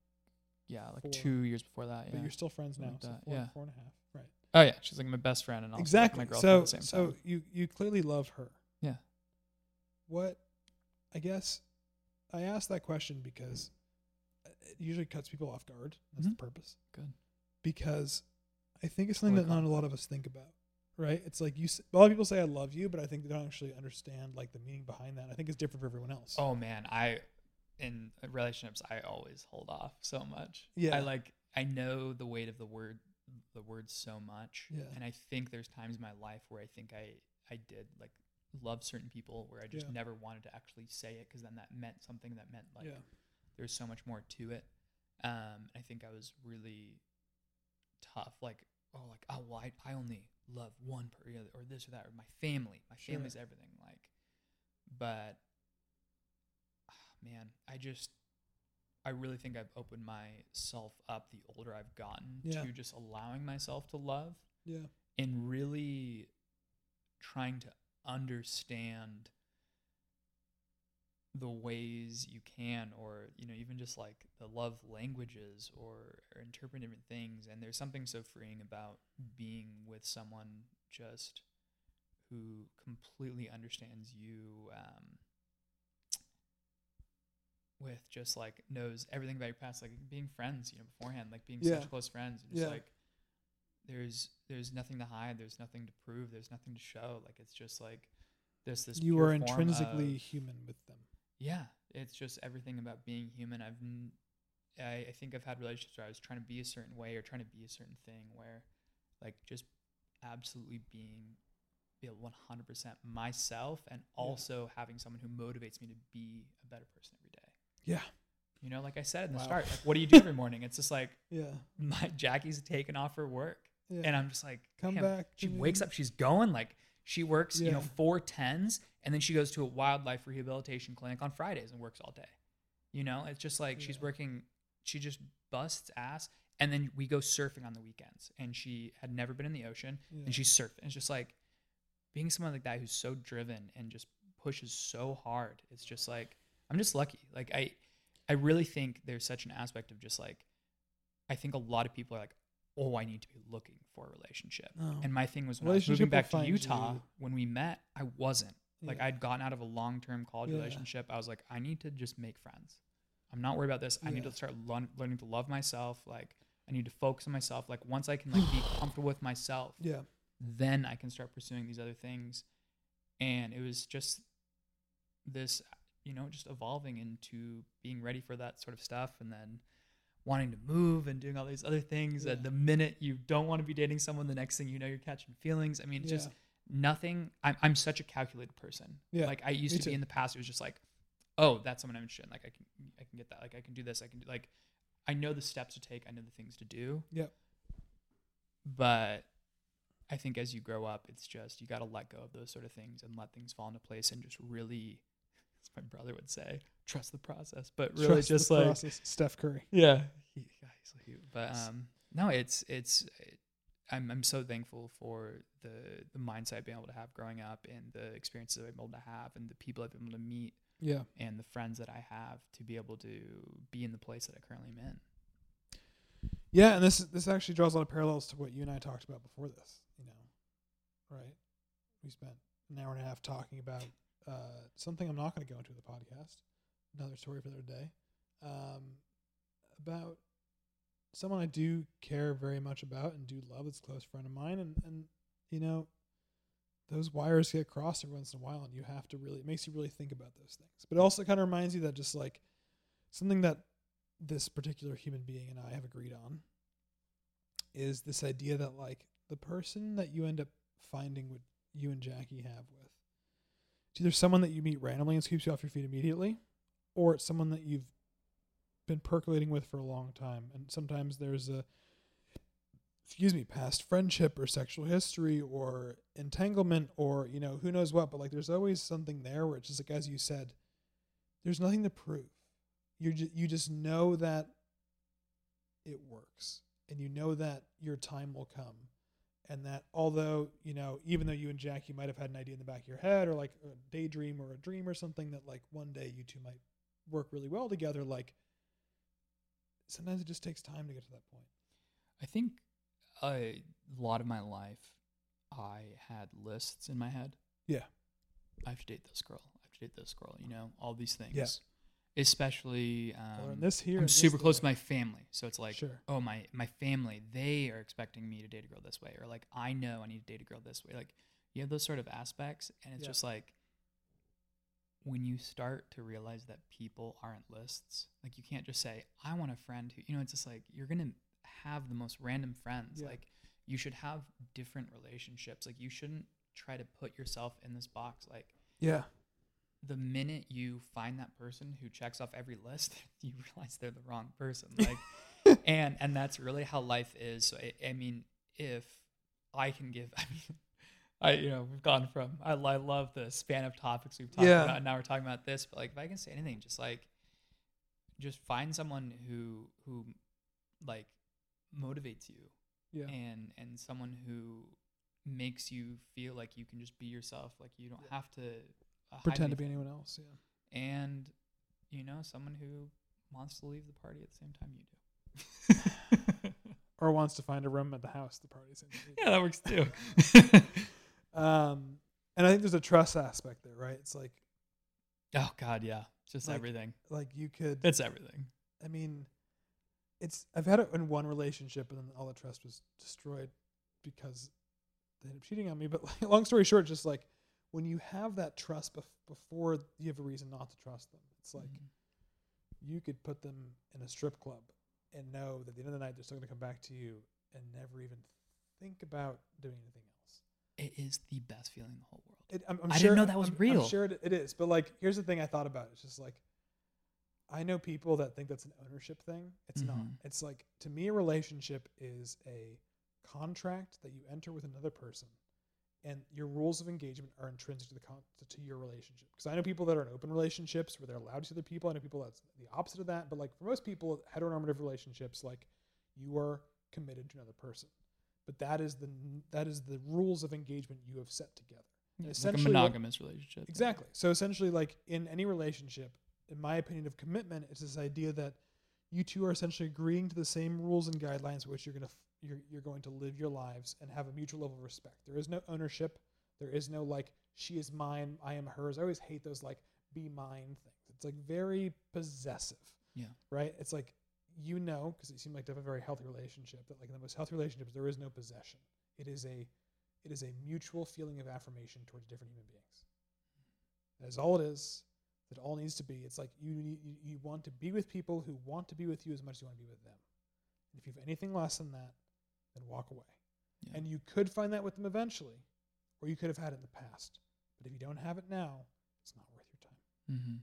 yeah like Four. two years before that. Yeah. but you're still friends now. Like so four, yeah. four and a half. Right. Oh yeah, she's like my best friend and also like, exactly. my girlfriend so at the same so time. you you clearly love her. Yeah. What? I guess I asked that question because it usually cuts people off guard. That's Mhm. the purpose. Good. Because I think it's something Totally that not a lot of us think about. Right? It's like you. s- A lot of people say I love you, but I think they don't actually understand like the meaning behind that. I think it's different for everyone else. Oh man, I in relationships I always hold off so much. Yeah. I like I know the weight of the word the word so much. Yeah. And I think there's times in my life where I think I I did like love certain people where I just Yeah. never wanted to actually say it because then that meant something that meant like yeah. There's so much more to it. Um, I think I was really tough. Like, oh, like, oh, well, I, I only love one per or this or that, or my family. My Sure. family's everything. Like, but ah, man, I just, I really think I've opened myself up the older I've gotten Yeah. to just allowing myself to love Yeah. and really trying to understand the ways you can or you know even just like the love languages or, or interpret different things and there's something so freeing about being with someone just who completely understands you um, with just like knows everything about your past like being friends you know beforehand like being Yeah. such close friends and just Yeah. like there's there's nothing to hide there's nothing to prove there's nothing to show like it's just like this this You are intrinsically of- human with them. Yeah it's just everything about being human i've I, I think i've had relationships where i was trying to be a certain way or trying to be a certain thing where like just absolutely being be 100% myself and also having someone who motivates me to be a better person every day Yeah. you know like i said in the Wow. start like what do you do every morning it's just like Yeah. my jackie's taken off for work Yeah. and i'm just like Come back she wakes up she's going like she works you know Yeah. four tens and then she goes to a wildlife rehabilitation clinic on fridays and works all day. You know it's just like she's working she just busts ass and then we go surfing on the weekends. And she had never been in the ocean Yeah. and she's surfing. It's just like being someone like that who's so driven and just pushes so hard it's just like i'm just lucky. Like i i really think there's such an aspect of just like i think a lot of people are like oh i need to be looking for a relationship No. and my thing was when i was moving back to utah you. when we met i wasn't like Yeah. i'd gotten out of a long-term college Yeah. relationship i was like i need to just make friends i'm not worried about this i need to start learn, learning to love myself like i need to focus on myself like once i can like be comfortable with myself Yeah. then I can start pursuing these other things. And it was just this, you know, just evolving into being ready for that sort of stuff and then wanting to move and doing all these other things. Yeah. The minute you don't want to be dating someone, the next thing you know, you're catching feelings. I mean, it's just nothing. I'm, I'm such a calculated person. Yeah, Like I used to too. be in the past, it was just like, oh, that's someone I'm interested in. Like I can, I can get that. Like I can do this. I can do like, I know the steps to take. I know the things to do Yep. but I think as you grow up, it's just you got to let go of those sort of things and let things fall into place and just really, as my brother would say, trust the process. But really, Trust the just like process. Steph Curry. yeah, he, yeah, he's so cute. But um, no, it's it's. It, I'm I'm so thankful for the the mindset I've been able to have growing up and the experiences I've been able to have and the people I've been able to meet Yeah. and the friends that I have to be able to be in the place that I currently am in. Yeah, and this this actually draws a lot of parallels to what you and I talked about before this. You know, right? We spent an hour and a half talking about uh, something I'm not going to go into in the podcast. Another story for another day. Um, about someone I do care very much about and do love. It's a close friend of mine, and and you know, those wires get crossed every once in a while, and you have to really it makes you really think about those things. But it also kind of reminds you that just like something that this particular human being and I have agreed on is this idea that like the person that you end up finding what you and Jackie have with it's either someone that you meet randomly and sweeps you off your feet immediately, or it's someone that you've been percolating with for a long time. And sometimes there's a excuse me, past friendship or sexual history or entanglement or, you know, who knows what, but like there's always something there where it's just like as you said, there's nothing to prove you ju- you just know that it works and you know that your time will come and that although you know even though you and Jackie might have had an idea in the back of your head or like a daydream or a dream or something that like one day you two might work really well together like sometimes it just takes time to get to that point I think a lot of my life, I had lists in my head. Yeah. I have to date this girl. I have to date this girl. You know, all these things. Yeah. Especially, um, in this here I'm super close to my family, so it's like, Sure. oh my my family, they are expecting me to date a girl this way, or like I know I need to date a girl this way. Like you have those sort of aspects, and it's Yeah. just like when you start to realize that people aren't lists. Like you can't just say I want a friend who, you know, it's just like you're gonna have the most random friends. Yeah. Like you should have different relationships. Like you shouldn't try to put yourself in this box. Like yeah the minute you find that person who checks off every list, you realize they're the wrong person. Like, and and that's really how life is. So I, I mean, if I can give, I mean, I you know we've gone from I, I love the span of topics we've talked Yeah. about. And now we're talking about this, but like if I can say anything, just like just find someone who who like motivates you yeah and and someone who makes you feel like you can just be yourself like you don't have to pretend to be anyone else yeah. and you know someone who wants to leave the party at the same time you do. Or wants to find a room at the house the party's in. Yeah that works too. Um and i think there's a trust aspect there right? It's like oh god yeah. Just Like- everything. like you could it's everything. I mean, it's I've had it in one relationship and then all the trust was destroyed because they ended up cheating on me. But like, long story short, just like when you have that trust bef- before you have a reason not to trust them, it's like Mhm. you could put them in a strip club and know that at the end of the night they're still going to come back to you and never even think about doing anything else. it is the best feeling in the whole world It, I'm, I'm I didn't know that was I'm- real. I'm sure it, it is, but like, here's the thing I thought about. It's just like, I know people that think that's an ownership thing. It's not. Mhm. It's like to me, a relationship is a contract that you enter with another person, and your rules of engagement are intrinsic to the con- to your relationship. Because I know people that are in open relationships where they're allowed to see other people. I know people that's the opposite of that. But like for most people, heteronormative relationships, like you are committed to another person. But that is the that is the rules of engagement you have set together. Yeah, like a what- monogamous relationship Exactly. So essentially, like in any relationship, in my opinion of commitment, it's this idea that you two are essentially agreeing to the same rules and guidelines which you're gonna f- you're you're going to live your lives and have a mutual level of respect. There is no ownership. There is no like she is mine, I am hers. I always hate those like be mine things. It's like very possessive. Yeah. Right. It's like you know because it seemed like to have a very healthy relationship that like in the most healthy relationships there is no possession. It is a it is a mutual feeling of affirmation towards different human beings. That is all it is. That all needs to be. It's like you need you, want to be with people who want to be with you as much as you want to be with them. And if you have anything less than that, then walk away. Yeah. And you could find that with them eventually, or you could have had it in the past. But if you don't have it now, it's not worth your time. mm-hmm.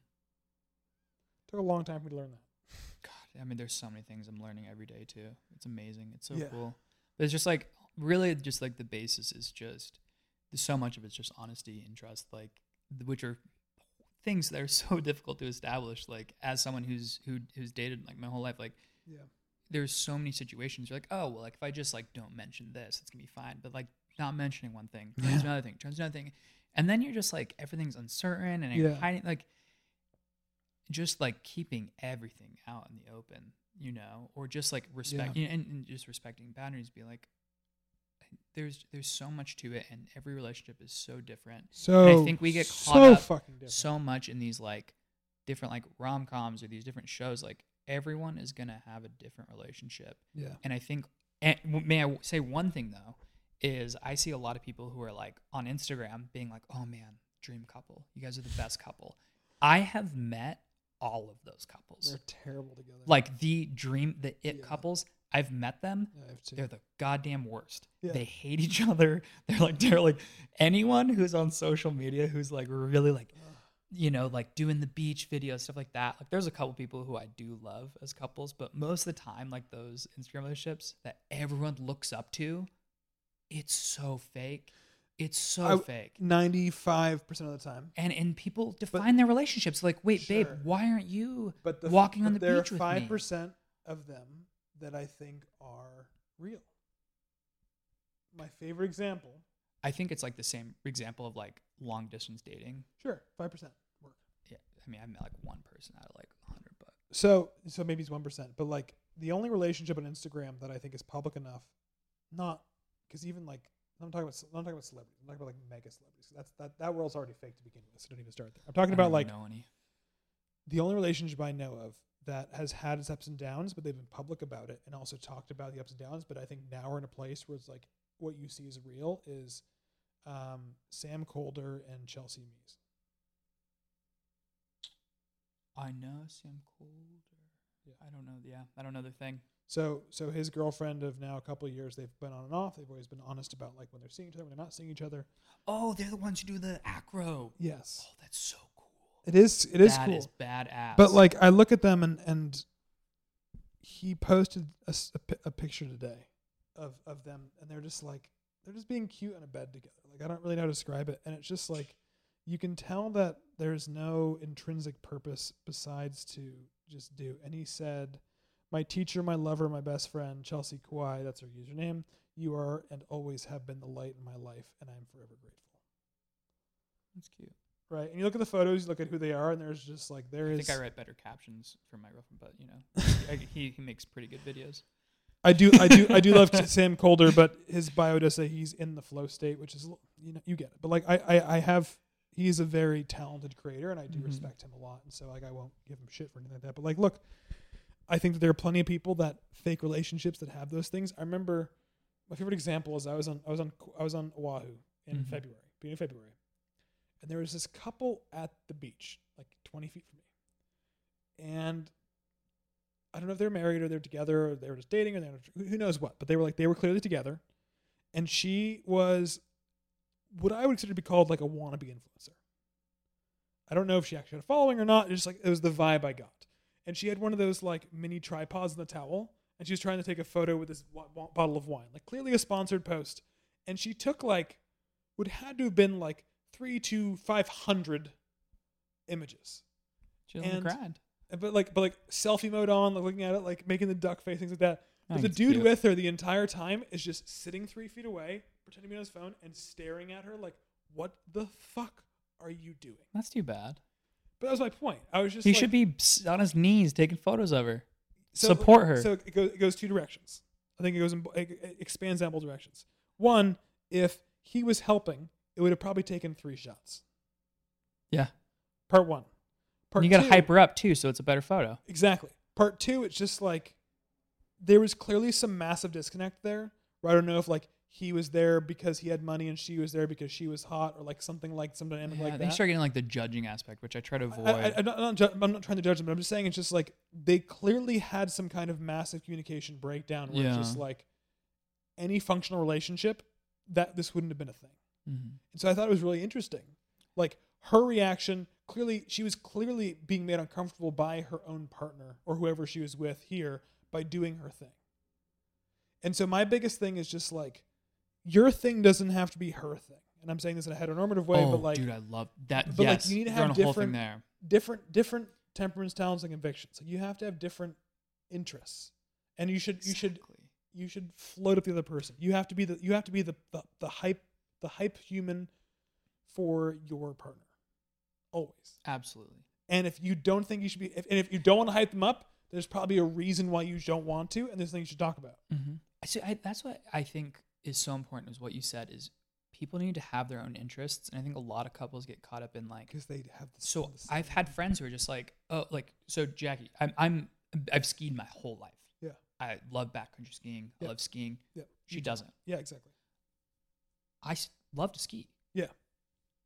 took a long time for me to learn that. God, I mean, there's so many things I'm learning every day too. It's amazing. It's so Yeah. cool. But it's just like really just like the basis is just so much of it's just honesty and trust like which are things that are so difficult to establish like as someone who's who who's dated like my whole life like Yeah. There's so many situations you're like oh well like if i just like don't mention this it's gonna be fine but like not mentioning one thing turns Yeah. another thing turns another thing and then you're just like everything's uncertain and Yeah. you're hiding like just like keeping everything out in the open you know or just like respect Yeah. and, and just respecting boundaries be like there's there's so much to it and every relationship is so different So I think we get caught so up fucking so much in these like different like rom-coms or these different shows like everyone is gonna have a different relationship yeah. and i think and may I say one thing though is i see a lot of people who are like on instagram being like oh man dream couple you guys are the best couple i have met all of those couples They're terrible together. like the dream the it Yeah. couples i've met them Yeah, I have two. they're the goddamn worst. Yeah. They hate each other. They're like they're like anyone who's on social media who's like really like uh-huh. You know like doing the beach videos stuff like that. Like there's a couple people who I do love as couples, but most of the time like those Instagram relationships that everyone looks up to, it's so fake. It's so I- fake. Ninety-five percent of the time. And and people define their relationships like, wait, babe, why aren't you But the, walking on but the there beach are with five percent of them that I think are real. My favorite example. I think it's like the same example of like long distance dating. Sure, five percent I mean, I've met like one person out of like a hundred, but So so maybe it's one percent, but like the only relationship on Instagram that I think is public enough, not because even like I'm talking about I'm not talking about celebrities. I'm talking about like mega celebrities. That's that that world's already fake to begin with. So don't even start there. I'm talking about like know any. the only relationship I know of that has had its ups and downs, but they've been public about it and also talked about the ups and downs. But I think now we're in a place where it's like what you see is real is um, Sam Kolder and Chelsea Mees. I know Sam Kolder. Yeah. I don't know. Yeah, I don't know the thing. So so his girlfriend of now a couple of years, they've been on and off. They've always been honest about like when they're seeing each other, when they're not seeing each other. Oh, they're the ones who do the acro. Yes, Oh, that's so cool. it is. It is That cool. is badass. But like I look at them and and he posted a, a a picture today of of them and they're just like they're just being cute in a bed together. Like I don't really know how to describe it and it's just like you can tell that there's no intrinsic purpose besides to just do. And he said, "My teacher, my lover, my best friend, Chelsea Kauai, that's her username. You are and always have been the light in my life and I'm forever grateful." that's cute. Right? And you look at the photos, you look at who they are and there's just like there I is think I write better captions for my girlfriend, but you know, I, he he makes pretty good videos. I do, I do, I do love Sam Kolder, but his bio does say he's in the flow state, which is, you know, you get it. But like, I, I, I have, he's a very talented creator, and I do Mhm. respect him a lot, and so like, I won't give him shit for anything like that. But like, look, I think that there are plenty of people that fake relationships that have those things. I remember my favorite example is I was on, I was on, I was on Oahu in Mhm. February, beginning of February, and there was this couple at the beach, like 20 feet from me, and I don't know if they're married or they're together or they were just dating or they were, who knows what, but they were like they were clearly together, and she was what I would consider to be called like a wannabe influencer. I don't know if she actually had a following or not. It's just like it was the vibe I got, and she had one of those like mini tripods in the towel, and she was trying to take a photo with this wa- wa- bottle of wine, like clearly a sponsored post, and she took like what had to have been like three to five hundred images. She's on And- grind. And- But like, but like selfie mode on, like looking at it, like making the duck face, things like that. But the dude cute. with her the entire time is just sitting three feet away, pretending to be on his phone, and staring at her like, "What the fuck are you doing?" That's too bad. But that was my point. I was just He like, should be on his knees taking photos of her. so, support her. So it goes, it goes two directions. I think it goes in, it expands in both directions. One, if he was helping, it would have probably taken three shots. Yeah. Part one. Part you got to hype her up too, so it's a better photo. Exactly. Part two, it's just like there was clearly some massive disconnect there. Where I don't know if like he was there because he had money and she was there because she was hot, or like something like some dynamic Yeah, like they that. start getting like the judging aspect, which I try to avoid. I, I'm, not, I'm, not ju- not trying to judge them, but I'm just saying it's just like they clearly had some kind of massive communication breakdown where it's just like any functional relationship that this wouldn't have been a thing. Mhm. And so I thought it was really interesting. Like her reaction, clearly, she was clearly being made uncomfortable by her own partner or whoever she was with here by doing her thing. And so my biggest thing is just like, your thing doesn't have to be her thing. And I'm saying this in a heteronormative way, oh, but like dude, I love that. but, like, you need to have on a whole different- there. different different temperaments, talents, and convictions. Like you have to have different interests, and you should you should Exactly. you should float up the other person. You have to be the you have to be the the, the hype the hype human for your partner, always. absolutely. And if you don't think you should be, if, and if you don't want to hype them up, there's probably a reason why you don't want to, and there's things you should talk about. Mm-hmm. See, I, that's what I think is so important. Is what you said is people need to have their own interests, and I think a lot of couples get caught up in like. Because they have the So the I've had friends who are just like, oh, like so Jackie, I'm I'm I've skied my whole life. Yeah. I love backcountry skiing. I love skiing. Yeah. She doesn't. Yeah, exactly. i love to ski. Yeah.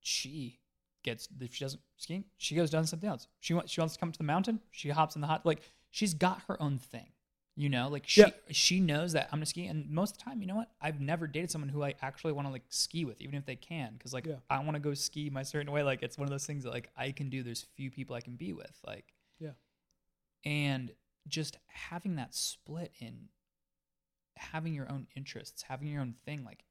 She gets if she doesn't skiing, she goes does something else. She wants she wants to come to the mountain. She hops in the hot like she's got her own thing. You know, like she Yeah. she knows that I'm gonna ski, and most of the time, you know what? I've never dated someone who I actually want to like ski with, even if they can, because like Yeah. I want to go ski my certain way. Like it's one of those things that like I can do. There's few people I can be with, like Yeah. and just having that split in having your own interests, having your own thing. Like,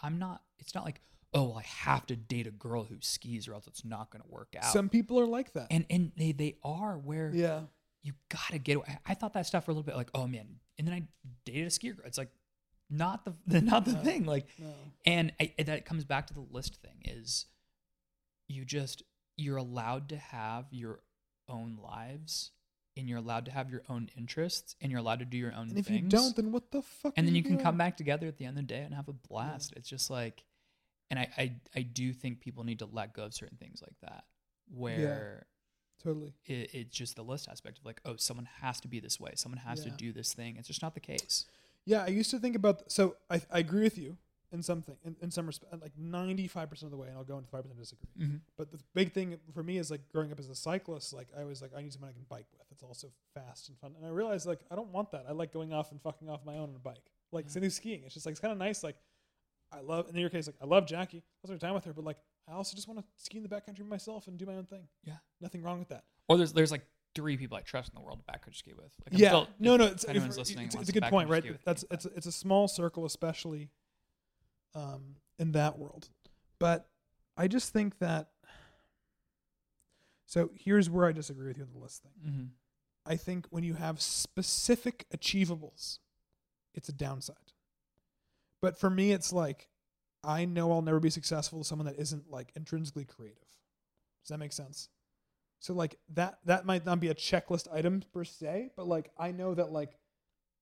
I'm not, it's not like, oh, well, I have to date a girl who skis or else it's not going to work out. Some people are like that. and and they, they are where yeah. You got to get away. I thought that stuff for a little bit like, oh man. And then I dated a skier girl. It's like, not the, not the No. thing. Like, No. and I, that comes back to the list thing is you just you're allowed to have your own lives and you're allowed to have your own interests and you're allowed to do your own And if things you don't, then what the fuck? and then you can doing? come back together at the end of the day and have a blast it's just like and I, I i do think people need to let go of certain things like that where Totally. it, it's just the list aspect of like oh someone has to be this way someone has to do this thing it's just not the case Yeah, I used to think about. So I, I agree with you in something, in, in some respect, like ninety five percent of the way, and I'll go into five percent disagree. mm-hmm. But the big thing for me is like growing up as a cyclist. Like I was like, I need someone I can bike with. It's also fast and fun. And I realized like I don't want that. I like going off and fucking off my own on a bike. Like Yeah. same thing skiing. It's just like it's kind of nice. Like I love in your case, like I love Jackie. I spend time with her, but like I also just want to ski in the backcountry myself and do my own thing. Yeah. nothing wrong with that. or there's there's like three people i trust in the world to backcountry ski with like, I'm yeah, still- no, no, it's, anyone's it's, listening it's, wants a good point, right? That's it's it's a small circle, especially um, in that world. But I just think that. So here's where I disagree with you on the list thing. Mhm. I think when you have specific achievables, it's a downside. But for me, it's like I know I'll never be successful with someone that isn't like intrinsically creative. Does that make sense? So like that that might not be a checklist item per se, but like I know that like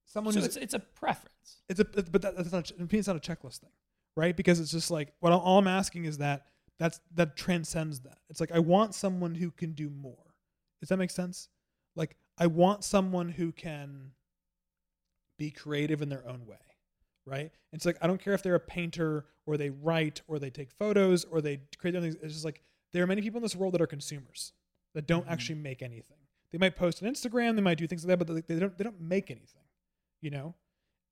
someone so who's it's, it's a preference. It's a but that, that's not it's not a checklist thing right? Because it's just like what all i'm asking is that that's that transcends that. It's like i want someone who can do more. Does that make sense? Like i want someone who can be creative in their own way right it's like i don't care if they're a painter or they write or they take photos or they create other things it's just like there are many people in this world that are consumers that don't Mhm. actually make anything they might post on instagram they might do things like that but they don't they don't make anything you know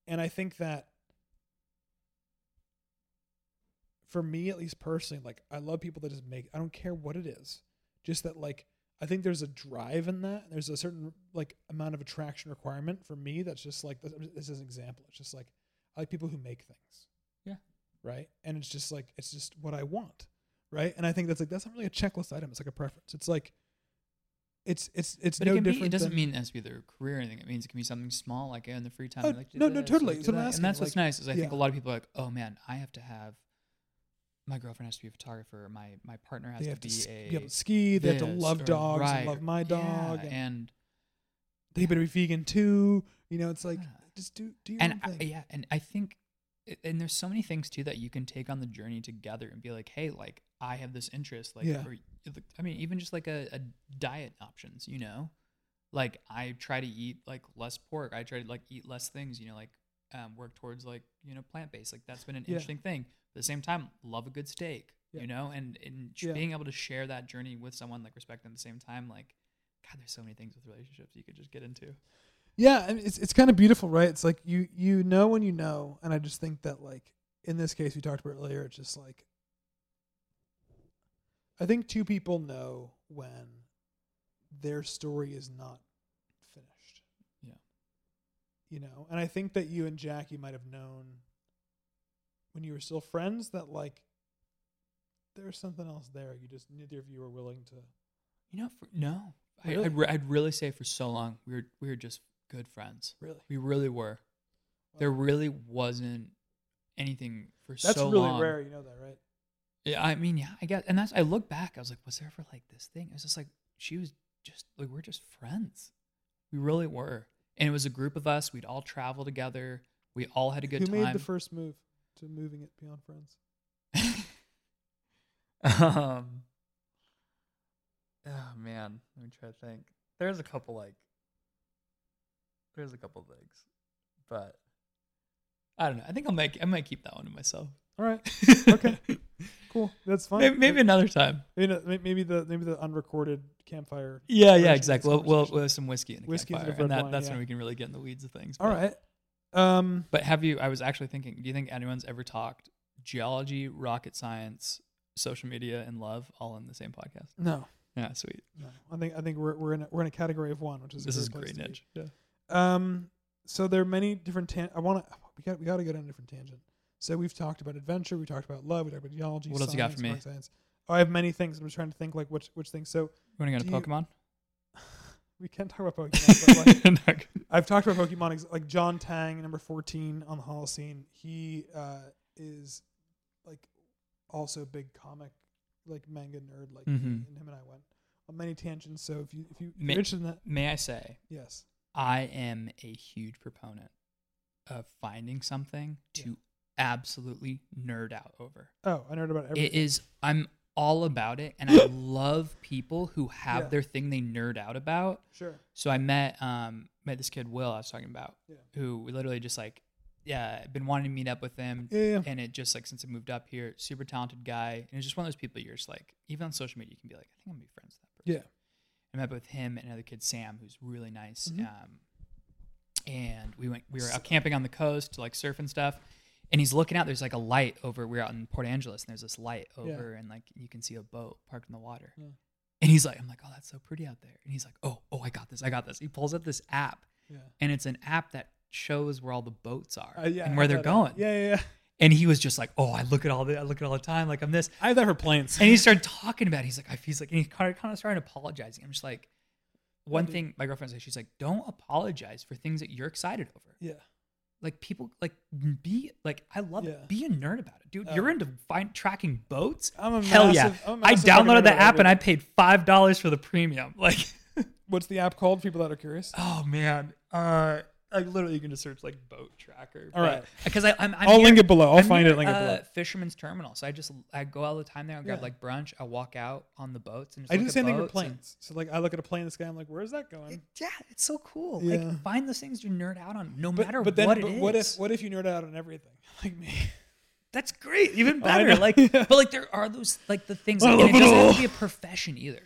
and I think that for me, at least personally, like I love people that just make. I don't care what it is, just that like I think there's a drive in that. There's a certain like amount of attraction requirement for me. That's just like this is an example. It's just like I like people who make things. Yeah. Right. And it's just like it's just what I want. Right. And I think that's like that's not really a checklist item. It's like a preference. It's like it's it's it's But no it, can be, different. it doesn't mean it has to be their career or anything. It means it can be something small, like in the free time. Oh, like no, no, this, totally. like to That's what do I'm that. And that's what's like, nice is I think a lot of people are like, oh man, I have to have my girlfriend has to be a photographer. My my partner has they to be to a be able to ski. They have to love dogs right, and love my yeah, dog. and, and they better be vegan too. You know, it's like Yeah. Just do do your and I, thing. yeah, and I think, and there's so many things too that you can take on the journey together and be like, hey, like I have this interest, like, Yeah. or, I mean, even just like a, a diet options, you know, like I try to eat like less pork, I try to like eat less things, you know, like um, work towards like you know plant based, like that's been an Yeah. interesting thing. At the same time, love a good steak, Yeah. you know, and and Yeah. being able to share that journey with someone, like respect them at the same time, like. God, there's so many things with relationships you could just get into. Yeah, it's it's kind of beautiful, right? It's like you you know when you know, and I just think that like in this case we talked about earlier, it's just like I think two people know when their story is not finished. Yeah. You know, and I think that you and Jackie might have known when you were still friends that like there's something else there. You just neither of you were willing to. You know, for, no, I, Really? I'd, re- I'd really say for so long we were we were just good friends. Really, We really were. There really wasn't anything for that's so really long. rare. You know that, right? Yeah, I mean, yeah, I guess, and that's I look back. I was like, was there ever like this thing? It was just like she was just like we're just friends. We really were, and it was a group of us. We'd all travel together. We all had a good Who time. made the first move to moving it beyond friends? um. Oh man, let me try to think. There's a couple like. There's a couple things, but I don't know. I think I'll make. I might keep that one to myself. All right, Okay. cool. That's fine. Maybe, maybe another time. Maybe, maybe the maybe the unrecorded campfire. Yeah, version yeah, exactly. We'll, we'll, we'll have some whiskey in the Whiskey and a campfire, red and that, wine, that's yeah. when we can really get in the weeds of things. All but- right. Um. But have you? I was actually thinking. Do you think anyone's ever talked geology, rocket science, social media, and love all in the same podcast? No. Yeah, sweet. No. I think I think we're we're in a, we're in a category of one, which is a This is place great to be. niche. Yeah. Um, so there are many different. Tan- I want to. We got we got to go down a different tangent. So we've talked about adventure. We talked about love. We talked about geology. What else you got for me? Science. Oh, I have many things. I'm just trying to think like which which things. So You want to go to Do you- Pokemon? we can't talk about Pokemon. but like, I've talked about Pokemon. ex- Like John Tang, number 14 on the Holocene. He uh, is like also a big comic, like manga nerd. Like me, Mhm. and him and I went on many tangents. So if you if you if Ma- you're interested in that, May I say, yes. I am a huge proponent of finding something Yeah. to absolutely nerd out over. Oh, I nerd about everything. It is. I'm all about it, and I love people who have Yeah. their thing they nerd out about. Sure. So I met um met this kid Will I was talking about, Yeah. who we literally just like yeah been wanting to meet up with him, Yeah, yeah. and it just like since I moved up here, super talented guy, and it's just one of those people you're just like even on social media you can be like I think I'm gonna be friends with that person. Yeah. I met with him and another kid Sam who's really nice, Mhm. um, and we went we were out camping on the coast to like surf and stuff. And he's looking out. There's like a light over. We're out in Port Angeles, and there's this light Yeah. over, and like you can see a boat parked in the water. Yeah. And he's like, I'm like, oh, that's so pretty out there. And he's like, oh, oh, I got this, I got this. He pulls up this app, Yeah. and it's an app that shows where all the boats are Uh, yeah, and where they're going. Yeah, yeah, yeah. And he was just like, oh, I look at all the, I look at all the time, like I'm this. I have that for planes. And he started talking about. it. He's like, I he's like, and he kind of kind of started apologizing. I'm just like, one thing my girlfriend said, she's like, don't apologize for things that you're excited over. yeah. Like people, like be like, I love Yeah. it. Be a nerd about it, dude. Oh. You're into find tracking boats. I'm a Hell yeah! massive- a I downloaded the app and I paid five dollars for the premium. Like, What's the app called? People that are curious. oh man, uh, like literally you can just search like boat tracker. All right. because I I'm, I'm I'll near- link it below. I'll I'm find near, it. Link it uh, below. Fishermen's Terminal. So I just I go all the time there. I grab Yeah. like brunch. I walk out on the boats and just I do the same thing for boats and- planes. So like, I look at a plane in the sky. I'm like, where's that going? It- yeah, it's so cool. Yeah. Like find those things you nerd out on, no but matter but then, what but it is. what if what if you nerd out on everything like me? That's great, even better. know. Like, Yeah. but like there are those like the things, I like, love and it it doesn't have to be a profession either.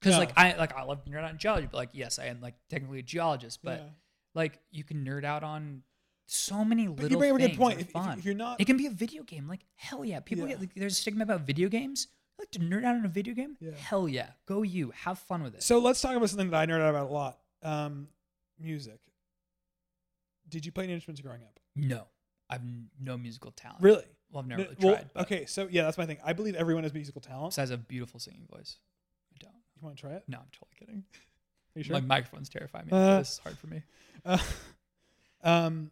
Because No. like I like I love to nerd out on geology, but like yes, I am like technically a geologist, but Yeah. Like you can nerd out on so many But little you bring up a good point. If, if, you're not, it can be a video game. Like hell yeah, people Yeah. get like there's a stigma about video games. You like to nerd out on a video game? Yeah. Hell yeah, go you. Have fun with it. so let's talk about something that I nerd out about a lot. Um, music. Did you play any instruments growing up? no, I've no musical talent. Really? Well, I've never N- really well, tried. But okay, so yeah, that's my thing. I believe everyone has musical talent. Besides a beautiful singing voice, I don't. You want to try it? No, I'm totally kidding. You sure? My microphones terrify me. Uh, this is hard for me. Uh, um,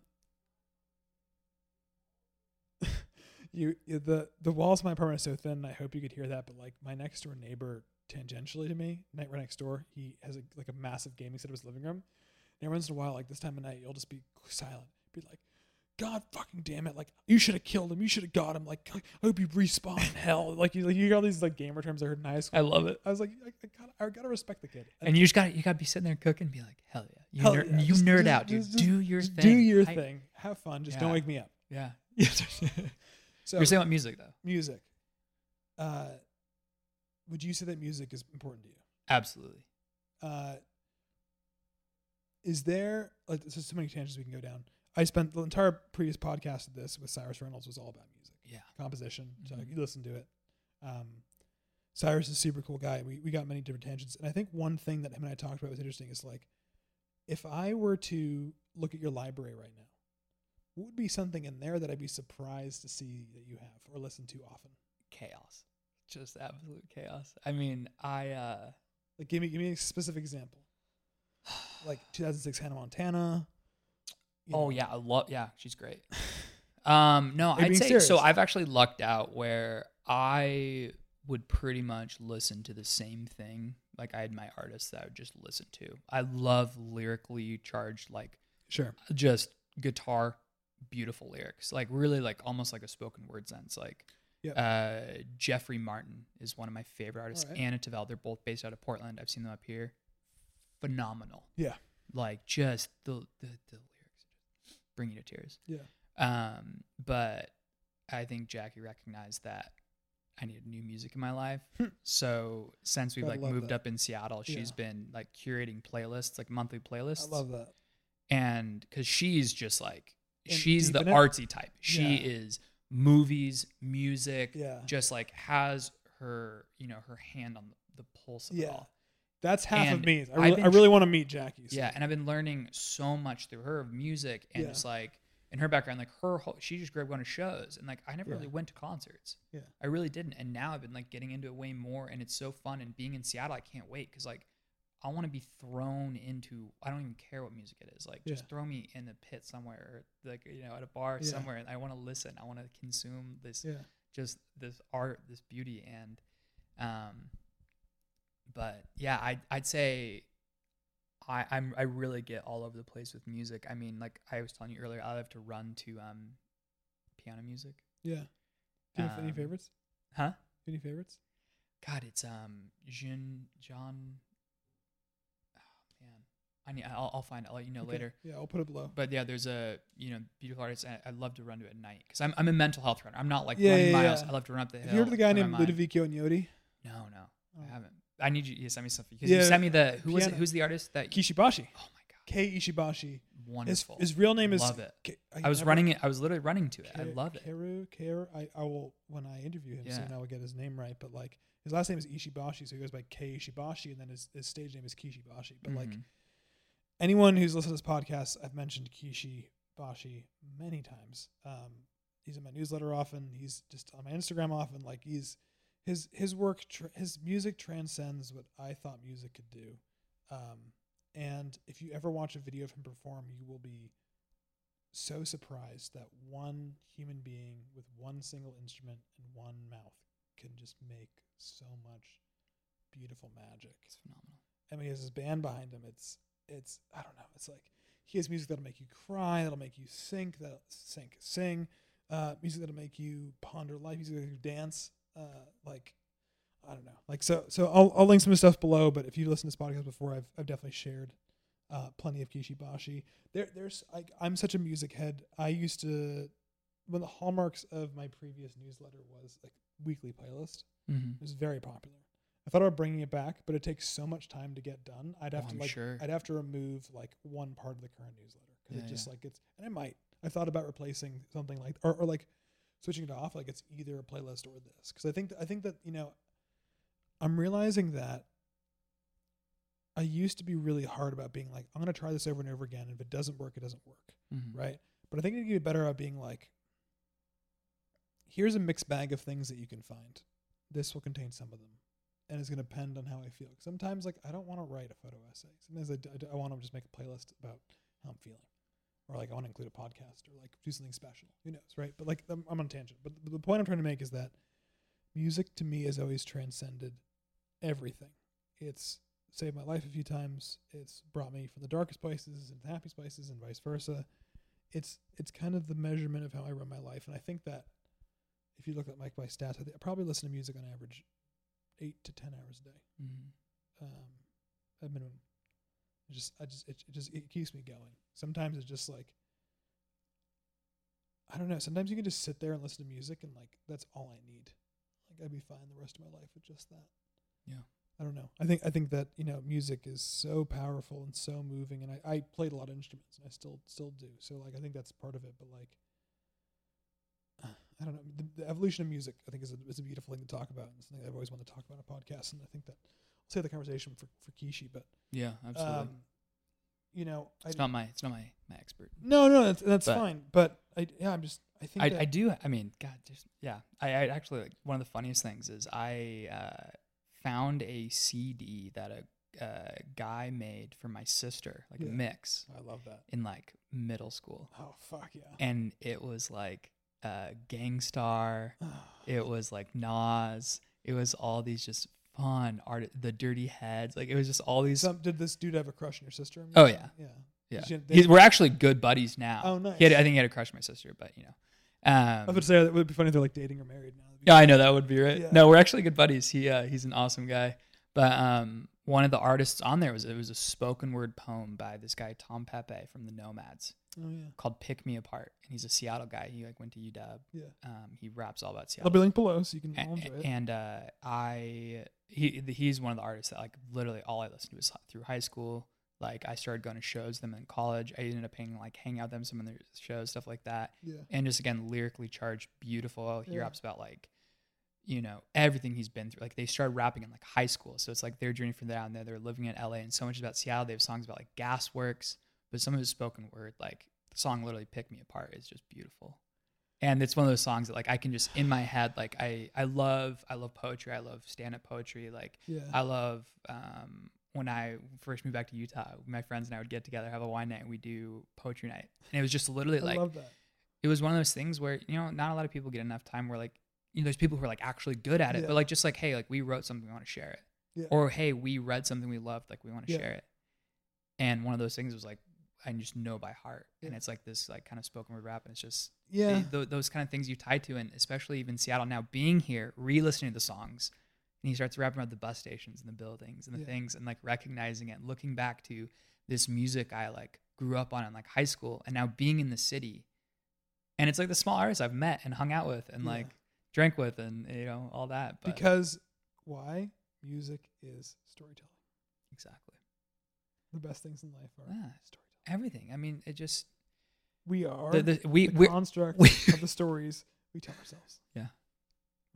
you you- the the walls of my apartment are so thin. I hope you could hear that, but like my next door neighbor, tangentially to me, night right next door, he has a, like a massive gaming set of his living room. And every once in a while, like this time of night, you'll just be silent, be like, "God fucking damn it! Like you should have killed him. You should have got him. Like I hope you respawn in hell. Like you like you got all these like gamer terms I heard in high school. I love it. I was like, I, I gotta I gotta respect the kid. And you just got you got to be sitting there cooking, and be like, hell yeah, you Hell nerd, yeah, you just- nerd just- out, dude. just- do your thing. Do your I- thing. Have fun. Just don't wake me up. Yeah. So You're saying about music though. music. Uh, would you say that music is important to you? Absolutely. Uh, is there like there's so many tangents we can go down? I spent the entire previous podcast of this with Cyrus Reynolds was all about music, Yeah. composition. So Mhm. you listen to it. Um, Cyrus is a super cool guy. We we got many different tangents, and I think one thing that him and I talked about was interesting is like, if I were to look at your library right now, what would be something in there that I'd be surprised to see that you have or listen to often? chaos, just absolute chaos. I mean, I uh, Like, give me give me a specific example. Like 2006 Hannah Montana. Oh know. yeah, I love yeah, she's great. Um, no, Are I'd say serious? so. I've actually lucked out where I would pretty much listen to the same thing. Like I had my artists that I would just listen to. I love lyrically charged, like Sure. just guitar, beautiful lyrics, like really like almost like a spoken word sense. Like Yep. uh, Jeffrey Martin is one of my favorite artists. Alright. Anna Tivel, they're both based out of Portland. I've seen them up here. Phenomenal. Yeah. Like just the the, the bring you to tears. Yeah. Um, but I think Jackie recognized that I needed new music in my life. Hmm. so since we've Gotta like moved that. up in Seattle, she's Yeah. been like curating playlists, like monthly playlists. I love that. and because she's just like And she's the in it? artsy type. She Yeah. is movies, music, Yeah. just like has her, you know, her hand on the pulse of it all. That's half of me. I really, I really want to meet Jackie. so- Yeah, and I've been learning so much through her of music and Yeah. just like in her background, like her whole, she just grew up going to shows and like I never Yeah. really went to concerts. Yeah. I really didn't, and now I've been like getting into it way more, and it's so fun. And being in Seattle, I can't wait because like I want to be thrown into. I don't even care what music it is. Like just Yeah. throw me in the pit somewhere, or like you know at a bar Yeah. somewhere, and I want to listen. I want to consume this Yeah. just this art, this beauty, and um, but yeah, I I'd say I I'm I really get all over the place with music. I mean, like I was telling you earlier, I have to run to um piano music. Yeah. Do you have any Um, favorites? Huh? Any favorites? God, it's um Jean John. Oh man, I need. I'll, I'll find. it. I'll let you know Okay. later. Yeah, I'll put it below. But yeah, there's a you know beautiful artist. I, I love to run to at night because I'm I'm a mental health runner. I'm not like Yeah, running yeah, miles. yeah. I love to run up the hill. Have you heard of the guy named. Ludovico Einaudi? No, no, Oh. I haven't. I need you to send me something because Yeah, you sent me the who was it? piano- Who's the artist that? Kishi Bashi. oh my god, Kei Ishibashi. His, wonderful. his real name is. Love it. Ke- I was never- running it. I was literally running to it. I Ke- love it. Keru, Keru. I, I will when I interview him Yeah. soon. I will get his name right. But like his last name is Ishibashi, so he goes by Kei Ishibashi, and then his, his stage name is Kishi Bashi. But like Mhm. anyone who's listened to this podcast, I've mentioned Kishi Bashi many times. Um, he's in my newsletter often. He's just on my Instagram often. Like he's his his work, tr- his music transcends what I thought music could do. Um, and if you ever watch a video of him perform, you will be so surprised that one human being with one single instrument and one mouth can just make so much beautiful magic. It's phenomenal. I mean, he has his band behind him. It's it's I don't know. It's like he has music that'll make you cry, that'll make you sink, that'll sink, sing. Uh, music that'll make you ponder life. Music that'll make you dance. Uh, like I don't know. Like so so I'll I'll link some of his stuff below. But if you listen to this podcast before, I've I've definitely shared uh, plenty of Kishi Bashi. There there's like I'm such a music head. I used to one of the hallmarks of my previous newsletter was like weekly playlist. Mm-hmm. It was very popular. I thought about bringing it back, but it takes so much time to get done. I'd have Oh, to I'm like sure. I'd have to remove like one part of the current newsletter because Yeah, it just yeah. like it's and I might. I thought about replacing something like or, or like switching it off like it's either a playlist or this because I think I think that you know I'm realizing that I used to be really hard about being like I'm gonna try this over and over again. and If it doesn't work, it doesn't work Mm-hmm. right? But I think you get better at being like, here's a mixed bag of things that you can find. This will contain some of them, and it's going to depend on how I feel. Sometimes, like, I don't want to write a photo essay. Sometimes I, I d- I want to just make a playlist about how I'm feeling, or like I want to include a podcast, or like do something special. Who knows, right? But like, I'm, I'm on a tangent. But the, the point I'm trying to make is that music to me has always transcended everything. It's saved my life a few times. It's brought me from the darkest places into the happiest places, and vice versa it's it's kind of the measurement of how I run my life, and I think that if you look at like my stats, I, think I probably listen to music on average eight to ten hours a day, Mm-hmm. um, at minimum. It just I just it, it just it keeps me going. Sometimes it's just like I don't know. Sometimes you can just sit there and listen to music, and like that's all I need. Like I'd be fine the rest of my life with just that. Yeah. I don't know. I think I think that you know music is so powerful and so moving, and I, I played a lot of instruments, and I still still do. So like I think that's part of it. But like I don't know. The, the evolution of music, I think, is a, is a beautiful thing to talk about, and it's something I've always wanted to talk about on a podcast. And I think that save the conversation for for Kishi, but Yeah, absolutely. um, you know, I it's not my it's not my my expert. no, no, that's, that's But- fine. But I yeah, I'm just I think I, I do. I mean, God, just yeah. I, I actually like one of the funniest things is I uh, found a CD that a uh, guy made for my sister, like Yeah. a mix I love that. in like middle school, Oh fuck yeah. and it was like uh, Gang Starr. It was like Nas. It was all these just fun art. The Dirty Heads. Like it was just all these. Some, did this dude have a crush on your sister? I'm Oh, yeah. yeah. yeah, she- they- He's, we're actually good buddies now. Oh, nice. He had, I think he had a crush on my sister, but you know. I Um, about to say that would be funny if they're like dating or married now. Yeah, I know that would be right. Yeah. No, we're actually good buddies. He uh, he's an awesome guy. But um, one of the artists on there was it was a spoken word poem by this guy Tom Pepe from the Nomads Oh yeah. called "Pick Me Apart," and he's a Seattle guy. He like went to UW. Yeah. Um, he raps all about Seattle. I'll be linked below so you can A- all enjoy it. and uh, I he he's one of the artists that like literally all I listened to was through high school. Like I started going to shows with them in college. I ended up paying like hang out with them some of their shows, stuff like that yeah. and just again lyrically charged, beautiful. He Yeah. raps about like, you know, everything he's been through. Like they started rapping in like high school, so it's like their journey from down there. They're living in LA, and so much about Seattle. They have songs about like gas works, but some of his spoken word, like the song literally "Pick Me Apart," is just beautiful. And it's one of those songs that like I can just in my head like I I love I love poetry. I love stand up poetry. Like Yeah. I love um, when I first moved back to Utah. My friends and I would get together, have a wine night, and we do poetry night, and it was just literally I like love that. it was one of those things where you know not a lot of people get enough time where like you know there's people who are like actually good at it Yeah. but like just like hey like we wrote something we want to share it Yeah. or hey we read something we loved like we want to Yeah. share it and one of those things was like i just know by heart and it's like this like kind of spoken word rap and it's just Yeah. th- th- those kind of things you tie to and especially even seattle now being here re-listening to the songs and he starts rapping about the bus stations and the buildings and the things and like recognizing it looking back to this music i like grew up on in like high school and now being in the city and it's like the small artists I've met and hung out with and like drank with and you know all that. But because why? Music is storytelling. exactly, The best things in life are Yeah. storytelling. everything. I mean, it just We are the, the, we the construct we- of the stories we tell ourselves. Yeah.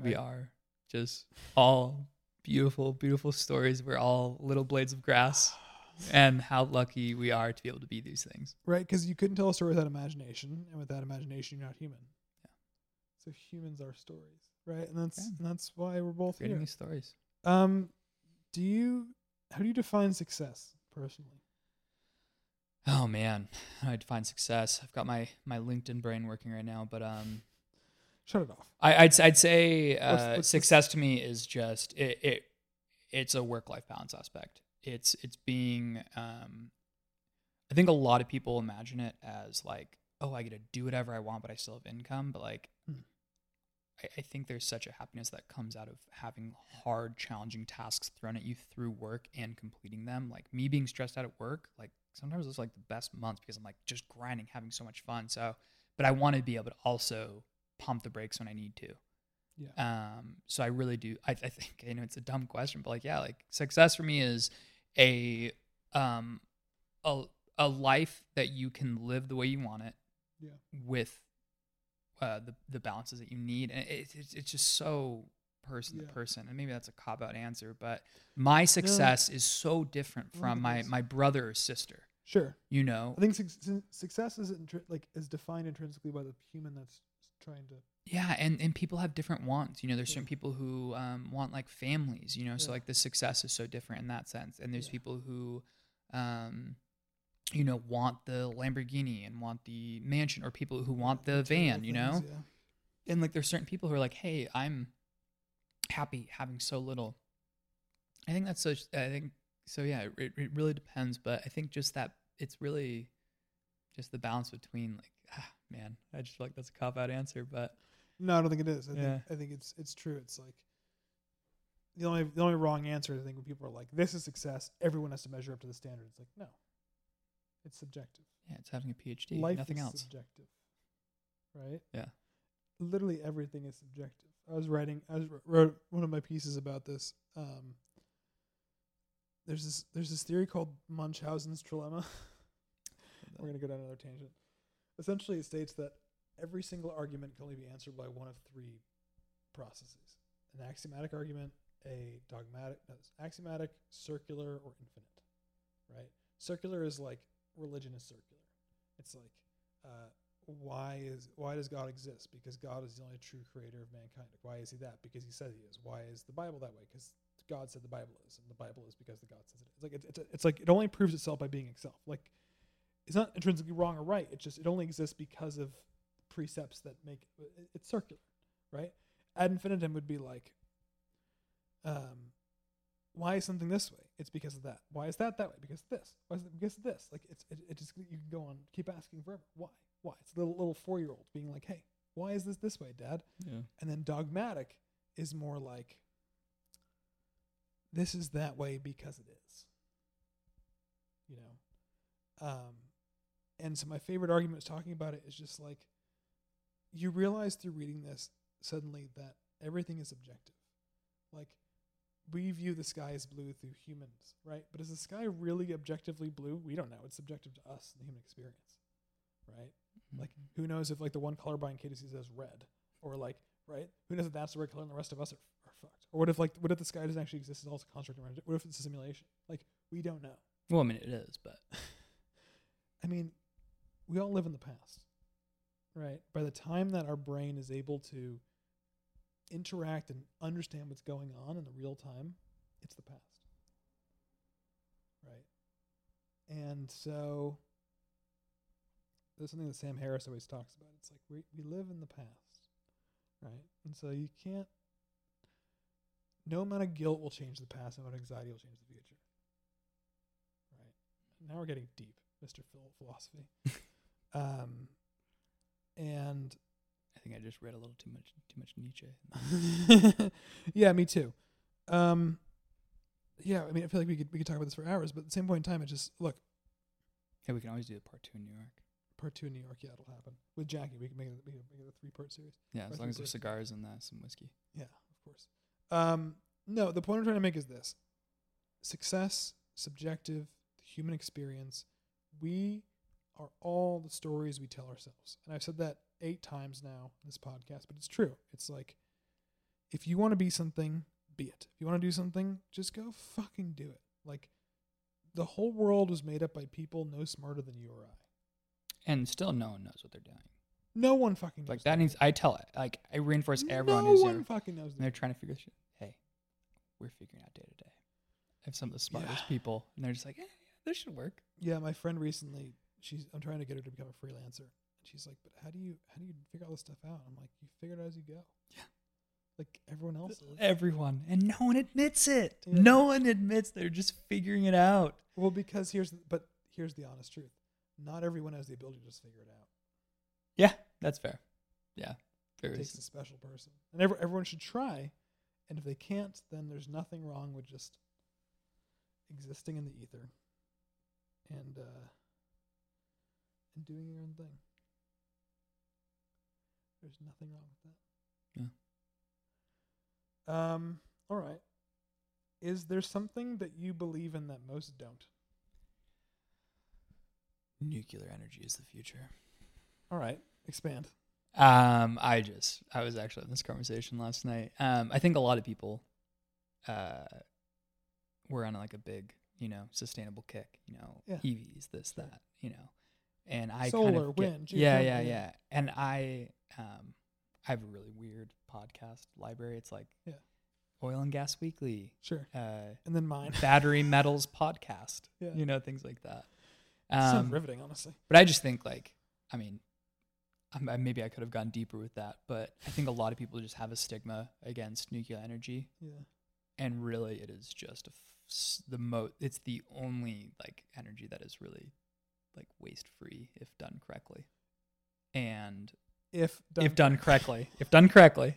We are just all beautiful, beautiful stories. We're all little blades of grass, and how lucky we are to be able to be these things. Right? Because you couldn't tell a story without imagination, and without imagination, you're not human. So humans are stories, right? And that's Yeah. and that's why we're both Creating here. these stories. Um, do you? How do you define success personally? Oh man, I define success. I've got my my LinkedIn brain working right now, but um. Shut it off. I, I'd I'd say uh, What's- what's the success to me is just it, it it's a work life balance aspect. It's it's being um, I think a lot of people imagine it as like oh I get to do whatever I want but I still have income but like. I, I think there's such a happiness that comes out of having hard challenging tasks thrown at you through work and completing them like me being stressed out at work like sometimes it's like the best months because I'm like just grinding having so much fun so but I want to be able to also pump the brakes when I need to. Yeah. Um, so I really do. I, I think you know it's a dumb question, but like yeah, like success for me is a um a a life that you can live the way you want it. Yeah. With uh, the the balances that you need, and it, it's it's just so person Yeah. to person, and maybe that's a cop out answer, but my success is so different from my my brother or sister. Sure. You know, I think su- success is intri- like is defined intrinsically by the human that's trying to. Yeah, and and people have different wants. You know, there's Yeah. certain people who um, want like families. You know, so like the success is so different in that sense. And there's Yeah. people who, um, you know, want the Lamborghini and want the mansion, or people who want the van. You know, things, Yeah. and like there's certain people who are like, hey, I'm happy having so little. I think that's so. I think so. Yeah, it, it really depends, but I think just that it's really just the balance between like, ah, man, I just feel like that's a cop out answer, but. No, I don't think it is. I Yeah. think I think it's it's true. It's like the only the only wrong answer I think when people are like, "This is success," everyone has to measure up to the standard. It's like, no, it's subjective. Yeah, it's having a PhD. Life nothing is else. subjective, right? Yeah. Literally everything is subjective. I was writing. I was wrote one of my pieces about this. Um, there's this there's this theory called Munchausen's trilemma. We're gonna go down another tangent. Essentially, it states that every single argument can only be answered by one of three processes: an axiomatic argument, a dogmatic, no, axiomatic, circular, or infinite. Right? Circular is like religion is circular. It's like uh, why is why does God exist? Because God is the only true creator of mankind. Why is he that? Because he said he is. Why is the Bible that way? Because God said the Bible is, and the Bible is because the God says it is. It's like it's, it's, it's like it only proves itself by being itself. Like it's not intrinsically wrong or right. It just it only exists because of precepts that make it, it's circular, right? Ad infinitum would be like, um, why is something this way? It's because of that. Why is that that way? Because of this. Why is it because of this? Like it's it, it just you can go on keep asking forever. Why? Why? It's a little little four year old being like, hey, why is this this way, Dad? Yeah. And then dogmatic is more like this is that way because it is. You know? Um and so my favorite argument was talking about it is just like you realize through reading this suddenly that everything is objective. Like we view the sky as blue through humans, right? But is the sky really objectively blue? We don't know. It's subjective to us, the human experience, right? Mm-hmm. Like, who knows if like the one colorblind kid sees as red, or like, right? Who knows if that's the right color and the rest of us are, are fucked? Or what if like, what if the sky doesn't actually exist? It's also a construct around it. What if it's a simulation? Like, we don't know. Well, I mean, it is, but I mean, we all live in the past, right? By the time that our brain is able to interact and understand what's going on in the real time, it's the past. Right? And so there's something that Sam Harris always talks about. It's like we we live in the past. Right? And so you can't no amount of guilt will change the past, no amount of anxiety will change the future. Right. Now we're getting deep, Mr. Phil philosophy. um and I think I just read a little too much too much Nietzsche. yeah, me too. Um, yeah, I mean, I feel like we could we could talk about this for hours, but at the same point in time, it just look Yeah, we can always do a part two in New York. part two in New York. Yeah, it'll happen with Jackie. We can make it, we can make it a three part series. Yeah, as long as there's cigars and uh, some whiskey. Yeah, of course. Um, no, the point I'm trying to make is this: success, subjective, the human experience. We are all the stories we tell ourselves, and I've said that eight times now in this podcast, but it's true. It's like if you want to be something, be it. If you want to do something, just go fucking do it. Like the whole world was made up by people no smarter than you or I. And still, no one knows what they're doing. No one fucking knows Like that means I tell it. Like I reinforce everyone no who's one there, fucking knows. and they're trying to figure shit. Hey, we're figuring out day to day. I have some of the smartest Yeah. people, and they're just like, eh, yeah, this should work. Yeah, my friend recently, she's I'm trying to get her to become a freelancer. And she's like, "But how do you how do you figure all this stuff out?" I'm like, "You figure it out as you go." Yeah. Like everyone else is. Everyone, and no one admits it. Yeah. No one admits they're just figuring it out. Well, because here's but here's the honest truth. Not everyone has the ability to just figure it out. Yeah, that's fair. Yeah, It very. takes a special person. And every, everyone should try. And if they can't, then there's nothing wrong with just existing in the ether and uh and doing your own thing. There's nothing wrong with that. Yeah. Um all right. Is there something that you believe in that most don't? Nuclear energy is the future. All right. Expand. Um, I just I was actually in this conversation last night. Um, I think a lot of people, uh, were on like a big, you know, sustainable kick. You know, Yeah. EVs, this, that, you know, and I kind Solar, of get- wind, yeah, yeah, yeah. yeah. And I, um, I have a really weird podcast library. It's like, Yeah. Oil and Gas Weekly, Sure. uh, And then mine. Battery Metals Podcast. Yeah. You know, things like that. Sounds Um, riveting, honestly. but I just think like, I mean, I, maybe I could have gone deeper with that, but I think a lot of people just have a stigma against nuclear energy, Yeah. and really, it is just a f- s- the mo. It's the only like energy that is really like waste free if done correctly, and If done if done correctly, if done correctly,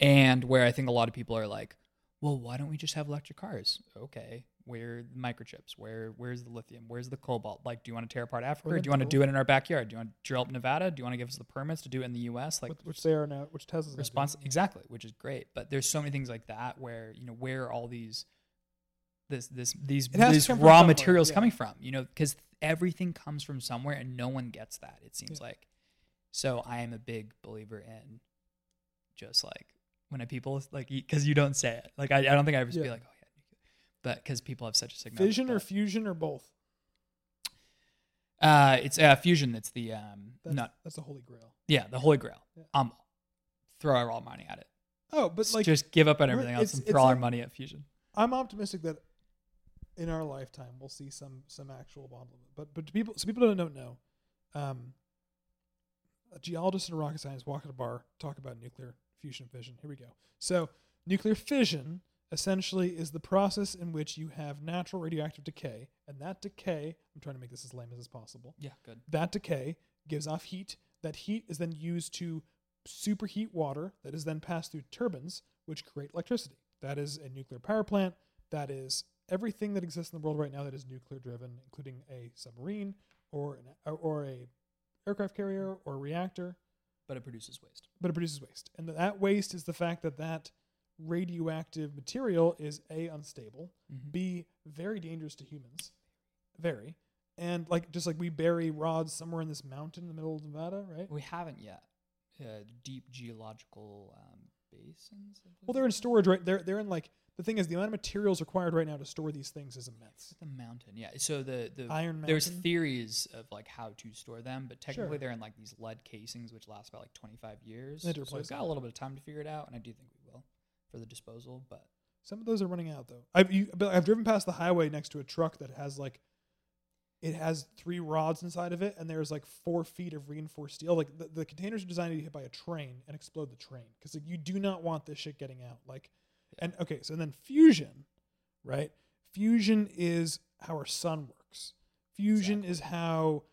and where I think a lot of people are like, well, why don't we just have electric cars? Okay, where the microchips? Where where's the lithium? Where's the cobalt? Like, do you want to tear apart Africa? Or do you want to do it in our backyard? Do you want to drill up Nevada? Do you want to give us the permits to do it in the U.S.? Like, which, which they are now, which Tesla's response exactly, which is great. But there's so many things like that where you know where are all these this this these It has to these raw materials yeah. coming from? You know, because everything comes from somewhere, and no one gets that. It seems Yeah. like. So I am a big believer in just like when people like because you don't say it. Like I, I don't think I ever just be like oh yeah, but because people have such a stigma. Fission or fusion or both. Uh, it's uh, fusion. It's the um, That's, not that's the holy grail. yeah, the holy grail. Yeah. Um, throw our all money at it. Oh, but like just give up on everything else and throw our like- money at fusion. I'm optimistic that in our lifetime we'll see some some actual bomb. But but to people, so people don't know. Um, a geologist and a rocket scientist walk at a bar, talk about nuclear fusion fission. Here we go. So nuclear fission essentially is the process in which you have natural radioactive decay, and that decay. I'm trying to make this as lame as possible. Yeah, good. That decay gives off heat. That heat is then used to superheat water that is then passed through turbines, which create electricity. That is a nuclear power plant. That is everything that exists in the world right now that is nuclear driven, including a submarine or an, or a aircraft carrier or a reactor. But it produces waste. But it produces waste, and that waste is the fact that that radioactive material is a unstable, Mhm. b very dangerous to humans, very, and like just like we bury rods somewhere in this mountain in the middle of Nevada, right? We haven't yet. Uh, deep geological um, basins. Well, they're in storage, right? They're they're in like the thing is the amount of materials required right now to store these things is immense. The mountain, yeah. So the the Iron there's Mountain? theories of like how to store them, but technically Sure. they're in like these lead casings which last about like 25 years. They had to so replace we've got them. a little bit of time to figure it out, and I do think we will for the disposal. But Some of those are running out though. I've you, but I've driven past the highway next to a truck that has like it has three rods inside of it, and there's like four feet of reinforced steel. Like the, the containers are designed to be hit by a train and explode the train because like you do not want this shit getting out. Like, and okay, so then fusion, right? Fusion is how our sun works. Fusion is how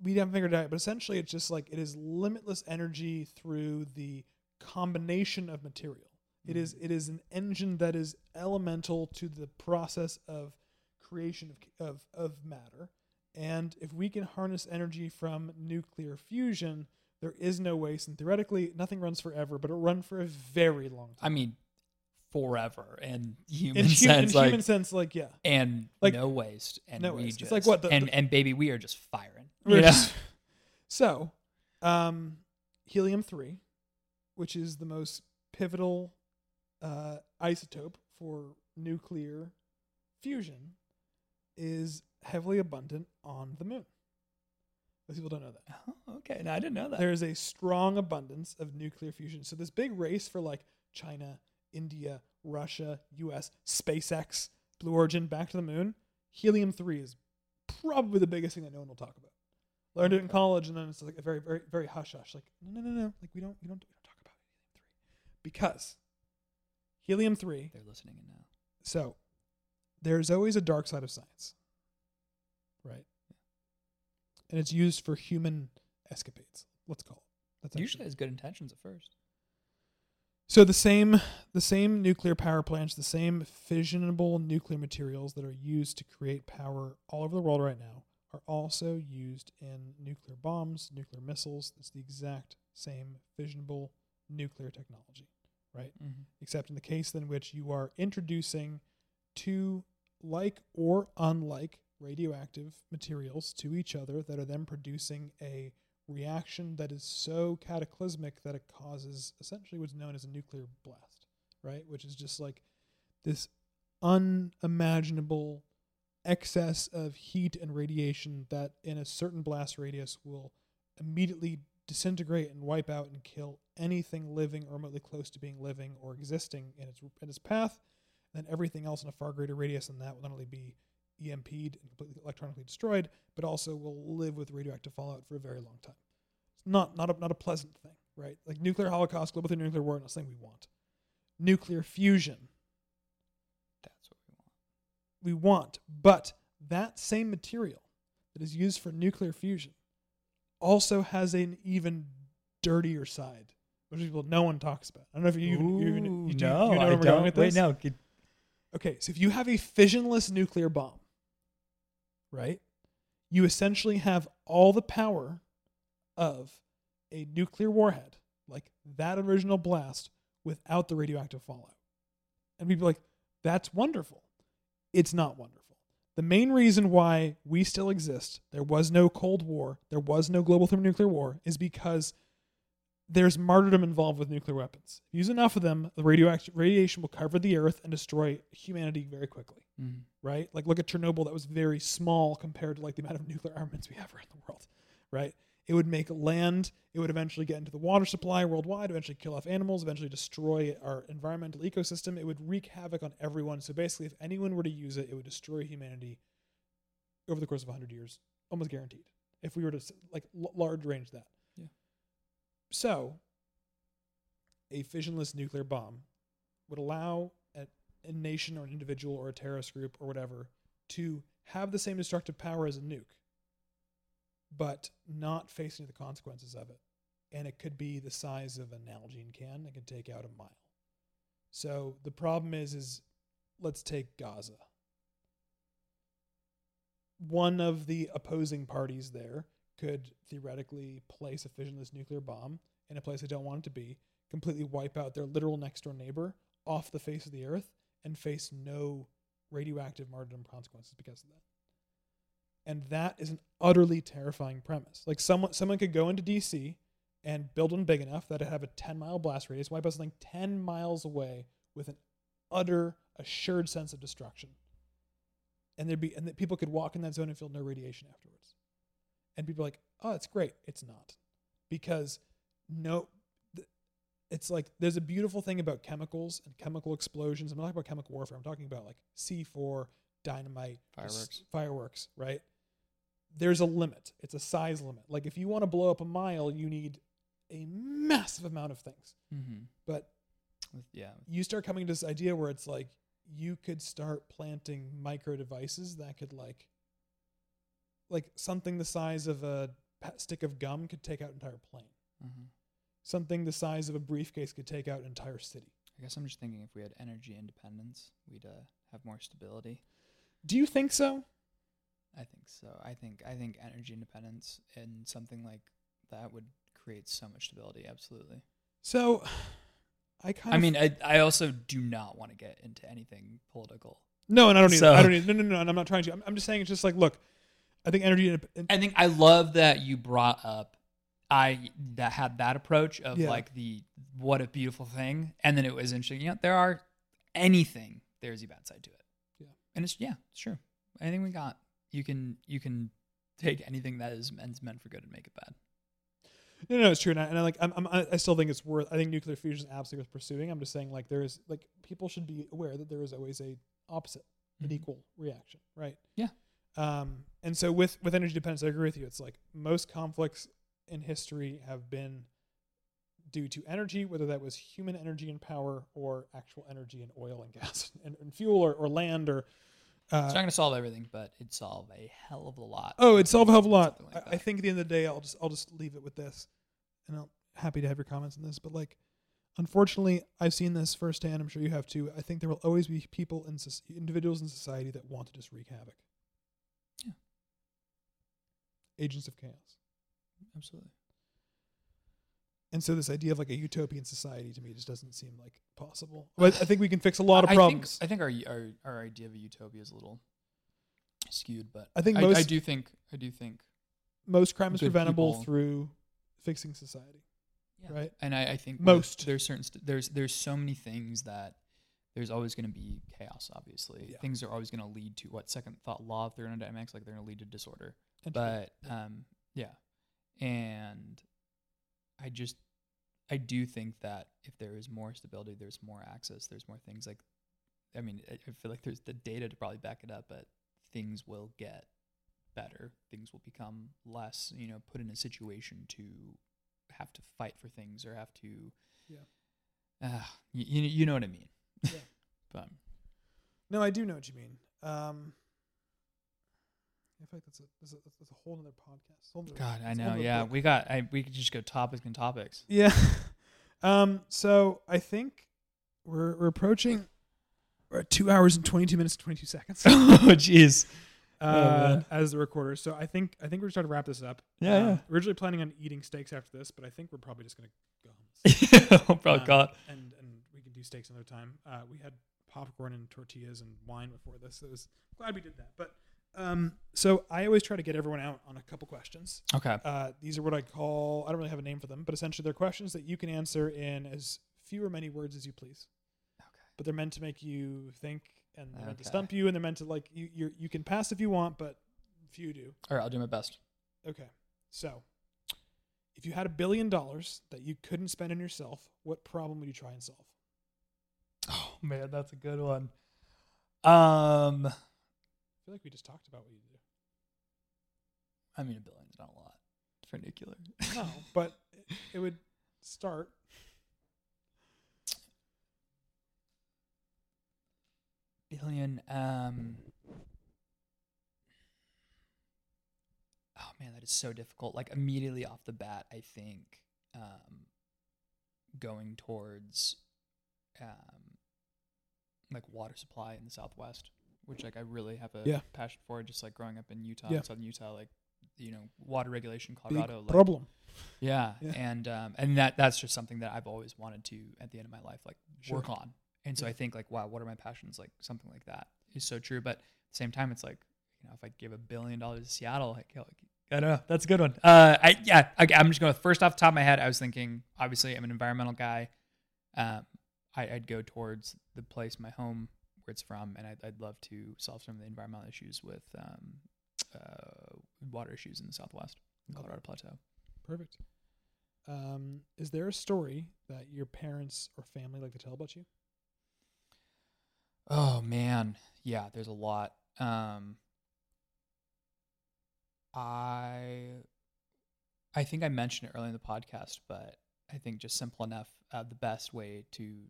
we haven't figured it out, but essentially it's just like it is limitless energy through the combination of material. It is mm. it is an engine that is elemental to the process of creation of, of, of matter. And if we can harness energy from nuclear fusion, there is no waste. And theoretically, nothing runs forever, but it'll run for a very long time. I mean, forever in human in, hu- sense, in like human sense, like yeah, and like, no waste and no we waste. just It's like what the- and the- and baby, we are just firing. You know? so, um, helium three, which is the most pivotal uh, isotope for nuclear fusion, is heavily abundant on the moon. Most people don't know that. Oh, okay, no, I didn't know that. There is a strong abundance of nuclear fusion. So this big race for like China, India, Russia, U.S., SpaceX, Blue Origin, back to the moon. Helium three is probably the biggest thing that no one will talk about. Learned it in college, and then it's like a very, very, very hush hush. Like no, no, no, no. Like we don't, we don't, we don't talk about helium three because helium three. They're listening in now. So there's always a dark side of science, right? And it's used for human escapades. Let's call it. That's Usually has good intentions at first. So the same the same nuclear power plants, the same fissionable nuclear materials that are used to create power all over the world right now are also used in nuclear bombs, nuclear missiles. It's the exact same fissionable nuclear technology, right? Mm-hmm. Except in the case in which you are introducing two like or unlike radioactive materials to each other that are then producing a reaction that is so cataclysmic that it causes essentially what's known as a nuclear blast, right? Which is just like this unimaginable excess of heat and radiation that in a certain blast radius will immediately disintegrate and wipe out and kill anything living or remotely close to being living or existing in its in its path. Then everything else in a far greater radius than that will not only be EMP'd and completely electronically destroyed, but also will live with radioactive fallout for a very long time. It's not not a, not a pleasant thing, right? Like nuclear holocaust, global nuclear war, not something we want. Nuclear fusion, That's what we want. we want, but that same material that is used for nuclear fusion also has an even dirtier side, which people no one talks about. I don't know if you even, you you, do, no, you know I we're don't. going with Wait, this. no. Okay, so if you have a fissionless nuclear bomb, right, you essentially have all the power of a nuclear warhead, like that original blast, without the radioactive fallout. And people like, that's wonderful. It's not wonderful. The main reason why we still exist, there was no Cold War, there was no global thermonuclear war, is because there's martyrdom involved with nuclear weapons. If you use enough of them, the radioact- radiation will cover the earth and destroy humanity very quickly, Mhm. right? Like look at Chernobyl, that was very small compared to like the amount of nuclear armaments we have around the world, right? It would make land, it would eventually get into the water supply worldwide, eventually kill off animals, eventually destroy our environmental ecosystem. It would wreak havoc on everyone. So basically, if anyone were to use it, it would destroy humanity over the course of 100 years, almost guaranteed. If we were to like l- large range that. So, a fissionless nuclear bomb would allow a, a nation or an individual or a terrorist group or whatever to have the same destructive power as a nuke, but not facing the consequences of it. And it could be the size of an Nalgene can. It could take out a mile. So the problem is, is let's take Gaza. One of the opposing parties there could theoretically place a fissionless nuclear bomb in a place they don't want it to be, completely wipe out their literal next door neighbor off the face of the earth, and face no radioactive martyrdom consequences because of that. And that is an utterly terrifying premise. Like someone someone could go into DC and build one big enough that it have a 10 mile blast radius, wipe out something 10 miles away with an utter assured sense of destruction. And there'd be and that people could walk in that zone and feel no radiation afterwards. And people are like, oh, it's great. It's not. Because no it's like there's a beautiful thing about chemicals and chemical explosions. I'm not talking about chemical warfare. I'm talking about like C4, dynamite, Fireworks. fireworks, right? There's a limit. It's a size limit. Like if you want to blow up a mile, you need a massive amount of things. Mm-hmm. But yeah. you start coming to this idea where it's like you could start planting micro devices that could like like something the size of a stick of gum could take out an entire plane. Mm-hmm. Something the size of a briefcase could take out an entire city. I guess I'm just thinking if we had energy independence, we'd uh, have more stability. Do you think so? I think so. I think I think energy independence and something like that would create so much stability. Absolutely. So I kind of. I mean, I I also do not want to get into anything political. no, and I don't need so- I don't need no no no, and I'm not trying to. I'm, I'm just saying it's just like look, I think energy I think I love that you brought up I that had that approach of Yeah. like the what a beautiful thing, and then it was interesting. You know, there are anything there's a bad side to it. Yeah. and it's yeah, it's true. Anything we got, you can you can take anything that is meant meant for good and make it bad. No, no, it's true, and I, and I like. I'm, I'm, I still think it's worth. I think nuclear fusion is absolutely worth pursuing. I'm just saying, like, there is like people should be aware that there is always a opposite, an Mhm. equal reaction, right? Yeah. Um, and so with with energy dependence, I agree with you. It's like most conflicts in history have been due to energy, whether that was human energy and power or actual energy and oil and gas and, and fuel or, or land or. It's Uh, not going to solve everything, but it'd solve a hell of a lot. Oh, it'd solve a hell of a lot. Like I, I think at the end of the day, I'll just I'll just leave it with this, and I'm happy to have your comments on this. But like, unfortunately, I've seen this firsthand. I'm sure you have too. I think there will always be people in individuals in society that want to just wreak havoc. Agents of chaos. absolutely. And so this idea of like a utopian society to me just doesn't seem like possible. But I think we can fix a lot of I problems. Think, I think our, our our idea of a utopia is a little skewed, but I think I, most- do think I do think Most crime is preventable people- through fixing society. Yeah. Right. And I, I think Most. there's certain st- there's there's so many things that there's always going to be chaos. Obviously, Yeah. things are always going to lead to what second thought law of thermodynamics, like they're going to lead to disorder. But um, yeah, and I just I do think that if there is more stability, there's more access, there's more things like. I mean, I I feel like there's the data to probably back it up, but things will get better. Things will become less, you know, put in a situation to have to fight for things or have to. Yeah. Uh, you, you you know what I mean. Yeah. but No, I do know what you mean. Um, I feel like that's a that's a, that's a whole other podcast. Whole nother- God, I know. Yeah, book. we got. I we could just go topics and topics. yeah. um. So I think we're we're approaching. We're at two hours and twenty two minutes and twenty two seconds. oh, jeez. uh, man. as the recorder. So I think I think we're starting to wrap this up. Yeah, Um, yeah. Originally planning on eating steaks after this, but I think we're probably just gonna go home. Probably Um, call and and we can do steaks another time. Uh, we had popcorn and tortillas and wine before this. So it was glad we did that. But Um, so I always try to get everyone out on a couple questions. Okay. Uh, these are what I call, I don't really have a name for them, but essentially they're questions that you can answer in as few or many words as you please. Okay. But they're meant to make you think and they're meant to stump you and they're meant to like, you, you you can pass if you want, but few do. All right, I'll do my best. Okay. So if you had a billion dollars that you couldn't spend on yourself, what problem would you try and solve? Oh man, that's a good one. Um, feel like we just talked about what you do. I mean, a billion's not a lot for nuclear. No, but it, it would start. billion. Um. Oh man, that is so difficult. Like immediately off the bat, I think um, going towards um, like water supply in the Southwest, which like I really have a Yeah. passion for. Just like growing up in Utah, Yeah. southern Utah, like you know, water regulation, Colorado, like, problem. yeah, Yeah. and um, and that that's just something that I've always wanted to at the end of my life like Sure. work on. And so. I think like wow, what are my passions? Like something like that is so true. But at the same time, it's like you know, if I give a billion dollars to Seattle, like, like I don't know, that's a good one. Uh, I yeah, okay, I'm just going with first off the top of my head. I was thinking obviously I'm an environmental guy. Um, I, I'd go towards the place, my home, it's from, and I'd, I'd love to solve some of the environmental issues with um, uh, water issues in the Southwest, Colorado Plateau. Perfect. Um, is there a story that your parents or family like to tell about you? Oh man, yeah, there's a lot. Um I I think I mentioned it earlier in the podcast, but I think just simple enough. Uh, the best way to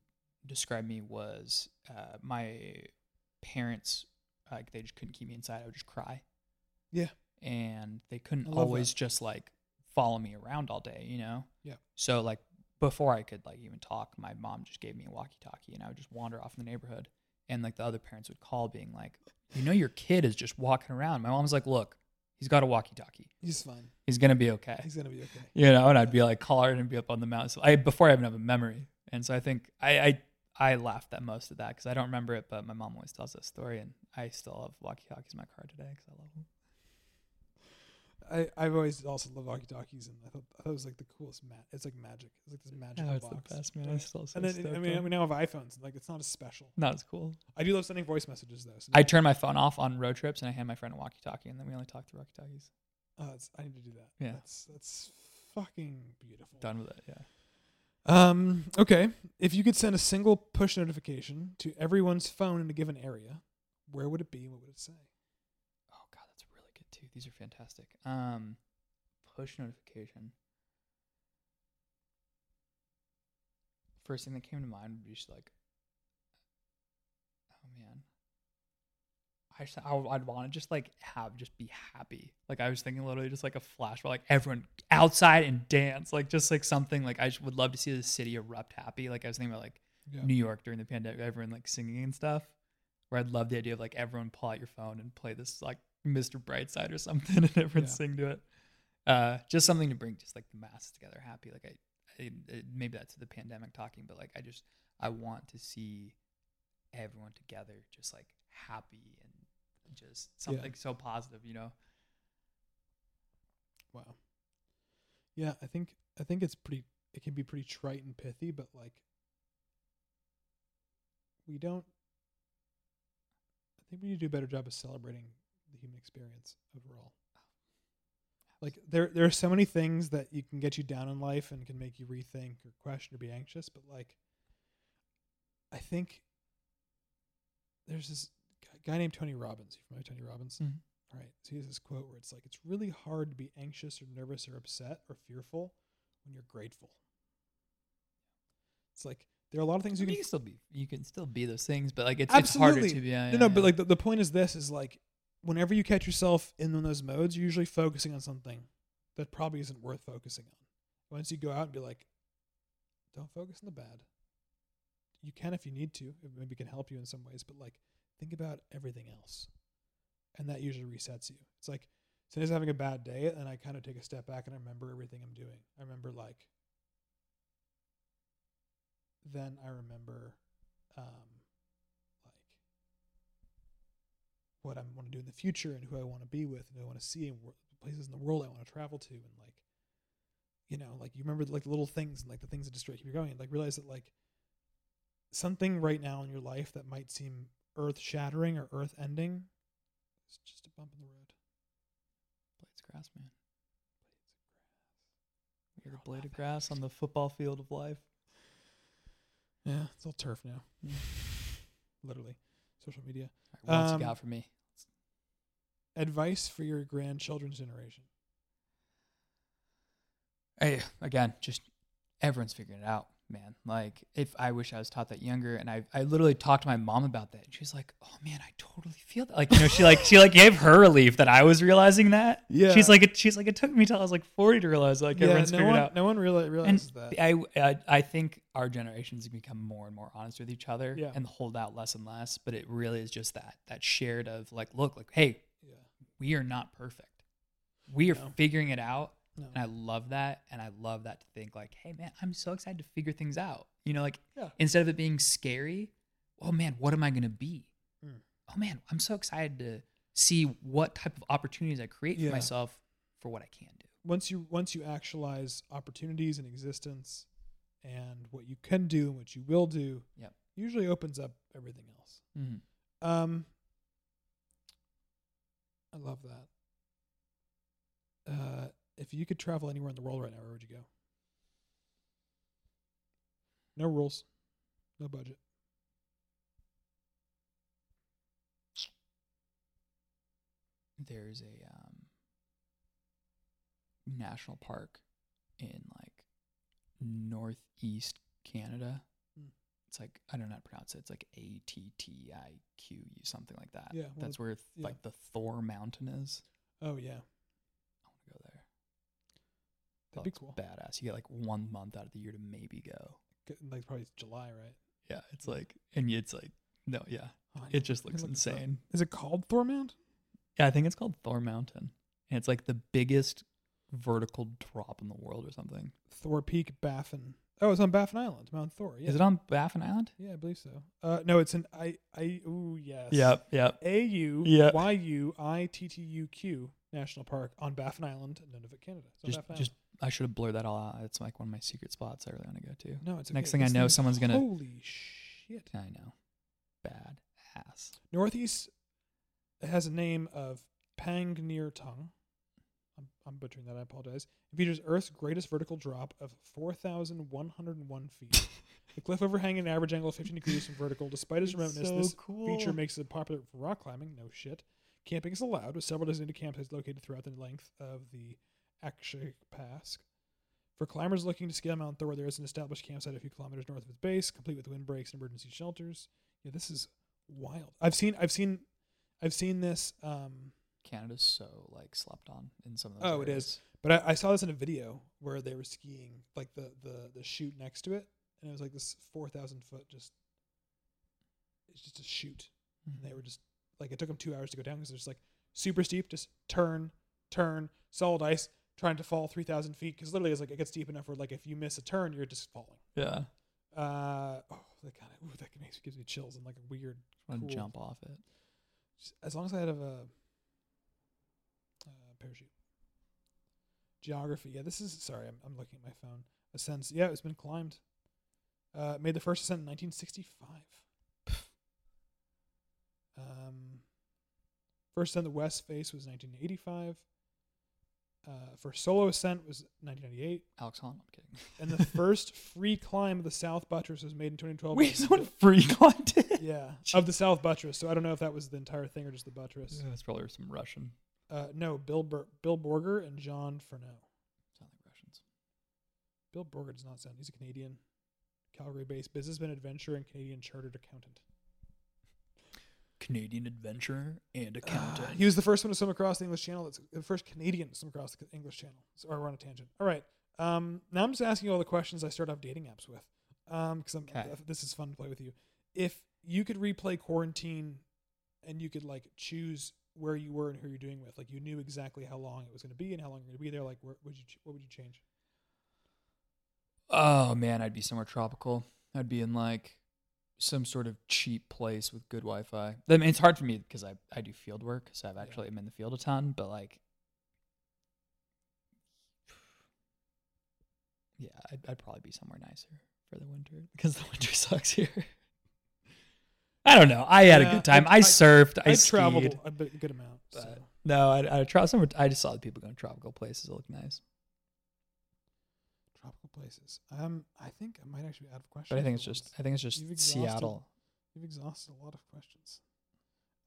describe me was uh, my parents. Like they just couldn't keep me inside. I would just cry. Yeah. and they couldn't always that. just like follow me around all day. You know. Yeah. So like before I could like even talk, my mom just gave me a walkie-talkie, and I would just wander off in the neighborhood and like the other parents would call being like you know your kid is just walking around my mom's like look he's got a walkie-talkie He's fine. he's gonna be okay He's gonna be okay. you know and i'd be like call her and be up on the mountain so i before i even have a memory and so i think i i, I laughed at most of that because i don't remember it but my mom always tells that story and i still have walkie-talkies in my car today because i love them I I've always also loved walkie talkies, and I thought I thought it was like the coolest. Ma- it's like magic. It's like this oh, magical oh, it's box. the best man i'm still so And then I mean on we now have iPhones. and, Like it's not as special. not as cool I do love sending voice messages though. So i turn my phone off on road trips and i hand my friend a walkie-talkie and then we only talk through walkie-talkies oh, it's, I need to do that. Yeah. That's that's fucking beautiful. done with it yeah Um. Okay. If you could send a single push notification to everyone's phone in a given area, where would it be? What would it say? Oh god, that's really good too. These are fantastic. Um, push notification. First thing that came to mind would be just like, oh man, I just I, would- I'd want to just like have just be happy. Like I was thinking literally just like a flash, but like everyone outside and dance, like just like something like I would love to see the city erupt happy. Like I was thinking about like Yeah. New York during the pandemic, everyone like singing and stuff. Where I'd love the idea of like everyone pull out your phone and play this like Mr. Brightside or something, and everyone Yeah. sing to it. Uh, just something to bring just like the masses together, happy. Like I, I it, maybe that's the pandemic talking, but like I just I want to see everyone together, just like happy just something so positive, you know. Wow. Yeah, I think I think it's pretty. It can be pretty trite and pithy, but like we don't. I think we need to do a better job of celebrating the human experience overall. Oh, like there, there are so many things that you can get you down in life and can make you rethink or question or be anxious. But like, I think there's this gu- guy named Tony Robbins. You familiar with Tony Robbins? Mhm. All right. So he has this quote where it's like, it's really hard to be anxious or nervous or upset or fearful when you're grateful. It's like there are a lot of things I you mean, can you still be you can still be those things, but like it's it's harder to be. Yeah, no, yeah, no, but like the, the point is this is like whenever you catch yourself in one of those modes, you're usually focusing on something that probably isn't worth focusing on. Once you go out and be like, don't focus on the bad. You can if you need to. It maybe can help you in some ways, but like think about everything else. And that usually resets you. It's like sometimes having a bad day and I kind of take a step back and I remember everything I'm doing. I remember like then I remember um like what I want to do in the future and who I want to be with and who I want to see and places in the world I want to travel to and like you know like you remember like the little things and like the things that distract you going and, like realize that like something right now in your life that might seem earth shattering or earth ending is just a bump in the road. Blades of grass, man. Blades of grass. You're the blade of grass on the football field of life. yeah it's all turf now. Literally. Social media. All right, what else Um, you got for me? advice for your grandchildren's generation. Hey, again, just everyone's figuring it out, man. Like, if I wish I was taught that younger, and I, I literally talked to my mom about that, and she's like, "Oh man, I totally feel that." Like, you know, she like she like gave her relief that I was realizing that. Yeah. she's like, it, she's like, it took me till I was like forty to realize like everyone's no figured one out. no one And realizes that I, I I think our generations become more and more honest with each other Yeah. and hold out less and less. But it really is just that that shared of like, look, like, hey, yeah we are not perfect. We are No. figuring it out. No. And I love that. And I love that to think like, hey man, I'm so excited to figure things out. You know, like Yeah. instead of it being scary, oh man, what am I gonna be? Mm. Oh man, I'm so excited to see what type of opportunities I create Yeah. for myself for what I can do. once you once you actualize opportunities in existence and what you can do and what you will do Yep. usually opens up everything else Mm-hmm. um i love that uh if you could travel anywhere in the world right now where would you go no rules no budget There's a um, national park in like northeast Canada. Hmm. It's like I don't know how to pronounce it. It's like A T T I Q U something like that. Yeah, well, that's where yeah. like the Thor Mountain is. oh yeah I want to go there. That'd be cool Badass. You get like one month out of the year to maybe go. Like probably july right Yeah, it's like and it's like no, yeah, Oh, it just looks look insane. is it called thor mount Yeah, I think it's called Thor Mountain, and it's like the biggest vertical drop in the world or something. thor peak baffin oh it's on baffin island mount thor yeah Is it on Baffin Island? Yeah, I believe so. Uh, no, it's an I I ooh yes. Yep, yep. A U. Y U I T T U Q National Park on Baffin Island, Nunavut, Canada. On Just, just I should have blurred that all out. It's like one of my secret spots I really want to go to. No, it's next okay. thing I know, someone's gonna- Holy shit! I know, bad ass. Northeast has a name of Pangnirtung. I'm, I'm butchering that. I apologize. It features Earth's greatest vertical drop of 4,101 feet. the cliff overhang an average angle of 15 degrees from vertical. Despite its remoteness, this feature makes it popular for rock climbing. No shit. Camping is allowed, with several designated campsites located throughout the length of the Akshayuk Pass. For climbers looking to scale Mount Thor, there is an established campsite a few kilometers north of its base, complete with windbreaks and emergency shelters. Yeah, this is wild. I've seen, I've seen, I've seen this. Um, Canada's so like slept on in some of those. Oh, it is. but I, I saw this in a video where they were skiing, like the the the chute next to it, and it was like this four thousand foot just. It's just a chute, and they Mhm. were just like it took them two hours to go down because it's like super steep, just turn, turn, solid ice, trying to fall three thousand feet because literally it's like it gets deep enough where like if you miss a turn, you're just falling. Yeah, Uh oh, that kind of ooh, that makes gives me chills and like a weird. Cool. jump off it. just- As long as I have a uh, parachute. Geography, yeah. This is sorry. I'm I'm looking at my phone. Ascents, yeah. It's been climbed. Uh, made the first ascent in 1965. Um, first ascent the west face was 1985. Uh, first solo ascent was 1998, Alex Hahn, I'm kidding. and the first free climb of the South Buttress was made in 2012. Wait, someone free climbed it? yeah, of the South Buttress. So I don't know if that was the entire thing or just the buttress. That's probably some Russian. Uh, no, Bill Bur- Bill Borger and John Furneaux. Sound like Russians. Bill Borger does not sound. He's a Canadian, Calgary-based businessman, adventurer, and Canadian chartered accountant. Canadian adventurer and Uh, he was the first one to swim across the English Channel. That's the first Canadian to swim across the English Channel. So we're on a tangent. All right. Um, now I'm just asking you all the questions I start off dating apps with, because I'm this is fun to play with you. If you could replay quarantine, and you could like choose where you were and who you're doing with, like you knew exactly how long it was going to be and how long you're going to be there, like where would you ch- what would you change? Oh man, I'd be somewhere tropical. I'd be in like some sort of cheap place with good Wi-Fi. I mean, it's hard for me because I I do field work, so I've actually am in the field a ton. But like, yeah, I'd, I'd probably be somewhere nicer for the winter because the winter sucks here. I don't know. I had a good time. I- I, I- surfed. I, I traveled a good amount. So. no, I I, tra- some, I just saw the people going to tropical places. It looked nice, places. Um, I think I might actually be out of questions. but I think it's just. I think it's just You've Seattle. You've exhausted a lot of questions.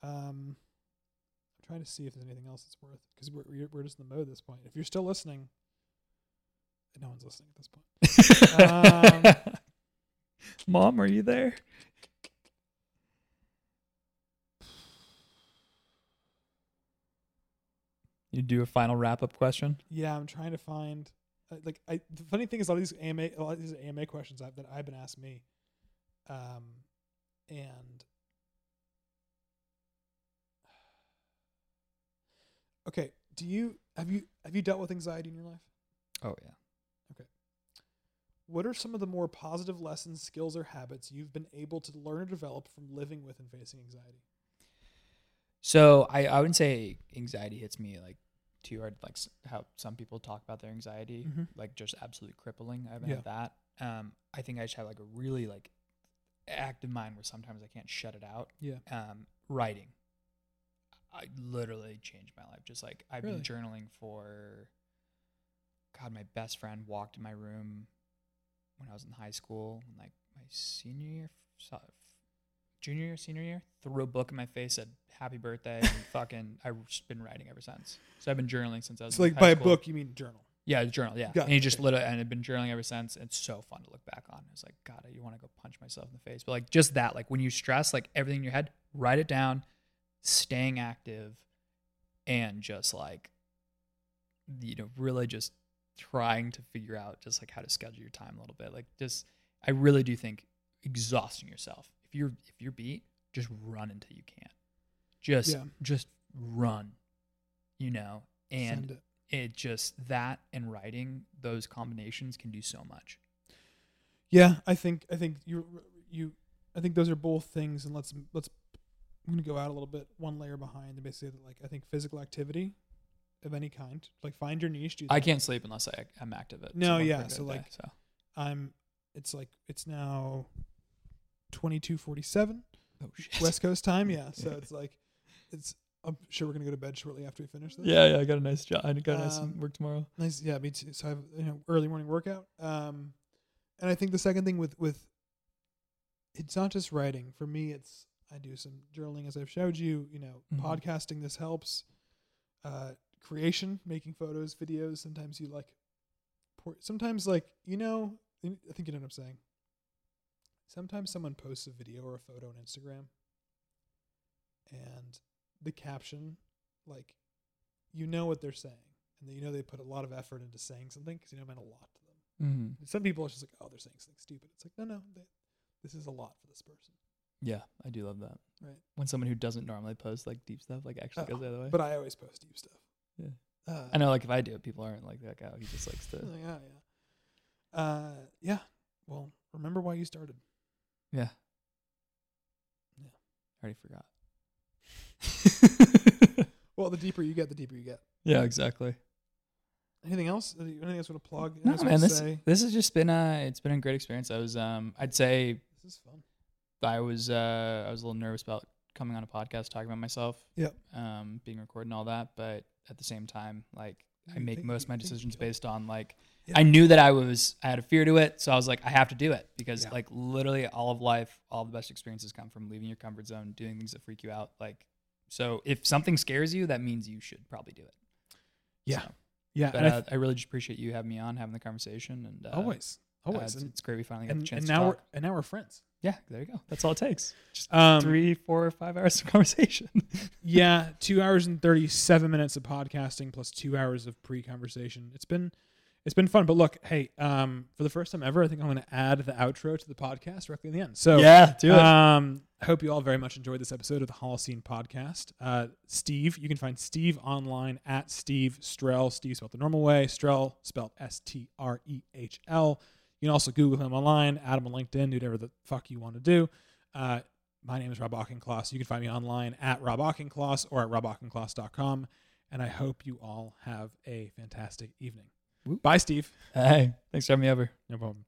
Um, I'm trying to see if there's anything else that's worth because we're we're we're just in the mode at this point. If you're still listening, no one's listening at this point. Um, Mom, are you there? You do a final wrap up question. Yeah, I'm trying to find. Like, I the funny thing is, a lot of these AMA, a lot of these AMA questions I've, that I've been asked me, um, and okay, do you have you have you dealt with anxiety in your life? Oh yeah. Okay. What are some of the more positive lessons, skills, or habits you've been able to learn or develop from living with and facing anxiety? So I, I wouldn't say anxiety hits me like too hard, like how some people talk about their anxiety, Mhm. like just absolutely crippling. I haven't Yeah. had that. Um, I think I just have like a really like active mind where sometimes I can't shut it out. Yeah. Um, writing, I literally changed my life. Just like I've Really? been journaling for. God, my best friend walked in my room when I was in high school, in, like my senior year, junior year, senior year, threw a book in my face, said "Happy birthday," and fucking I've just been writing ever since. So I've been journaling since I was So, like by a school. book, you mean journal? Yeah, journal. Yeah, Got and he just okay. literally and I've been journaling ever since. It's so fun to look back on. It's like God, you want to go punch myself in the face, but like just that, like when you stress, like everything in your head, write it down, staying active, and just like you know, really just trying to figure out just like how to schedule your time a little bit. Like just, I really do think exhausting yourself. If you're if you're beat, just run until you can't. Just Yeah. just run, you know, and it. it just that and writing those combinations can do so much Yeah, I think I think you you I think those are both things, and let's let's I'm gonna go out a little bit one layer behind and basically like I think physical activity of any kind, like find your niche. Do i can't sleep unless I, i'm active at No, yeah, so, day, like, so I'm. It's like it's now twenty two forty seven oh shit West Coast time. Yeah, so it's like it's. I'm sure we're gonna go to bed shortly after we finish this. yeah yeah i got a nice job i got a nice Um, work tomorrow Nice. Yeah, me too. So I have you know early morning workout. Um, and I think the second thing with with it's not just writing. For me, it's I do some journaling as I've showed you. You know, Mhm. podcasting. This helps. Uh, creation, making photos, videos. Sometimes you like. Sometimes like you know, I think you know what I'm saying. Sometimes someone posts a video or a photo on Instagram, and the caption, like, you know what they're saying, and then you know they put a lot of effort into saying something because you know it meant a lot to them. mm-hmm. Some people are just like, oh, they're saying something stupid. It's like, no, no, they, this is a lot for this person, yeah i do love that right? when someone who doesn't normally post like deep stuff like actually Oh, goes the other way But I always post deep stuff. Yeah. Uh, i know like if i do it people aren't like that guy. he just likes to Yeah, yeah. Uh, yeah. Well, remember why you started. Yeah Yeah. i already forgot Well, the deeper you get, the deeper you get. yeah exactly Anything else? Anything else you want to plug? no man this say? this has just been a it's been a great experience i was um i'd say This is fun. I was uh, I was a little nervous about coming on a podcast talking about myself. Yep. Um, being recorded and all that, but at the same time, like I You make most of my decisions based on like Yeah. I knew that I was I had a fear to it, so I was like I have to do it because Yeah. like literally all of life, all the best experiences come from leaving your comfort zone, doing things that freak you out. Like so, if something scares you, that means you should probably do it. Yeah. So, Yeah. but and I uh, th- I really just appreciate you having me on, having the conversation, and uh, always, uh, always, it's, it's great we finally got the and, chance and to now we're and now we're friends. Yeah, there you go. That's all it takes. Just Um, three, four, five hours of conversation. yeah, two hours and thirty-seven minutes of podcasting plus two hours of pre-conversation. It's been, it's been fun. But look, hey, um, for the first time ever, I think I'm going to add the outro to the podcast directly in the end. So yeah, do it. Um, I hope you all very much enjoyed this episode of the Holocene Podcast. Uh, Steve, you can find Steve online at Steve Strehl. Steve spelled the normal way. Strehl spelled S T R E H L. You can also Google him online, add him on LinkedIn, do whatever the fuck you want to do. Uh, my name is Rob Auchincloss. You can find me online at Rob Auchincloss or at robauchincloss.com. And I hope you all have a fantastic evening. Bye, Steve. Hey, thanks for having me over. No problem.